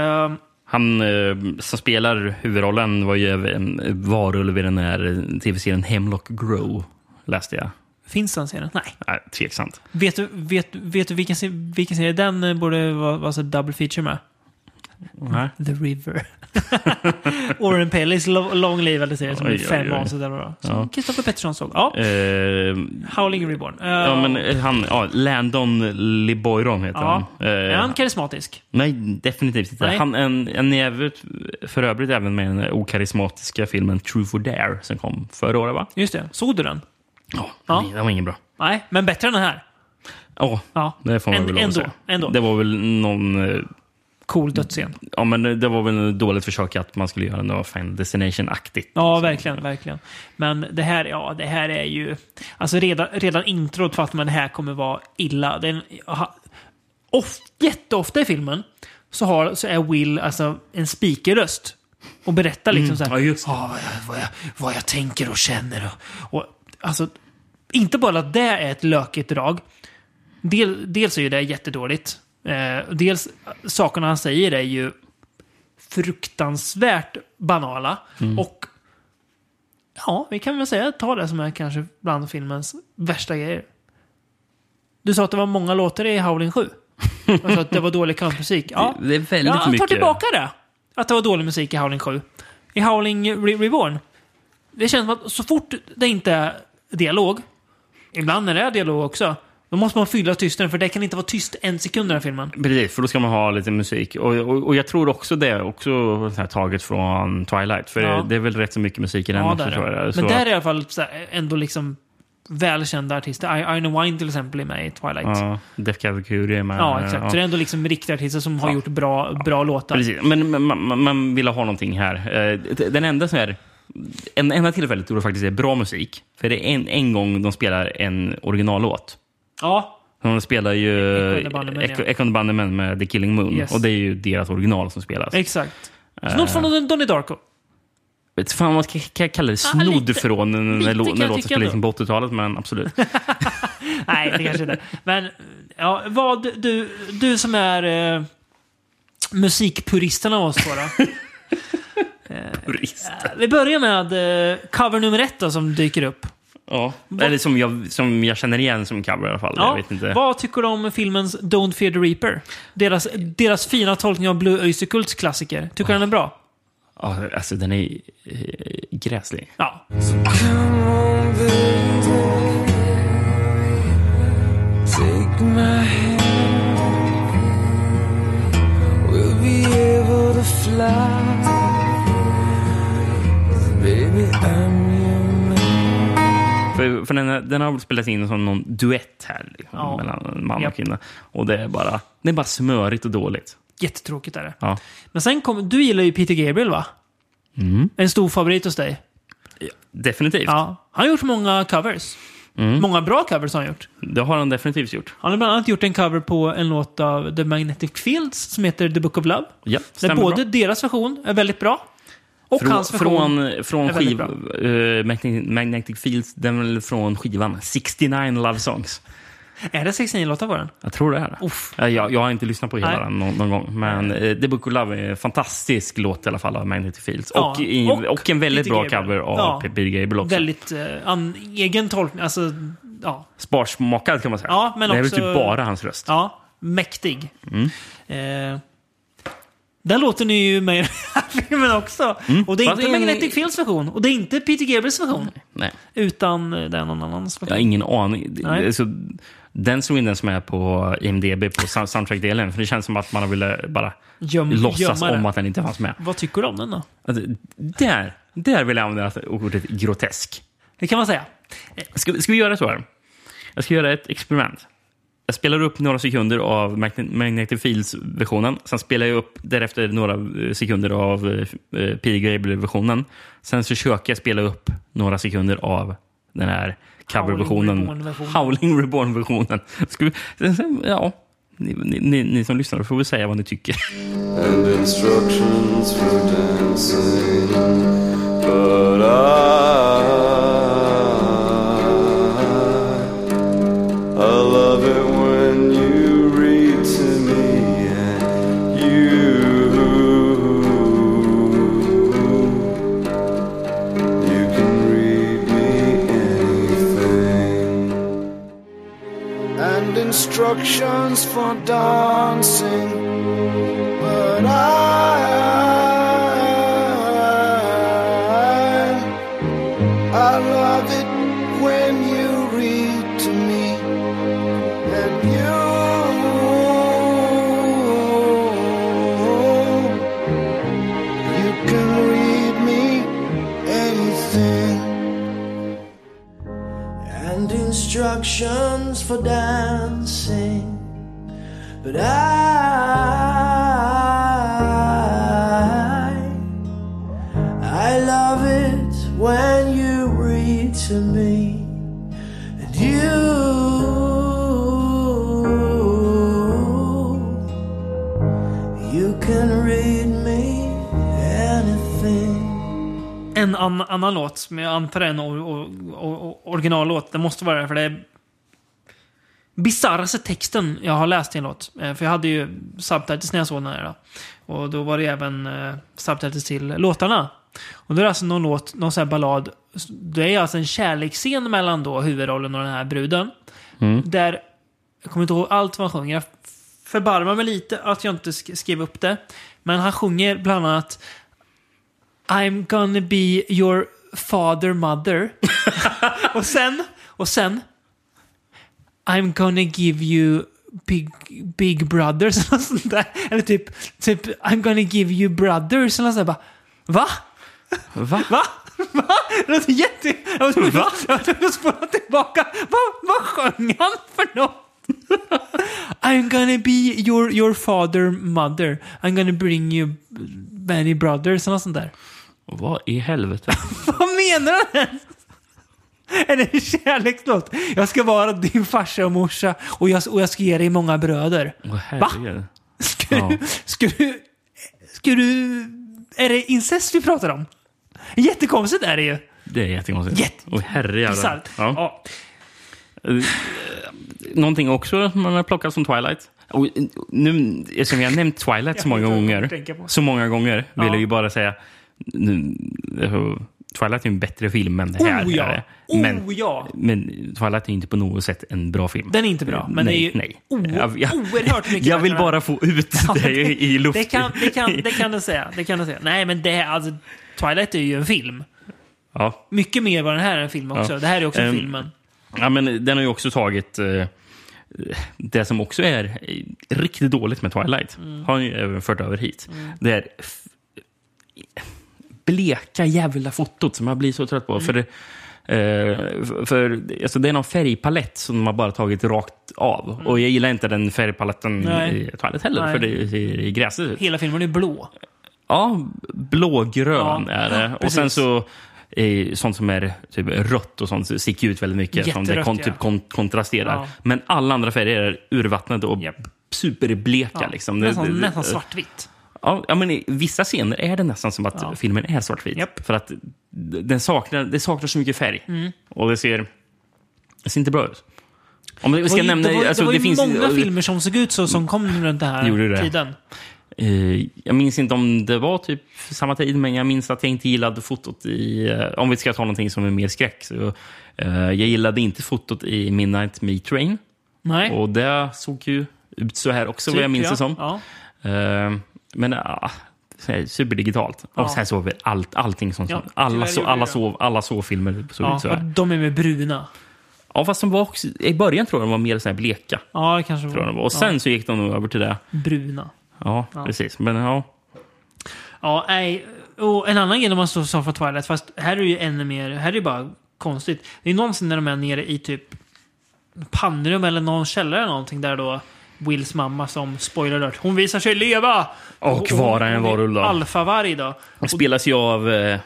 Ehm, Han eh, som spelar huvudrollen var ju även varulv i den här tv-serien Hemlock Grow, läste jag. finns den serien? Nej. Nej, tveksamt. Vet du, vet, vet du vilken, vilken serie den eh, borde vara, vara double feature med? Nej. The River. Warren Pellis lo- Long Livade serie som är Oj, fem avsnitt eller vad. Som Kristoffer Pettersson såg. Ja. Eh, Howling Reborn. Eh, ja, men eh, han, ja, Landon Liboyron heter ja. han. Eh, Är han karismatisk? Nej, definitivt inte. Nej. Han en, en är för övrigt även med den okarismatiska filmen True for Dare som kom förra året, va? Just det. Såg du den? Ja, Ja. den var ingen bra. Nej, men bättre än den här. Ja, Ja. det får man väl lov att ändå, säga. ändå. Det var väl någon... Cool dödsscen. Ja, men det var väl ett dåligt försök att man skulle göra något Final Destination-aktigt. Ja, verkligen, verkligen. Men det här, ja, det här är ju... Alltså redan, redan introt fattar man det här kommer vara illa. Den, of, jätteofta i filmen så, har, så är Will alltså en speakerröst. Och berättar liksom Mm, så här, ja, just. "Ja, vad, jag, vad, jag, vad jag tänker och känner. Och, och, alltså, inte bara att det är ett lökigt drag. Del, dels är ju det jättedåligt. Eh, dels sakerna han säger är ju fruktansvärt banala. Mm. Och ja, vi kan väl säga ta det som är kanske bland filmens värsta grejer. Du sa att det var många låtar i Howling 7. Alltså att det var dålig countrymusik. Ja, Det- är väldigt jag tar tillbaka det. Att det var dålig musik i Howling 7. I Howling Re- Reborn. Det känns som att så fort det inte är dialog, ibland när det är dialog också, då måste man fylla tystnaden för det kan inte vara tyst en sekund i den här filmen. Precis, för då ska man ha lite musik. Och, och, och jag tror också det är också taget från Twilight. För Ja. det är väl rätt så mycket musik i den Ja, också, tror är. jag. Så Men där är i alla fall här, ändå liksom välkända artister. Iron Wine till exempel är med i Twilight. Ja, Ja, Def Cavacurie är med. exakt. Ja. Så det är ändå liksom riktiga artister som har gjort bra, bra låtar. Precis, men men man, man vill ha någonting här. Eh, Den enda så här en enda tillfället då det faktiskt är bra musik. För det är en, en gång de spelar en originallåt. Ja, De spelar ju Echo and the Bunnymen, med The Killing Moon. Yes. Och det är ju deras original som spelas. exakt. Eh, Snott från Donnie Darko. Vet fan vad kan jag kalla det? Ah, Snodd lite- från en låt tycka spelades in på 80-talet, men absolut. Nej, det kanske inte. Men ja, vad du, du som är eh, musikpuristen av oss två då. Purist. Eh, Vi börjar med eh, cover nummer ett då, som dyker upp. Ja. Eller som jag, som jag känner igen som cover i alla fall. Ja, Jag vet inte. Vad tycker du om filmens Don't Fear the Reaper? Deras, deras fina tolkning av Blue Oyster Cults klassiker. Tycker du den är bra? Ja, alltså den är eh, gräslig. Ja. Take För, för den, den har spelats in som någon duett här liksom, Ja. mellan man och kvinna. Och det är, bara, det är bara smörigt och dåligt. Jättetråkigt är det. Ja. Men sen kom, du gillar ju Peter Gabriel va? Mm. En stor favorit hos dig. Definitivt. Ja. Han har gjort många covers. Mm. Många bra covers har han gjort. Det har han definitivt gjort. Han har bland annat gjort en cover på en låt av The Magnetic Fields som heter The Book of Love. Ja, Där både bra. deras version är väldigt bra. Och från, hans version från, från skiv, uh, Magnetic, Magnetic Fields, den väl från skivan 69 Love Songs. Är det 69 låtar på den? Jag tror det är det. Uff. Ja, Jag, jag har inte lyssnat på hela Nej. den någon, någon gång. Men uh, The Book of Love är en fantastisk låt i alla fall av Magnetic Fields. Ja, och, i, och, och en väldigt bra Gabriel. cover av Ja. Peter Gabriel också. Väldigt eh, an, egen tolkning. Alltså, ja. Sparsmakad kan man säga. Ja, men det är väl typ bara hans röst. ja, mäktig. Mm. Eh, den låten är ju med i den här filmen också. Mm. Och det är Fast inte det är en- Magnetic Fields version. Och det är inte Peter Gabriels version. Nej. Utan eh, det är någon annans Jag har version. ingen aning. Nej. Alltså, den såg inte ens med på IMDB på sound- soundtrack-delen. För det känns som att man ville bara Göm- låtsas om att den inte fanns med. Vad tycker du om den då? Alltså, där, där vill jag använda ordet grotesk. Det kan man säga. Ska, ska vi göra så här? Jag ska göra ett experiment. Jag spelar upp några sekunder av Magne- Magnetic Fields-versionen. Sen spelar jag upp därefter några eh, sekunder av eh, eh, Peter Gabriel-versionen. Sen försöker jag spela upp några sekunder av den här coverversionen. Howling Reborn-versionen. Sen- Ja, ni, ni, ni, ni som lyssnar får väl säga vad ni tycker. and instructions for dancing. But I, instructions for dancing. But I, I love it when you read to me, and you, you can read me instructions for dancing. But I, I love it when you read to me, and you, you can read me anything. En an, annan låt som jag antar är en originallåt. Det måste vara det, för det är bisarraste texten jag har läst i en låt. Eh, För jag hade ju subtitles när jag såg den här. Då. Och då var det även eh, subtitles till låtarna. Och då är det alltså någon låt, någon sån här ballad. Det är alltså en kärleksscen mellan då huvudrollen och den här bruden. Mm. Där, jag kommer inte ihåg allt vad han sjunger. Jag förbarmar mig lite att jag inte sk- skrev upp det. Men han sjunger bland annat I'm gonna be your father mother. och sen, och sen I'm gonna give you big, big brothers. Eller, sånt där. eller typ, typ I'm gonna give you brothers. Eller sånt där. Bara, Va? Va? Va? Va? Det låter jätte... Jag var tvungen att spola tillbaka. Vad sjöng han för något? I'm gonna be your, your father mother. I'm gonna bring you many brothers. Eller sånt där. Vad i helvete? Vad menar han ens? en kärlekslåt? Jag ska vara din farsa och morsa och jag, och jag ska ge dig många bröder. Åh, herregud. Ska, Ja. du, ska du... Ska du... Är det incest vi pratar om? Jättekonstigt är det ju. Det är jättekonstigt. Jätte- Åh, herrejävlar. Ja. Ja. Eh, Någonting också man har plockat som Twilight. Och eh, nu, eftersom jag har nämnt Twilight så många gånger, så många gånger vill jag ju bara säga nu, eh, Twilight är en bättre film än det här. Oh, ja. Oh, men, ja. men Twilight är inte på något sätt en bra film. Den är inte bra, men nej, det är ju nej. o- jag, jag, oerhört mycket jag vill bättre. bara få ut det i, i luften. Det kan, det, kan, det kan du säga. Det kan du säga. Nej, men det, alltså, Twilight är ju en film. Ja. Mycket mer vad den här är en film också. Ja. Det här är också en Ehm, film. Men... Ja, men den har ju också tagit eh, det som också är riktigt dåligt med Twilight. Mm. Har ju även fört över hit. Det är bleka jävla fotot som jag blir så trött på. Mm. För, eh, för alltså, det är någon färgpalett som har bara tagit rakt av. Och jag gillar inte den färgpaletten Mm. Nej. i Twilight heller, Nej. för det ser gräsigt ut. Hela filmen är blå. Ja, blågrön Ja, är det. ja, och sen så sånt som är typ rött och sånt sticker ut väldigt mycket. Som det kon, typ kon, kontrasterar. Ja. Men alla andra färger är urvattnade och superbleka. Ja, Liksom. Nästan, det- det- nästan svartvitt. Ja, ja, men i vissa scener är det nästan som att Ja. filmen är svartvit. För att den saknar, det saknar så mycket färg. Mm. Och det ser, det ser inte bra ut. Om vi Det ska var ju, nämna... det var, alltså, det var ju finns, många filmer som såg ut så som kom runt den här det? tiden. Eh, jag minns inte om det var typ samma tid, men jag minns att jag inte gillade fotot i... eh, om vi ska ta någonting som är mer skräck. Så, eh, jag gillade inte fotot i Midnight Meat Train. Nej. Och det såg ju ut så här också, Typ, vad jag minns ja. det som. Ja. Men så här superdigitalt. Ja. Och sen såg vi allt, allting som... Ja, alla, så, gjorde alla, sov, alla sovfilmer såg Ja, ut så här. de är med bruna. Ja, fast de var också, i början tror jag de var mer så här bleka. Ja, det kanske Tror jag de var. Och sen ja. så gick de nog över till det. Bruna. Ja, Ja. precis. Men ja, Ja, nej. Och en annan grej när man står så för Twilight, fast här är det ju ännu mer, här är det bara konstigt. Det är någonsin när de är nere i typ pannrum eller någon källare eller någonting där då Wills mamma som spoiler alert, hon visar sig leva! Och vara en hon är varulv då. Alfavarg då. Det spelas ju av... Eh,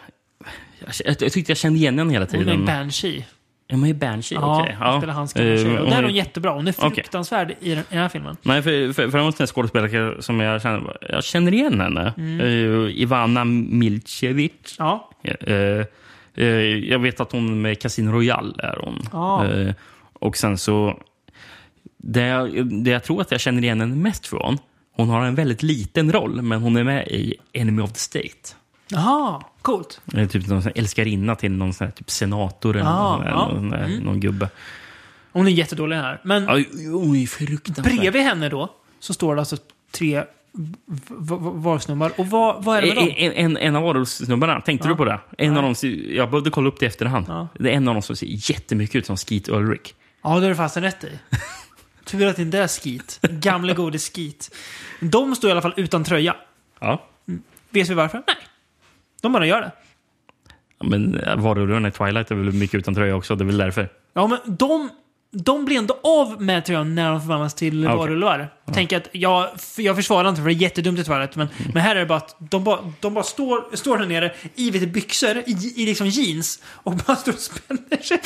jag, jag tyckte jag kände igen henne hela Hon är tiden. Banshee. Är hon i Banshee? Ja, Okej. hon spelar hans karaktär. Och hon där är är- hon jättebra. Hon är fruktansvärd i den, i den här filmen. Nej, för, för, för hon är en skådespelerska som jag känner, jag känner igen henne. Mm. Eh, Ivana Milcevic. Ja. Eh, jag vet att hon med Casino Royale är hon. Ja. Och sen så... Det jag, det jag tror att jag känner igen henne mest från, hon har en väldigt liten roll, men hon är med i Enemy of the State. Jaha, coolt. Eller typ någon älskarinna till någon sån här typ senator eller Ah, någon, ja. någon, Mm. någon gubbe. Hon är jättedålig här. Men Oj, oj, fruktansvärt. bredvid henne då så står det alltså tre varusnubbar. Och vad, vad är det med dem? En, en, en av varulvssnubbarna, tänkte Ja. du på det? En av dem, jag behövde kolla upp det i efterhand. Det är en av dem som ser jättemycket ut som Skeet Ulrich. Ja, det är det fasen rätt i. Tur att det inte är skit. Gamle gode skit. De står i alla fall utan tröja. Ja. Vet vi varför? Nej. De bara gör det. Ja, Men eh, varulvarna i Twilight är väl mycket utan tröja också, det är väl därför. Ja, men de, de blir ändå av med tröjan när de förvandlas till Okej. varulvar. Jag tänker att jag, jag försvarar inte för det är jättedumt i Twilight, men, Mm. men här är det bara att de bara, de bara står, står där nere i vet byxor, i, i liksom jeans och bara står och spänner sig.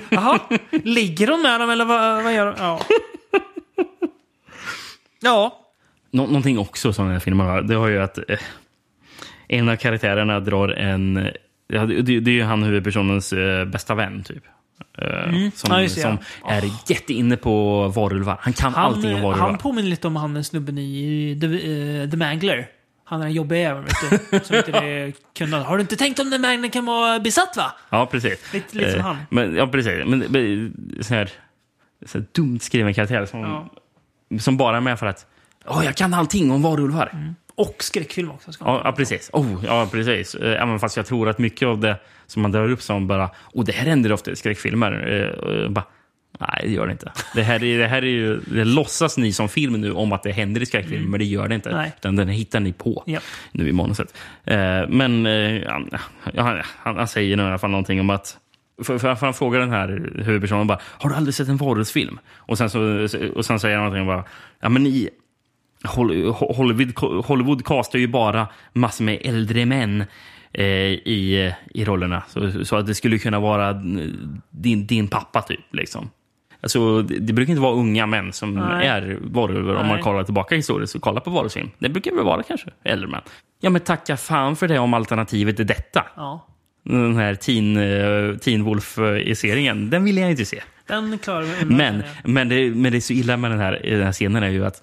Jaha, ligger de med dem eller vad, vad gör de? Ja. Ja. Nå någonting också som den här filmen har, det har ju att eh, en av karaktärerna drar en... Ja, det, det det är ju han huvudpersonens eh, bästa vän, typ. Eh, Mm. Som, Ja, det, som ja. är jätteinne på varulvar. Han kan allting om Han, varulvar. han påminner lite om han snubben i The, eh, The Mangler. Han är den jobbiga jäveln, vet du. Som inte är kunde. Har du inte tänkt om The Mangler kan vara besatt va? Ja, precis. Lite- lite som Eh, han. Men, ja, precis. Men, men så här, så här dumt skriven karaktär som, Ja. Som bara är med för att Åh, jag kan allting om varulvar. Och skräckfilm också. Ska. Ja, ja, precis. Oh, ja, precis. Eh, Även fast jag tror att mycket av det som man drar upp som bara, oh, det här händer ofta i skräckfilmer. Eh, bara, Nej, det gör det inte. Det här är, det här är ju, det låtsas ni som film nu om att det händer i skräckfilmer, Mm. men det gör det inte. Nej. Utan den hittar ni på Ja. nu i manuset. Eh, men eh, han, han, han, han säger nu i alla fall någonting om att för, för, för han frågar den här huvudpersonen bara, har du aldrig sett en varulvsfilm? Och sen, så, och sen säger han någonting bara, ja men Hol- Hollywood, Hollywood castar ju bara massor med äldre män eh, i, i rollerna. Så, så att det skulle kunna vara din, din pappa, typ. Liksom. Alltså, det, det brukar inte vara unga män som Nej. är varulvar om man kollar tillbaka historiskt och kollar på varulvsfilm. Det brukar väl vara kanske äldre män. Ja, men tacka fan för det om alternativet är detta. Ja. Den här Teen, uh, teen Wolf-serien, den vill jag inte se. Den klarar undan. Men, men, det, men det är så illa med den här, den här scenen är ju att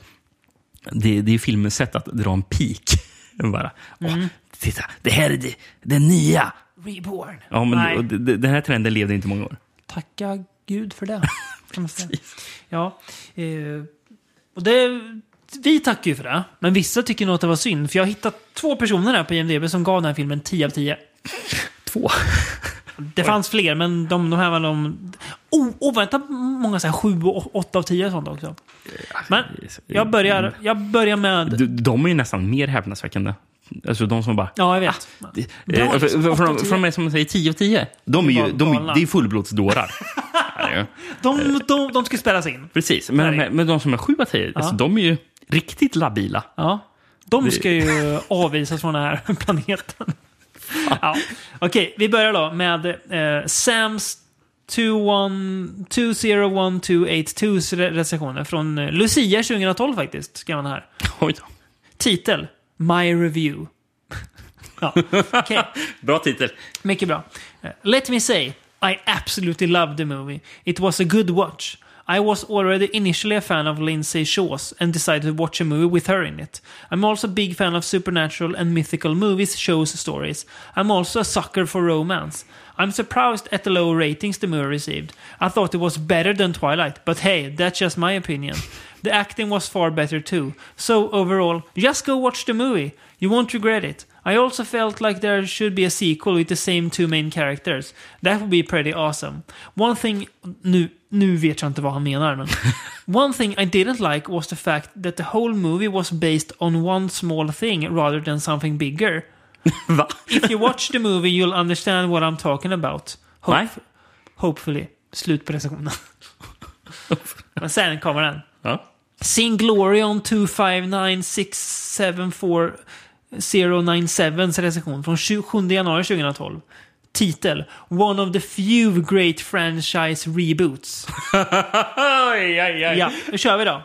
det, det är filmens sätt att dra en pik. Bara, åh, titta, det här är det, det nya. Reborn. Ja, men, det- den här trenden levde inte många år. Tacka Gud för det. ja. Eh, och det, vi tackar ju för det. Men vissa tycker nog att det var synd. För jag har hittat två personer här på IMDB som gav den här filmen 10 av 10. Två? Det fanns fler, men de, de här var de... Oh, oväntat många så här 7 och 8 av 10 och sånt också. Men jag börjar, jag börjar med... De, de är ju nästan mer häpnadsväckande. Alltså de som bara... Ja, jag vet. Eh, Bra, för, för, åtta för, av de, tio. för de är som säger 10 av 10. De är Det ju, de, galna. det är fullblodsdårar. De, de, de ska spelas in. Precis, men, men, men de som är 7 av 10, alltså, de är ju riktigt labila. Ja. De Det- ska ju avvisas från den här planeten. ja. Okej, vi börjar då med eh, Sams 201282 recensioner från eh, Lucia 2012 faktiskt. Ska man här. Oj då. Titel. My Review. ja, okej. Bra titel. Mycket bra. Eh, Let me say, I absolutely loved the movie. It was a good watch. I was already initially a fan of Lindsay Shaw's and decided to watch a movie with her in it. I'm also a big fan of supernatural and mythical movies, shows, stories. I'm also a sucker for romance. I'm surprised at the low ratings the movie received. I thought it was better than Twilight, but hey, that's just my opinion. The acting was far better too. So overall, just go watch the movie. You won't regret it. I also felt like there should be a sequel with the same two main characters. That would be pretty awesome. One thing, nu, nu vet jag inte vad han menar, men one thing I didn't like was the fact that the whole movie was based on one small thing rather than something bigger. Va? If you watch the movie you'll understand what I'm talking about. Nej. Hopefully. Slut på recensionen. Men sen kommer den. Ja. Sin Glory on 259674097 recension från 27 januari 2012. Titel One of the few great franchise reboots. Oj, oj, oj. Ja, nu kör vi då.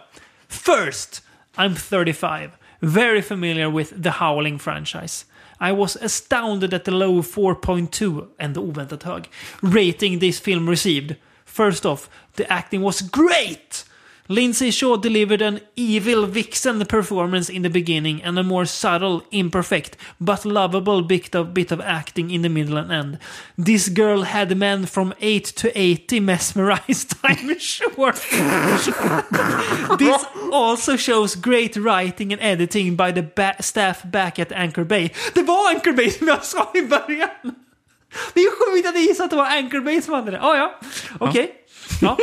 First, I'm 35. Very familiar with the Howling franchise. I was astounded at the low 4.2, ändå oväntat hög, rating this film received. First off, the acting was great! Lindsay Shaw delivered an evil vixen performance in the beginning and a more subtle, imperfect, but lovable bit of, bit of acting in the middle and end. This girl had men from 8 to 80 mesmerized, I'm sure. this also shows great writing and editing by the ba- staff back at Anchor Bay. Det var Anchor Bay som jag sa i början! Det är sjukt att jag gissade att det var Anchor Bay som hade det. Ah, ja, okej. Ja.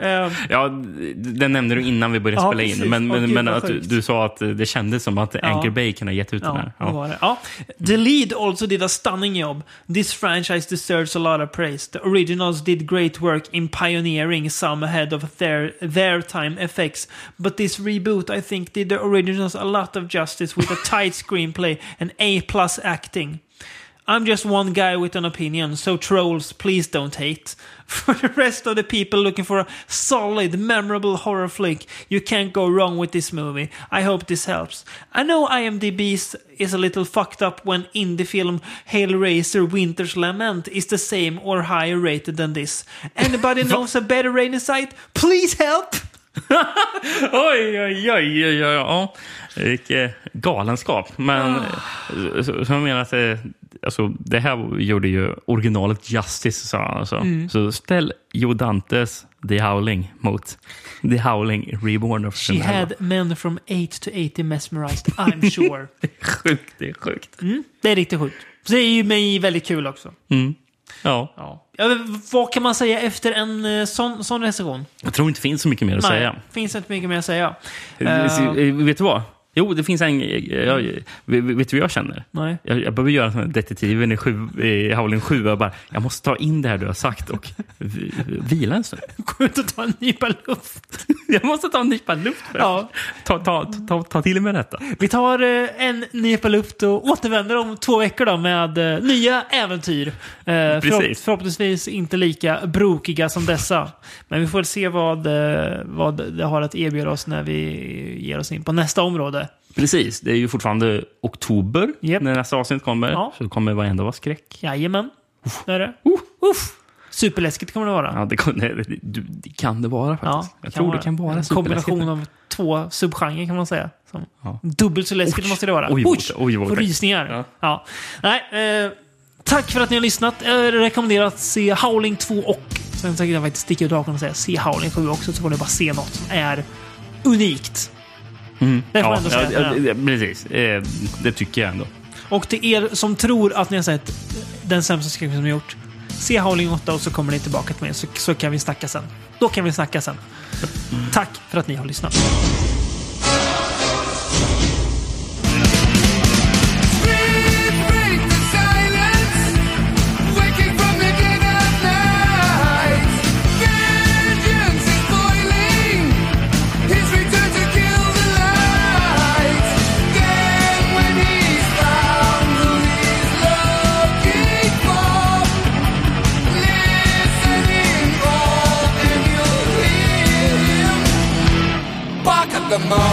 Ehm, Ja, den nämnde du innan vi började Ja, spela in. Men, men, gud, men att du, du sa att det kändes som att Ja. Anchor Bay kunde ha gett ut den här. Ja, var det. Ja. The lead also did a stunning job. This franchise deserves a lot of praise. The originals did great work in pioneering some ahead of their, their time effects. But this reboot, I think, did the originals a lot of justice with a tight screenplay and A-plus acting. I'm just one guy with an opinion, so trolls, please don't hate. For the rest of the people looking for a solid, memorable horror flick, you can't go wrong with this movie. I hope this helps. I know IMDb is- a little fucked up when indie film Hellraiser Winter's Lament is the same or higher rated than this. Anybody knows a better rating site? Please help! oj, oj, oj, oj, oj. Ja. Vilket galenskap. Men Ah. så jag menar att alltså, det här gjorde ju originalet Justice, sa han. Alltså. Mm. Så ställ Joe Dantes The Howling mot The Howling Reborn. of She had men from 8 to 80 mesmerized, I'm sure. Sjukt, det är sjukt. Mm, det är riktigt sjukt. Så det är ju mig väldigt kul också. Mm. Ja. Ja. Vad kan man säga efter en eh, sån, sån recension? Jag tror inte det finns så mycket mer att Nej, säga. finns inte mycket mer att säga. Eh, Vet du vad? Jo, det finns en... Jag, vet vet du vad jag känner? Nej. Jag, jag behöver göra som detektiven i, sju, i Howling 7. Jag, bara, jag måste ta in det här du har sagt och vi- vila en stund. Gå ut och ta en nypa luft. Jag måste ta en nypa luft först. Ja. Ta, ta, ta, ta till mig detta. Vi tar eh, en nypa luft och återvänder om två veckor då med eh, nya äventyr. Eh, förhopp- förhoppningsvis inte lika brokiga som dessa. Men vi får se vad, eh, vad det har att erbjuda oss när vi ger oss in på nästa område. Precis, det är ju fortfarande oktober när nästa avsnitt kommer. Ja. Så det kommer ändå vara skräck. Jajamän. Det är det. Uff. Superläskigt kommer det vara. Ja, det, kan- det, det, det kan det vara faktiskt. jag tror det kan vara En kombination av två subgenrer kan man säga. Som Dubbelt så läskigt Oj, måste det vara. oj, Oj, oj, oj, rysningar. Ja. Nej, eh, tack för att ni har lyssnat. Jag rekommenderar att se Howling 2 och sen tänker jag faktiskt sticka ut hakan och säga se Howling 7 också så får ni bara se något som är unikt. Mm. Det får ja, ändå säga. ja, ja, precis. Eh, Det tycker jag ändå. Och till er som tror att ni har sett den sämsta skräckfilm som gjort. Se Howling 8 och så kommer ni tillbaka till mig så, så kan vi snacka sen. Då kan vi snacka sen. Tack för att ni har lyssnat. the moon.